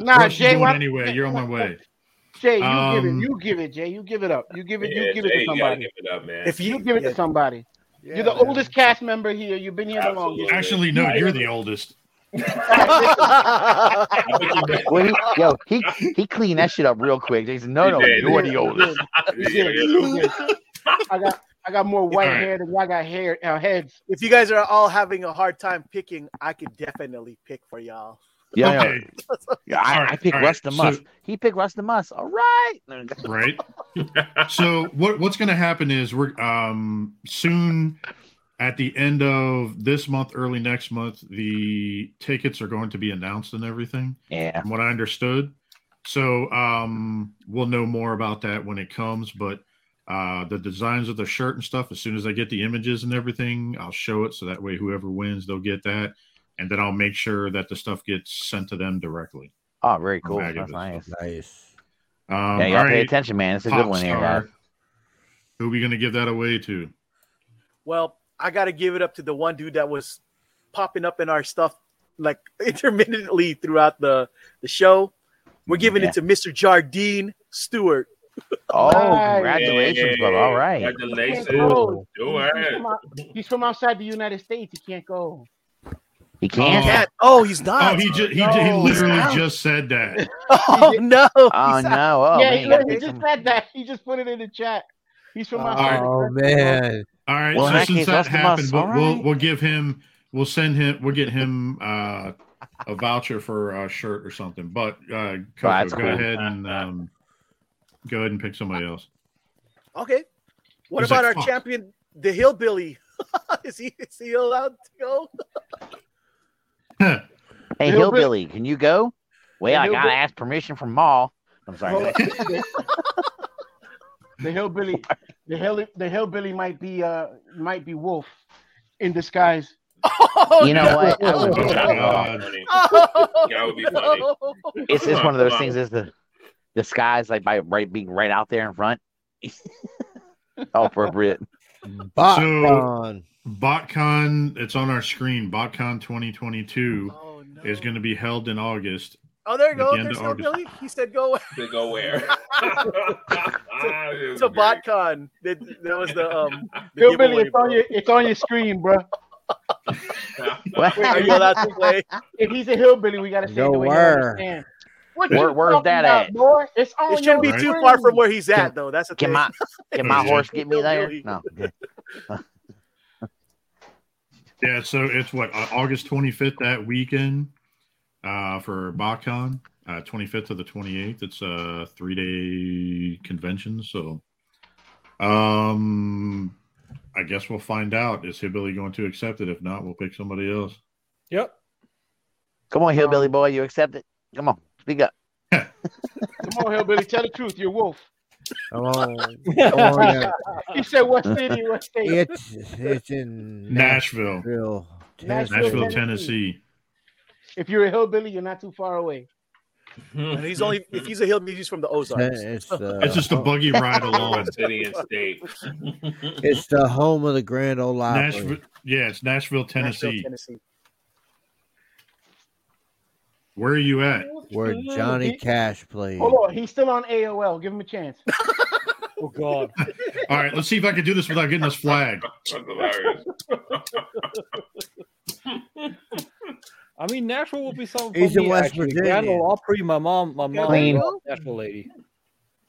Nah, Russ is Jay, going anyway. You're on my way. Jay, you Um, give it. You give it, Jay. You give it up. You give it. Yeah, you give it Jay, to gotta somebody. give it up, man. if You you give it yeah, to somebody. yeah, You're the man. oldest cast member here. You've been here the Absolutely. longest. Actually, no, you're the oldest. Well, he, yo, he he cleaned that shit up real quick. Jason, no, no, you're the oldest. You did, you did. I got I got more white All right. hair than y'all got hair uh, heads. if you guys are all having a hard time picking, I could definitely pick for y'all. Yeah, Okay, yeah. I, I Alright, picked alright, Rust the so- he picked Rust the Muss. All right. right. So what what's going to happen is we're um soon at the end of this month, early next month, the tickets are going to be announced and everything. Yeah. From what I understood, so um we'll know more about that when it comes. But uh the designs of the shirt and stuff, as soon as I get the images and everything, I'll show it so that way whoever wins, they'll get that, and then I'll make sure that the stuff gets sent to them directly. Oh, very cool. That's of nice. Nice. Um, Yeah, you all gotta pay right, attention, man. It's a good one here, Popstar, guys. Who are we going to give that away to? Well, I got to give it up to the one dude that was popping up in our stuff like intermittently throughout the the show. We're giving Yeah. it to Mr. Jardine Stewart Oh, Right. congratulations, brother. All right. Congratulations. Can't. Do He's it. from, he's from outside the United States. He can't go. He can't. Can't- Oh, he's not. Oh, he just he, he literally he's out. just said that. Oh no. Oh He's out. no! Oh yeah, man, he, he just some- said that. He just put it in the chat. He's from outside. the Oh man. All right, Well, so that since case, that happened, we'll, All we'll we'll give him we'll send him we'll get him uh, a voucher for a shirt or something. But uh, Coco, that's go cool. ahead and um, go ahead and pick somebody else. Okay. What He's about like, our "Fuck." champion, the hillbilly? is he is he allowed to go? Hey, Hillbilly- hillbilly, can you go? Well, I gotta ask permission from Maul. I'm sorry. Hold the hillbilly, the hill, the hillbilly might be uh might be Wolf in disguise. Oh, You know no. what? I wouldn't Oh, that at all. God. Funny. Oh, That would be funny. no. It's just one of those things. Is the the sky's like by right being right out there in front. All appropriate. Botcon. BotCon, it's on our screen. BotCon 2022 Oh, no. is going to be held in August. Oh, there you go. At the end There's of August. hillbilly. He said go. To go where? It's a BotCon. That, that was the um. The Hillbilly, giveaway, it's on your it's on your screen, bro. What? Are you allowed to play? If he's a hillbilly, we gotta say No it the way you where. understand. What Where- you where's that about, at? boy? It's on It shouldn't be your too far from where he's at, Can- though. That's the Can thing. my can my horse get me there? No. Yeah, so it's what uh, August 25th that weekend uh, for BotCon, uh, 25th to the 28th. It's a three day convention. So, um, I guess we'll find out. Is Hillbilly going to accept it? If not, we'll pick somebody else. Yep. Come on, hillbilly boy, you accept it? Come on, speak up. Come on, hillbilly, tell the truth. You're Wolf. Come on. Come on now. He said, "What city? What state?" It's it's in Nashville, Nashville. Nashville, Nashville, Tennessee. Tennessee. If you're a hillbilly, you're not too far away. And he's only if he's a hillbilly, he's from the Ozarks. It's, uh, It's just a buggy ride along. City and state. it's the home of the Grand Ole Opry. Nashville, yeah, it's Nashville, Nashville, Tennessee. Tennessee. Where are you at? Where Johnny Cash played. Hold on, he's still on AOL. Give him a chance. Oh God. All right, let's see if I can do this without getting us flagged. That's hilarious. I mean, Nashville will be something. He's for in me, West actually. Virginia. Grand Ole Opry. My mom, my mom, Clean. a Nashville lady.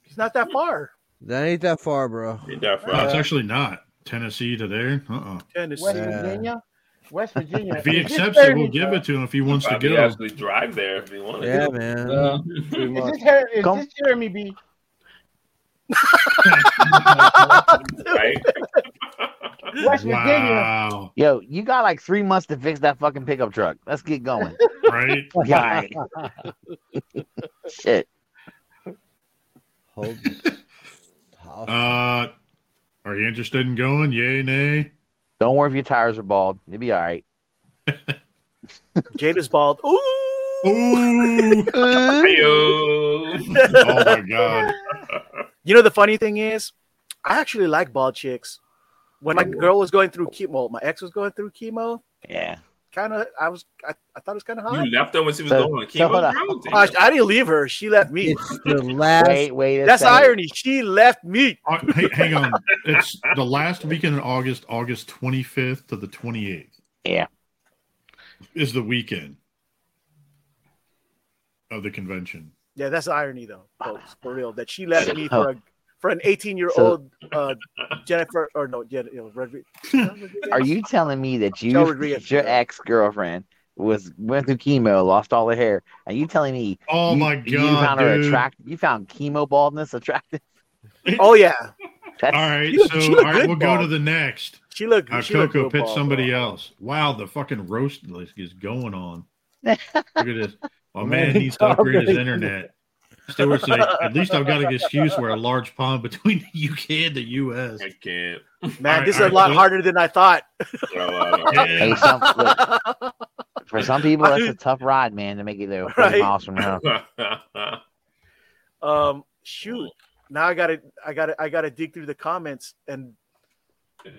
He's not that far. That ain't that far, bro. Ain't that No, it's uh, actually not Tennessee to there. Uh-uh. Tennessee. West Yeah. Virginia. West Virginia. If he accepts it, we'll give it to him if he wants to Probably go. actually drive there if he wanted Yeah, to. man. Yeah, pretty Is this, Har- is Come- this Jeremy B? Right? West Virginia. Yo, you got like three months to fix that fucking pickup truck. Let's get going. Right? Guy. Shit. Hold. Uh, are you interested in going? Yay, nay? Don't worry if your tires are bald. You'll be all right. Jade is bald. Ooh. Ooh. Oh my god. You know the funny thing is, I actually like bald chicks. When my girl was going through chemo, my ex was going through chemo. Yeah. Kind of, I was, I, I thought it was kind of hot. You left her when she was So- going on so on. I, I didn't leave her. She left me. It's the last. Wait, wait. That's second. irony. She left me. Uh, hey, hang on. It's the last weekend in August, August 25th to the 28th Yeah. is the weekend of the convention. Yeah, that's irony, though, folks. For real, that she left me for a for an 18 year So- old uh, Jennifer or no, Jen, you know, Rodriguez. Are you telling me that you, your ex girlfriend, was went through chemo, lost all her hair, and you telling me Oh you, my god, you found her attractive? You found chemo baldness attractive? Oh yeah, That's, All right, She look- so she all look right, good, we'll go to the next. she looked. Uh, she Coco good pick bald, somebody bro. else. Wow, the fucking roast list is going on. That's Look at this. My Man, man he needs to upgrade his internet. Stewart's like, at least I've got an excuse where a large pond between the UK and the US. I can't. Man, All this is right, a lot so- harder than I thought. So, uh, Hey, some, look, for some people, that's a tough ride, man, to make it there 30 Right. miles from now. Um, shoot. Now I gotta, I gotta, I gotta dig through the comments and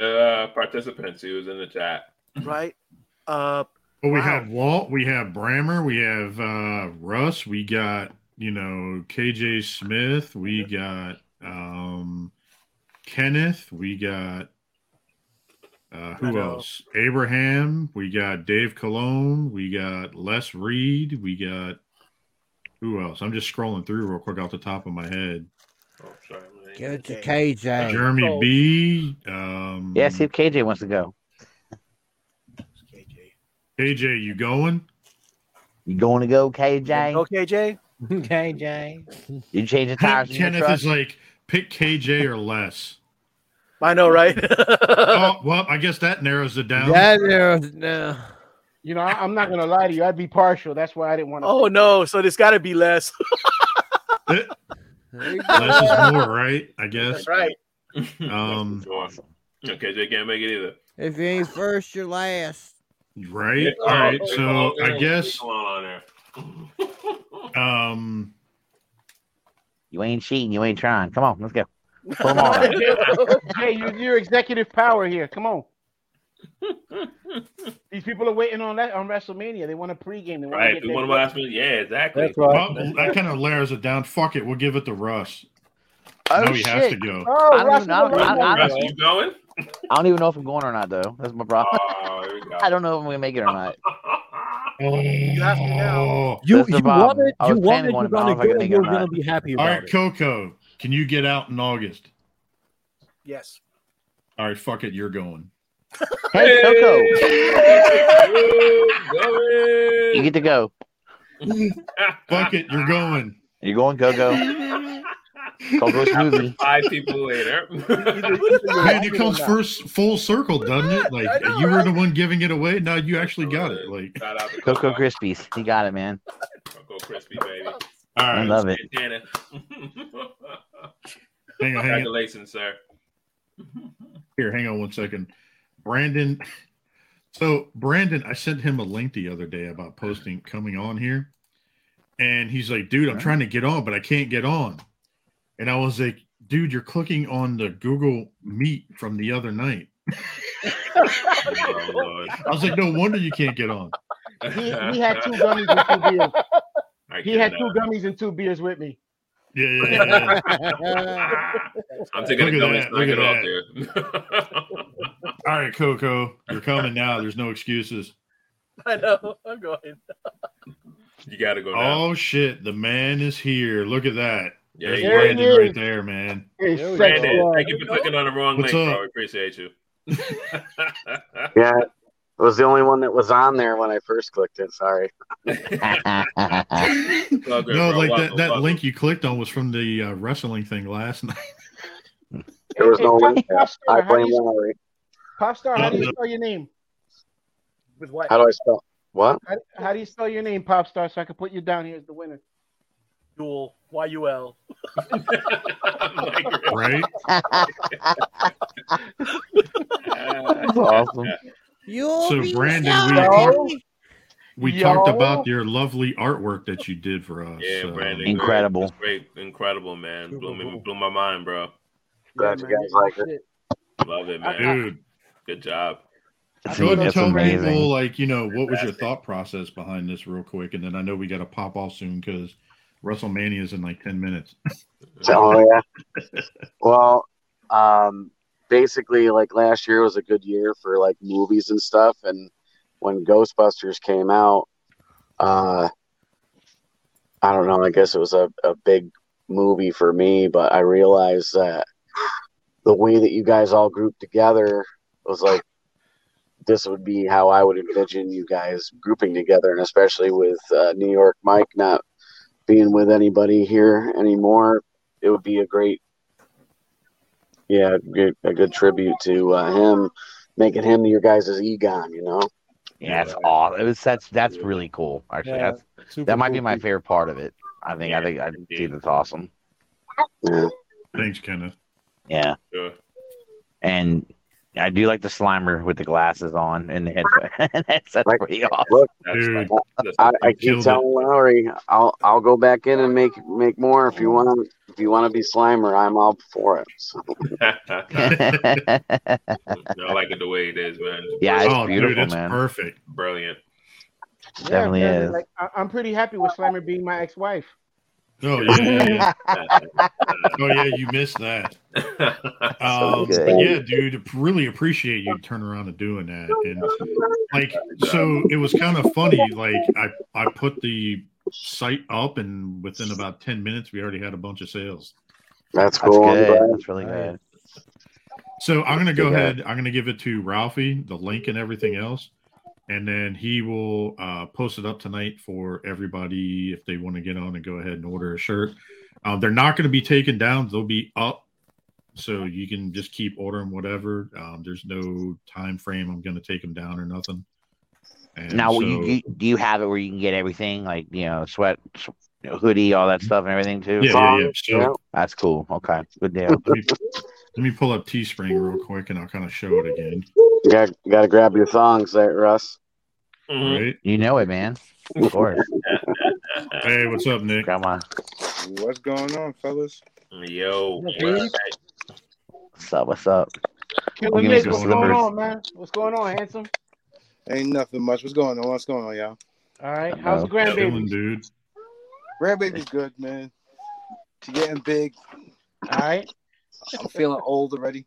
uh, participants, he was in the chat. right. Uh, Well, we Wow. have Walt, we have Brammer, we have uh, Russ, we got you know KJ Smith, we got um, Kenneth. We got uh, who else? Abraham. We got Dave Cologne. We got Les Reed. We got who else? I'm just scrolling through real quick off the top of my head. Oh, sorry. man. Give it to KJ. Jeremy Oh. B. Um, Yeah, see if KJ wants to go. KJ, you going? You going to go, KJ? Okay, Jay. KJ. You change the tires in Kenneth truck? is like pick KJ or less. I know, right? oh well, I guess that narrows it down. That narrows it down. You know, I, I'm not gonna lie to you. I'd be partial. That's why I didn't want to. oh no! So there's got to be less. Less is more, right? I guess. That's right. Um, Sure. Okay, they can't make it either. If you ain't first, you're last. right. All right. So I guess Come on there. um You ain't cheating. You ain't trying. Come on, let's go. Pull 'em on. Jay, you, you're executive power here. Come on. These people are waiting on that on WrestleMania. They want a pregame. They want Right. to We get want to last minute. Yeah, exactly. That's right. well, that kind of layers it down. Fuck it, we'll give it to Russ. Oh, no, he has to go. Oh, I don't Russ even- I don't- is I- one I- Russ, you going? I don't even know if I'm going or not, though. That's my problem. Oh, here we go. I don't know if I'm going to make it or not. You have to now. Oh. You That's you problem. want it. You want it. You're it, but I gonna don't know if I go. can make it You're gonna be happy All about right, it. Coco, can you get out in August? Yes. All right, fuck it, you're going. Hey, Coco, you get to go. Fuck it, you're going. You going, Coco? Coco smoothie. Five people later. Man, it comes first full circle, doesn't it? Like know, you were right? the one giving it away. Now you actually got it. Like, Shout out to Coco Krispies. You got it, man. Coco Crispy, baby. all I love it. Hang on, hang on. Congratulations, sir. Here, hang on one second. Brandon. So Brandon, I sent him a link the other day about posting coming on here, and he's like, "Dude, I'm trying to get on, but I can't get on." And I was like, "Dude, you're clicking on the Google Meet from the other night." Oh, I was like, "No wonder you can't get on." He, he had two gummies and two beers. I He had cannot. two gummies and two beers with me. Yeah, yeah, yeah. yeah. I'm taking a Look gummy at that, it off there. All right, Coco, you're coming now. There's no excuses. I know. I'm going. you got to go now. Oh shit, the man is here. Look at that. Yeah, There's he There Brandon is. right there, man. It's There. Brandon, love. thank you for clicking on the wrong What's link, up? bro. We appreciate you. Yeah, it was the only one that was on there when I first clicked it. Sorry. Good, No, bro. like Welcome, that, that link you clicked on was from the uh, wrestling thing last night. There was no Pop- link there. Popstar, I how do blame you- Mallory. Popstar, how do you No, no. spell your name? With what? How do I spell? What? How, how do you spell your name, Popstar, so I can put you down here as the winner? Dual. Y U L. Right? That's awesome. You'll So be Brandon, sorry. we we Yo. talked about your lovely artwork that you did for us. Yeah, so- Brandon. Incredible. Great. Great. Incredible, man. Blew, me, blew my mind, bro. Glad you guys like it. Love it, man. dude. Good job. That's, Go ahead and tell amazing. people, like, you know, what was your thought process behind this, real quick, and then I know we got to pop off soon because WrestleMania is in like ten minutes. Oh yeah. Well, um, basically, like last year was a good year for like movies and stuff, and when Ghostbusters came out, uh, I don't know. I guess it was a, a big movie for me, but I realized that the way that you guys all grouped together was like this would be how I would envision you guys grouping together, and especially with uh, New York Mike not being with anybody here anymore, it would be a great, yeah, good, a good tribute to uh, him, making him your guys' Egon, you know. Yeah, that's awesome. It was, that's that's really cool. Actually, Yeah, that's that might be my favorite part of it. I think. I think. I think that's awesome. Yeah. Thanks, Kenneth. Yeah, Sure. and I do like the Slimer with the glasses on and the headset. that's that's Like, pretty awesome. Look, That's Dude. like, that's I, I keep killed it. telling Lowery, I'll I'll go back in and make make more if you want. If you want to be Slimer, I'm all for it. So, I like it the way it is, man. yeah, it's oh, beautiful, dude, it's man. Brilliant. Yeah, Definitely man, is. Like, I, I'm pretty happy with Slimer being my ex-wife. Oh yeah, yeah, yeah. oh yeah, you missed that. Um, good. but yeah, dude, really appreciate you turning around and doing that. And like, so it was kind of funny. Like, I I put the site up, and within about ten minutes, we already had a bunch of sales. That's That's cool. I'm good. That's really good. So I'm gonna go Yeah. ahead. I'm gonna give it to Ralphie, the link and everything else, and then he will uh, post it up tonight for everybody if they want to get on and go ahead and order a shirt. Um, they're not going to be taken down; they'll be up, so you can just keep ordering whatever. Um, there's no time frame. I'm going to take them down or nothing. And Now, so, you, you, do you have it where you can get everything, like you know, sweat, you know, hoodie, all that stuff, and everything too? yeah, yeah, yeah. So That's cool. Okay, good deal. let me, pull up Teespring real quick, and I'll kind of show it again. You got got to grab your thongs there, Russ. Mm-hmm. Right? You know it, man. Of course. Hey, what's up, Nick? Come on. What's going on, fellas? Yo. What's up? What's up? Killer Give me Nick, what's going on, man? What's going on, handsome? Ain't nothing much. What's going on? What's going on, y'all? All right, how's the Chilling, grandbaby? dude. Grandbaby's good, man. She getting big. All right. I'm feeling old already.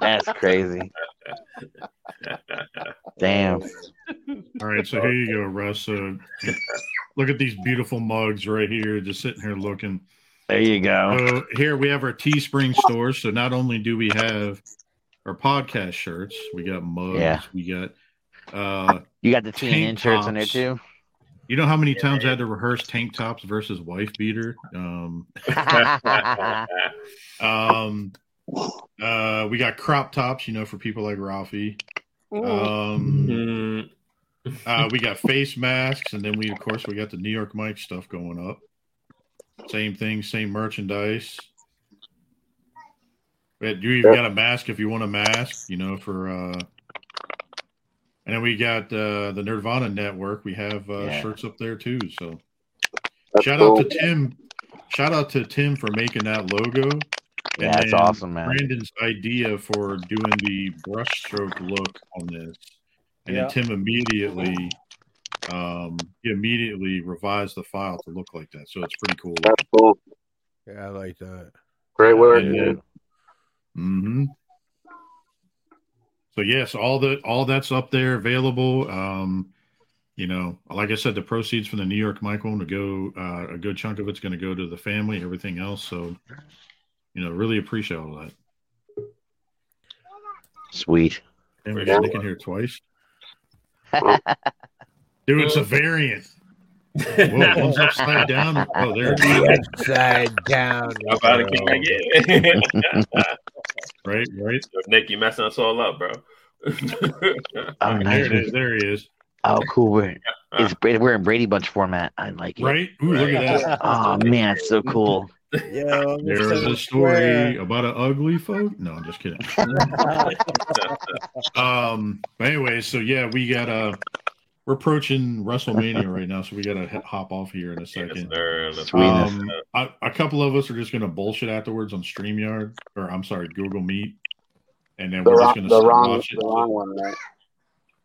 That's crazy. Damn. All right, so here you go, Russ. So look at these beautiful mugs right here, just sitting here looking. There you go. So here we have our Teespring store. So not only do we have our podcast shirts, we got mugs, Yeah. we got uh You got the TNN tank shirts in there too. You know how many times I had to rehearse tank tops versus wife beater? Um um uh we got crop tops, you know, for people like Ralphie. Um uh, we got face masks, and then we, of course, we got the New York Mike stuff going up. Same thing, same merchandise. But you even got a mask if you want a mask, you know, for. uh And then we got uh the Nerdvana Network. We have uh Yeah. shirts up there too. So That's shout cool. out to Tim. Shout out to Tim for making that logo. Yeah, that's awesome, man. Brandon's idea for doing the brushstroke look on this. And Yeah. then Tim immediately um he immediately revised the file to look like that. So it's pretty cool. That's cool. Yeah, I like that. Great work, And dude. then- Mhm. So yes, all the all that's up there available. Um, you know, like I said, the proceeds from the New York microphone to go uh, a good chunk of it's going to go to the family, everything else. So, you know, really appreciate all that. Sweet. And we're Yeah. here twice. Dude, it's a variant. Whoa, one's upside down. Oh, there it is. Upside down. I'm about to keep again. Right, right. Nick, you messing us all up, bro. Oh, There nice. it is. There he is. Oh, cool. We're, it's, Brady- we're in Brady Bunch format. I like it. Right? Ooh, look at that. Oh man, it's so cool. Yeah, There is a story about an ugly folk. No, I'm just kidding. um. But anyway, so yeah, we got uh we're approaching WrestleMania right now, so we got to hop off here in a second. sir. Um, a, a couple of us are just gonna bullshit afterwards on Streamyard, or I'm sorry, Google Meet, and then The we're wrong, just gonna the sit wrong, watch it. the wrong one, right?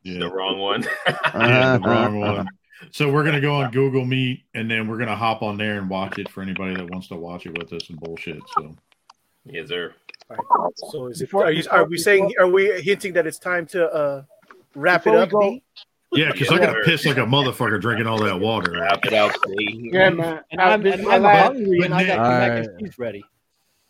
Yeah, the wrong one. yeah, the wrong one. So we're gonna go on Google Meet, and then we're gonna hop on there and watch it for anybody that wants to watch it with us and bullshit. So yes, sir. So is it? Before- Are, you, are we saying? Are we hinting that it's time to uh, wrap Before it up? go- yeah, because I gotta piss like a motherfucker drinking all that water. Wrap it out, please. Yeah, man. And I'm, and is my I'm last- hungry, and I got All mac right. cheese ready.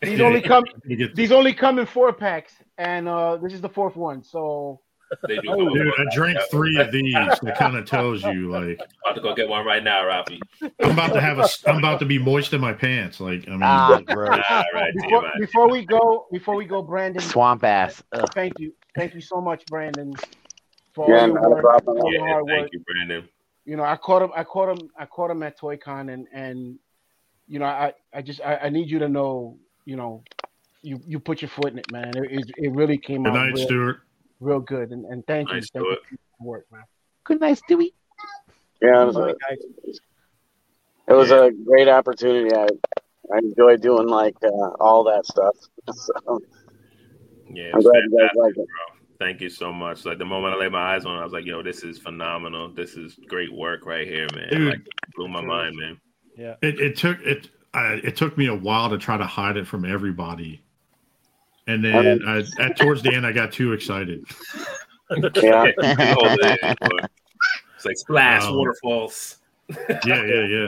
These only come. These only come in four packs, and uh, this is the fourth one. So They do Dude, I drank three of these. That kind of tells you, like, I'm About to go get one right now, Rafi. I'm about to have a. I'm about to be moist in my pants. Like, I mean, Ah, gross. Ah, right, before, man. before we go, before we go, Brandon, Swamp ass. Ugh. thank you, thank you so much, Brandon, for Yeah, all your not work, problem. all Yeah, hard thank work. you, Brandon. You know, I caught him, I caught him, I caught him at ToyCon, and and you know, I I just I, I need you to know, you know, you you put your foot in it, man. It it, it really came good out night, real, Stuart. Real good, and, and thank Nice you, thank you it. for your work, man. Good night, Stewie. Yeah, it was a, it was a great opportunity. I, I enjoy doing like uh, all that stuff. So Yeah, I'm glad you guys like it. bro. Thank you so much. Like the moment I laid my eyes on it, I was like, yo, this is phenomenal. This is great work right here, man. Dude. Like blew my mind, man. Yeah. It, it took it. Uh, it took me a while to try to hide it from everybody, and then uh, at towards the end, I got too excited. Yeah. Man, boy. it's like splash Um, waterfalls. Yeah, yeah, yeah.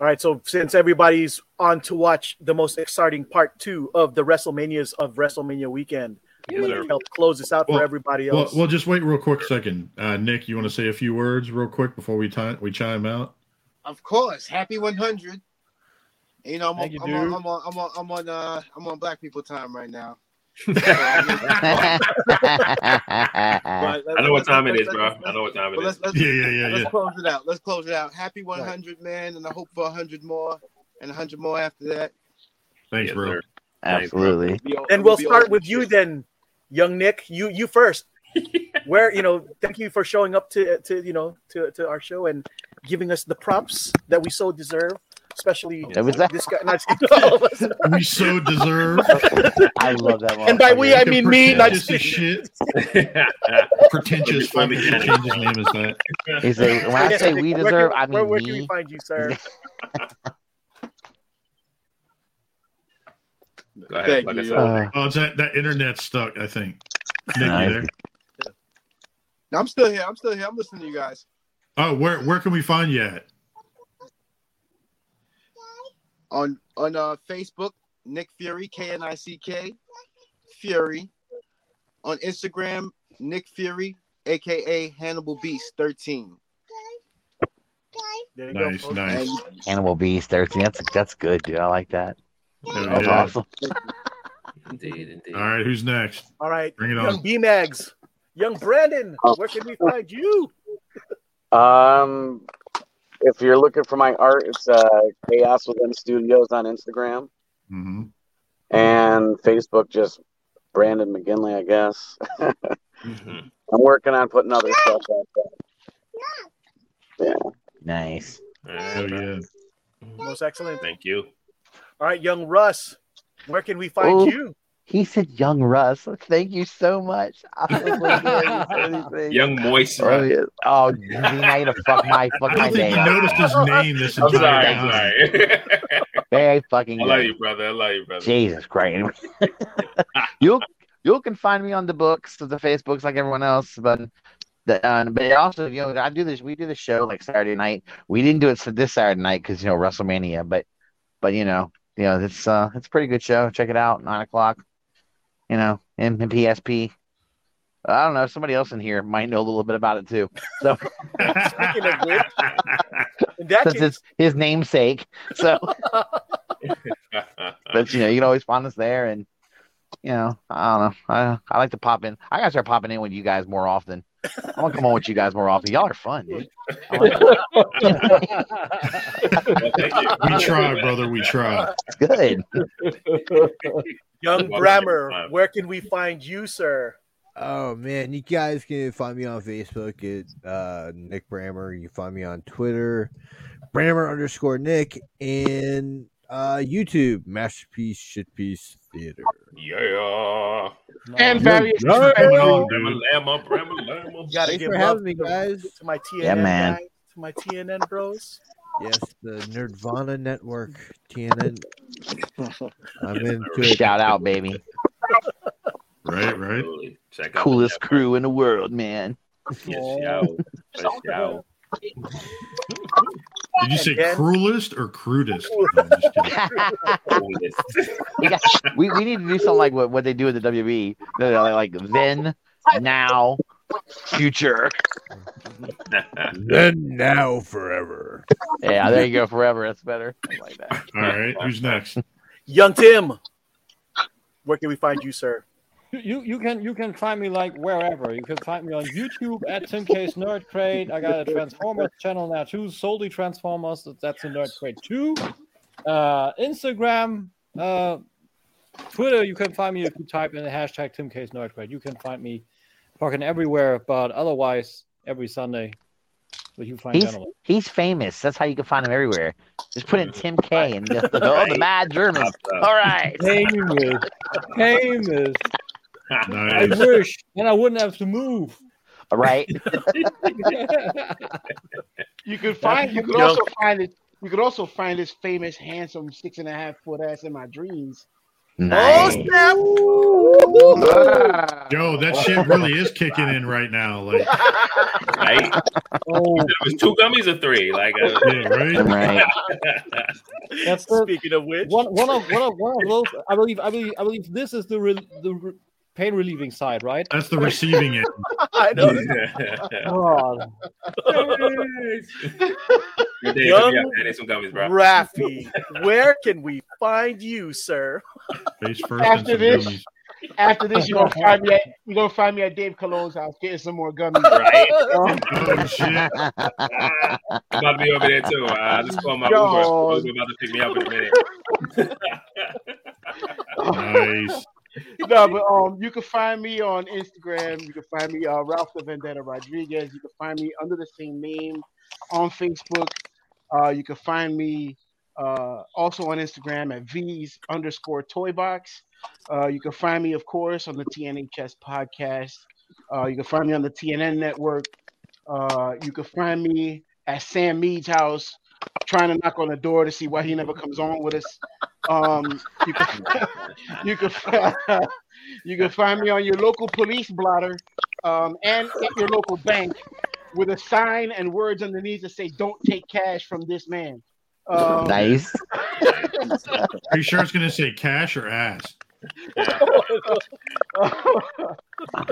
All right, so since everybody's on to watch the most exciting part two of the WrestleManias of WrestleMania weekend, I'm gonna help close this out for Well- everybody Well, else. well, just wait real quick second. Uh, Nick, you want to say a few words real quick before we time we chime out? Of course, happy 100. You know, I'm on, you, I'm, on. I'm on, I'm on, I'm on, uh, I'm on Black people time right now. I know what time it is, bro. I know what time it is. Let's, let's, Yeah, yeah, yeah, let's yeah. close it out. Let's close it out. Happy 100, man, and I hope for 100 more and 100 more after that. Thanks, Yes, bro. sir. Absolutely. Be o- and we'll start with you then, young Nick. You you first. Where you know, thank you for showing up to to you know to, to our show and giving us the props that we so deserve, especially That was that- this guy. Not all. We so deserve. I love that. One. And by we, I mean me. Not Pretentious as shit. yeah, Pretentious. Fucking should change his name as that. He said, when I say we Where can- deserve, I where, mean where can we find you, sir? Go ahead. Thank like you. Uh, oh, that that internet stuck? I think. Nick, nice. there? I'm still here. I'm still here. I'm listening to you guys. Oh, where where can we find you at? On on uh Facebook, Nick Fury, K N I C K Fury. On Instagram, Nick Fury, aka Hannibal Beast 13. Nice, go. nice. And Animal Beast 13. That's that's good, dude. I like that. That's yeah. awesome. Indeed, indeed. All right, who's next? All right, Bring it young on. B Mags, young Brandon. Oh. Where can we find you? Um, if you're looking for my art, it's uh, Chaos Within Studios on Instagram hmm and Facebook. Just Brandon McGinley, I guess. Mhm. I'm working on putting other stuff out there. Yeah. Nice. Hell yeah. Most excellent. Thank you. All right, young Russ. Where can we find Oh. you? He said, "Young Russ." Thank you so much. I was like, yeah, you said these things. Young moist. Oh, Russ. yeah. oh you now you to fuck my fuck my don't you noticed his name this I'm entire sorry. I'm time. sorry. Very fucking I love good. you, brother. I love you, brother. Jesus Christ. you you can find me on the books, the Facebooks, like everyone else, but the, uh, but also you know I do this. We do the show like Saturday night. We didn't do it for this Saturday night because you know WrestleMania, but but you know you know it's uh it's a pretty good show. Check it out, nine o'clock. You know, in, in PSP. I don't know. Somebody else in here might know a little bit about it too. So Speaking of which, in that since it's his namesake, so but you know you can always find us there and you know i don't know i, I like to pop in i gotta start popping in with you guys more often i want to come on with you guys more often y'all are fun dude like Well, thank you. We try, brother. We try. it's good young Brammer. Where can we find you, sir? Oh man, you guys can find me on Facebook at uh, Nick Brammer. You can find me on Twitter, Brammer underscore Nick, and uh, YouTube Masterpiece Shitpiece Theater. Yeah. And No. various Thanks for coming on, Brahma, dude. Llama, Brahma, Llama. You gotta Thanks give for love having me, guys. To my TNN Yeah, man. guys, to my TNN bros. Yes, the Nerdvana Network, TNN. I'm into it. shout out baby Right, right. Absolutely. Check out coolest crew in the world man Yes, yo. Yes, yo. Did you say Again? cruelest or crudest? No, I'm just kidding. We, we, we need to do something like what, what they do with the WWE. They're like then, now, future. Then now forever. Yeah, there you go. Forever. That's better. Like that. All right, who's next? Young Tim. Where can we find you, sir? You you can you can find me like wherever. You can find me on YouTube at Tim K's Nerd Crate. I got a Transformers channel now too, solely Transformers. That's a Nerd Crate too. Uh, Instagram, uh, Twitter. You can find me if you type in the hashtag Tim K's Nerd Crate. You can find me fucking everywhere, but otherwise every Sunday. So you find He's he's famous. That's how you can find him everywhere. Just put in Tim K and just, oh, the mad German. All right. Famous, famous. I wish, and I wouldn't have to move. All right. You can find. You can Young- also find it. You could also find this famous, handsome, six and a half foot ass in my dreams. Nice. Yo, that shit really is kicking in right now. Like, right? Oh, It was two gummies or three. Like, uh, yeah, right? Right. That's the, Speaking of which, one one of one of one of those. I believe I believe I believe this is the re, the re, pain relieving side, right? That's the receiving end. I know. God. Good day, Young yeah, I some gummies, bro. Rafi, where can we find you, sir? Face first After this, gummies. after this, you're gonna find me at you're gonna find me at Dave Cologne's house getting some more gummies. Right? Um, Oh shit! I'm about to be over there too. Uh, I just called my Yo. Uber. Uber about to pick me up in a minute. Nice. no, but um, you can find me on Instagram. You can find me uh, Ralph the Vendetta Rodriguez. You can find me under the same name on Facebook. Uh, you can find me uh, also on Instagram at V's underscore Toy Box. Uh, you can find me, of course, on the TNHS podcast. Uh, you can find me on the TNN network. Uh, you can find me at Sam Mead's house, trying to knock on the door to see why he never comes on with us. Um, you can you can you can find me on your local police blotter um, and at your local bank with a sign and words underneath that say "Don't take cash from this man." Um, Nice. Are you sure it's gonna say cash or ass?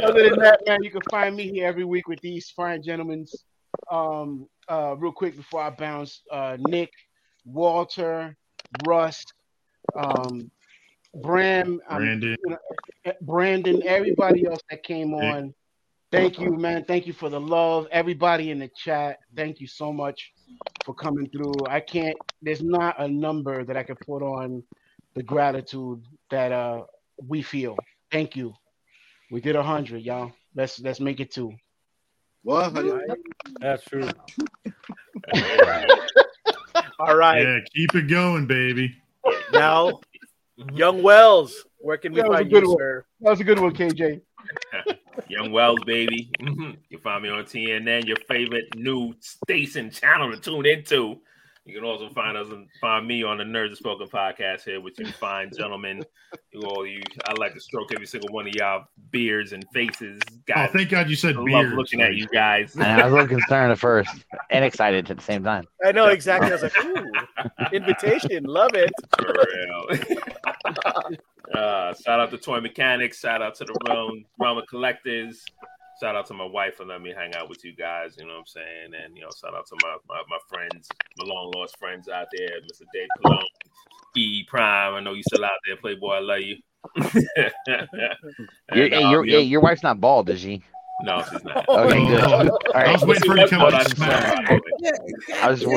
Other than that, man, you can find me here every week with these fine gentlemen. Um, uh, real quick before I bounce, uh, Nick, Walter, Russ, um, Bram, um, Brandon. you know, eh, Brandon, everybody else that came on. Thank you, man. Thank you for the love. Everybody in the chat, thank you so much for coming through. I can't. There's not a number that I can put on the gratitude that uh we feel. Thank you. We did a hundred, y'all. Let's let's make it two. What? That's true. All right. Yeah, keep it going, baby. Now, Young Wells, where can we That was a find good you, one. sir? That was a good one, KJ. Young Wells, baby. Mm-hmm. you find me on TNN, your favorite new station channel to tune into. You can also find us and find me on the Nerds Have Spoken podcast here with you fine gentlemen. You all you I like to stroke every single one of y'all beards and faces. Oh, thank God you said I love beard. looking at you guys. And I was a little concerned at first and excited at the same time. I know exactly. I was like, ooh, invitation, love it. For real. uh, shout out to Toy Mechanics. Shout out to the Realm, Realm of Collectors. Shout out to my wife for letting me hang out with you guys. You know what I'm saying? And, you know, shout out to my, my, my friends, my long lost friends out there, Mr. Dave Cologne, E Prime. I know you still out there, Playboy. I love you. Your, And, hey, um, your, you know- hey, your wife's not bald, is she? no, she's not. Okay, good. All I was waiting for her to come But out I and. I was just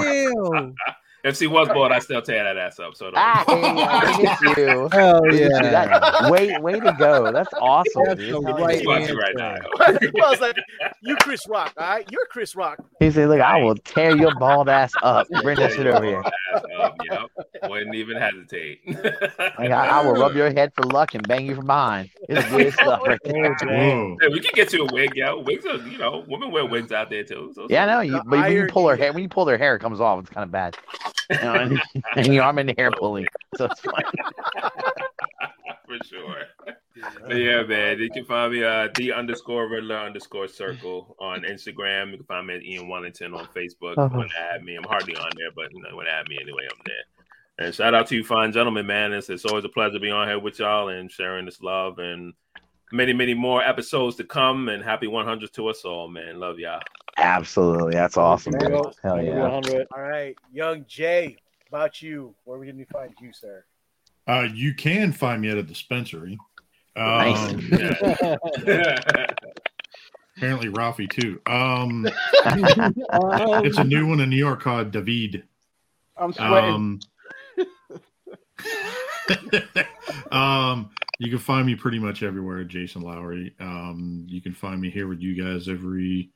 If she was bald, I still tear that ass up. So don't Ah, hey, I miss you. Hell Look at you. yeah. That- way, way to go. That's awesome. That's dude. the right yeah. you right now. I was like, you Chris Rock, all right? You're Chris Rock. He said, "Look, I will tear your bald ass up. Bring that shit over here. Ass up, yep. Wouldn't even hesitate. Like, I, I will rub your head for luck and bang you from behind. It's good stuff right there. Whoa. Hey, we can get you a wig, yo. Wigs are, you know, women wear wigs out there too. So Yeah, I know. You, but when you pull her hair, when you pull their hair, it comes off. It's kind of bad. And, and your arm in the hair pulling, so it's fine. for sure. But yeah, man. You can find me uh the underscore Riddler underscore circle on Instagram. You can find me at Ian Wellington on Facebook. Uh-huh. You want to add me? I'm hardly on there, but you know, want to add me anyway, I'm there. And shout out to you, fine gentlemen, man. It's, it's always a pleasure to be on here with y'all and sharing this love and many, many more episodes to come. And happy 100 to us all, man. Love y'all. Absolutely, that's awesome. Dude. Hell yeah. 100. All right, Young Jay, about you. Where we can we find you, sir? Uh, you can find me at a dispensary. Nice. Um, apparently Ralphie too. Um, Um, it's a new one in New York called David. I'm sweating. Um, um, you can find me pretty much everywhere, Jason Lowery. Um, you can find me here with you guys every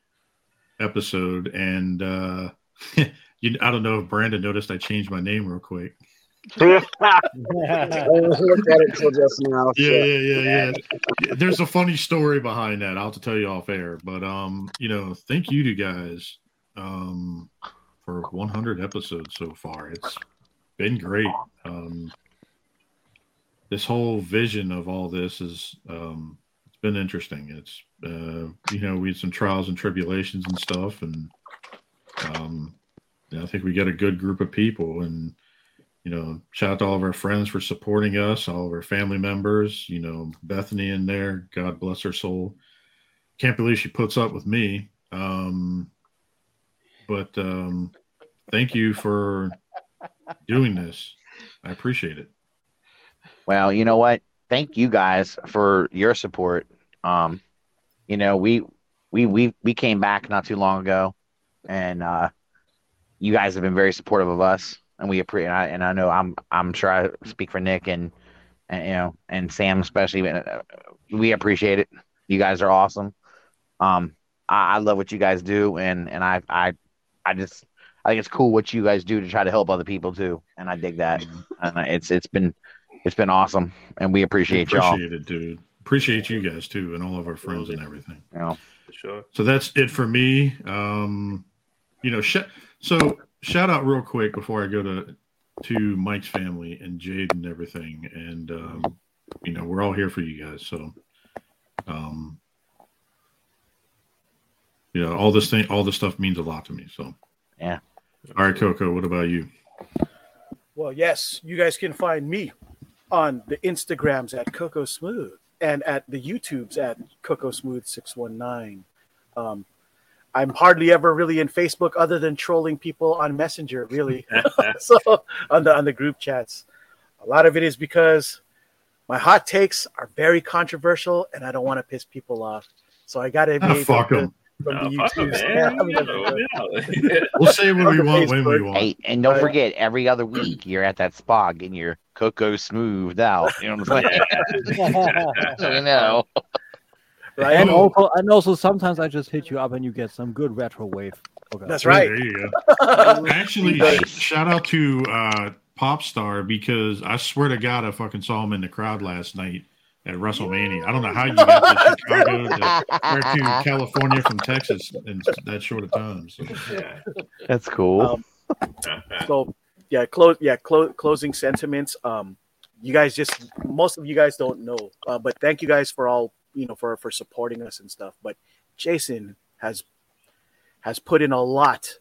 episode, and uh, you, I don't know if Brandon noticed I changed my name real quick. I looked at it till just now. Yeah, shit. yeah, yeah, yeah. There's a funny story behind that. I'll have to tell you off air, but um, you know, thank you to guys um for 100 episodes so far. It's been great. Um, this whole vision of all this is um, it's been interesting. It's uh, you know we had some trials and tribulations and stuff, and um, I think we got a good group of people. And you know, shout out to all of our friends for supporting us, all of our family members. You know, Bethany in there, God bless her soul. Can't believe she puts up with me. Um, but um, thank you for doing this. I appreciate it. Well, you know what? Thank you guys for your support. Um, you know, we we we we came back not too long ago, and uh, you guys have been very supportive of us, and we appreciate. And I, and I know I'm I'm sure I speak for Nick and, and you know and Sam especially. uh, We appreciate it. You guys are awesome. Um, I, I love what you guys do, and and I I I just I think it's cool what you guys do to try to help other people too, and I dig that. And it's it's been it's been awesome, and we appreciate y'all. Appreciate it, dude. Appreciate you guys too, and all of our friends and everything. Yeah. Sure. So that's it for me. Um, you know, sh- so shout out real quick before I go to to Mike's family and Jade and everything, and um, you know we're all here for you guys. So, um, you know, all this thing, all this stuff means a lot to me. So, yeah. All right, Coco, what about you? Well, yes, you guys can find me on the Instagrams at Coco Smooth and at the YouTubes at Coco Smooth six one nine. Um, I'm hardly ever really in Facebook other than trolling people on Messenger, really. so on the on the group chats, a lot of it is because my hot takes are very controversial and I don't want to piss people off. So I got to fuck fuck 'em. From the Nah, fuck 'em, YouTubes. man. Yeah, I mean, You know, We'll say what we want when we want. Hey, and don't forget, every other week you're at that spa getting your cocoa smoothed out. You know what I'm saying? you know. Right? And also, and also, sometimes I just hit you up and you get some good retro wave. Okay. That's right. There you go. Actually, Nice. shout out to uh, Popstar because I swear to God, I fucking saw him in the crowd last night at WrestleMania. I don't know how you got to Chicago to, or to California from Texas in that short of time. So. That's cool. Um, so yeah, close yeah, clo- closing sentiments. Um, you guys just most of you guys don't know, uh, but thank you guys for all you know for for supporting us and stuff. But Jason has has put in a lot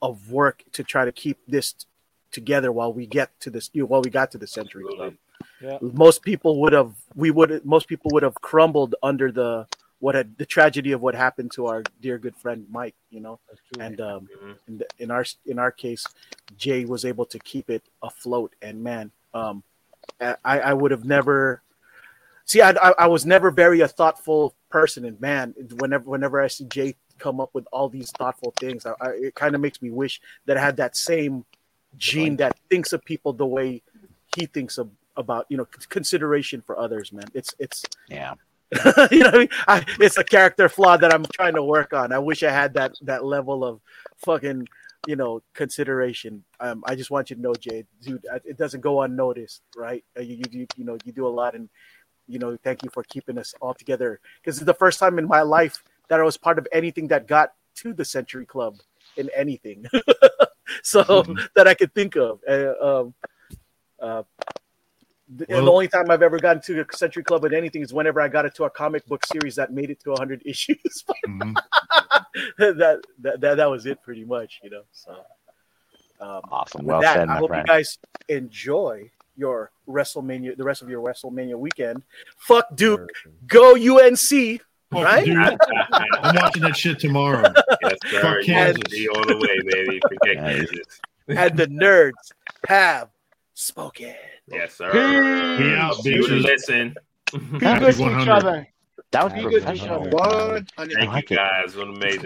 of work to try to keep this t- together while we get to this you know, while we got to the Century Club. Yeah. Most people would have we would most people would have crumbled under the what had the tragedy of what happened to our dear good friend Mike, you know. And um, in, the, in our in our case, Jay was able to keep it afloat. And man, um, I, I would have never. See, I, I I was never very a thoughtful person, and man, whenever whenever I see Jay come up with all these thoughtful things, I, I, it kind of makes me wish that I had that same gene that thinks of people the way he thinks of about you know consideration for others. Man, it's it's yeah. you know, I mean? I, it's a character flaw that I'm trying to work on. I wish I had that that level of fucking, you know, consideration. Um, I just want you to know, Jade, dude, it doesn't go unnoticed, right? Uh, You, you, you, you know, you do a lot, and you know, thank you for keeping us all together. Because it's the first time in my life that I was part of anything that got to the Century Club in anything, so that I could think of. Uh, um, uh, the- and the only time I've ever gotten to a Century Club with anything is whenever I got it to a comic book series that made it to 100 issues. Mhm. that, that that that was it, pretty much, you know. So, um, Awesome. Well that, said, I hope friend. you guys enjoy your WrestleMania, the rest of your WrestleMania weekend. Fuck Duke, go UNC, right? Dude, I'm watching that shit tomorrow. Yes. Fuck Kansas. be all the way, baby. Forget Kansas. and the nerds have spoken. Yes, sir. We out, You bitches. listen. Be good to each other. That was Be good to each professional. other. One hundred. Thank you guys. What amazing.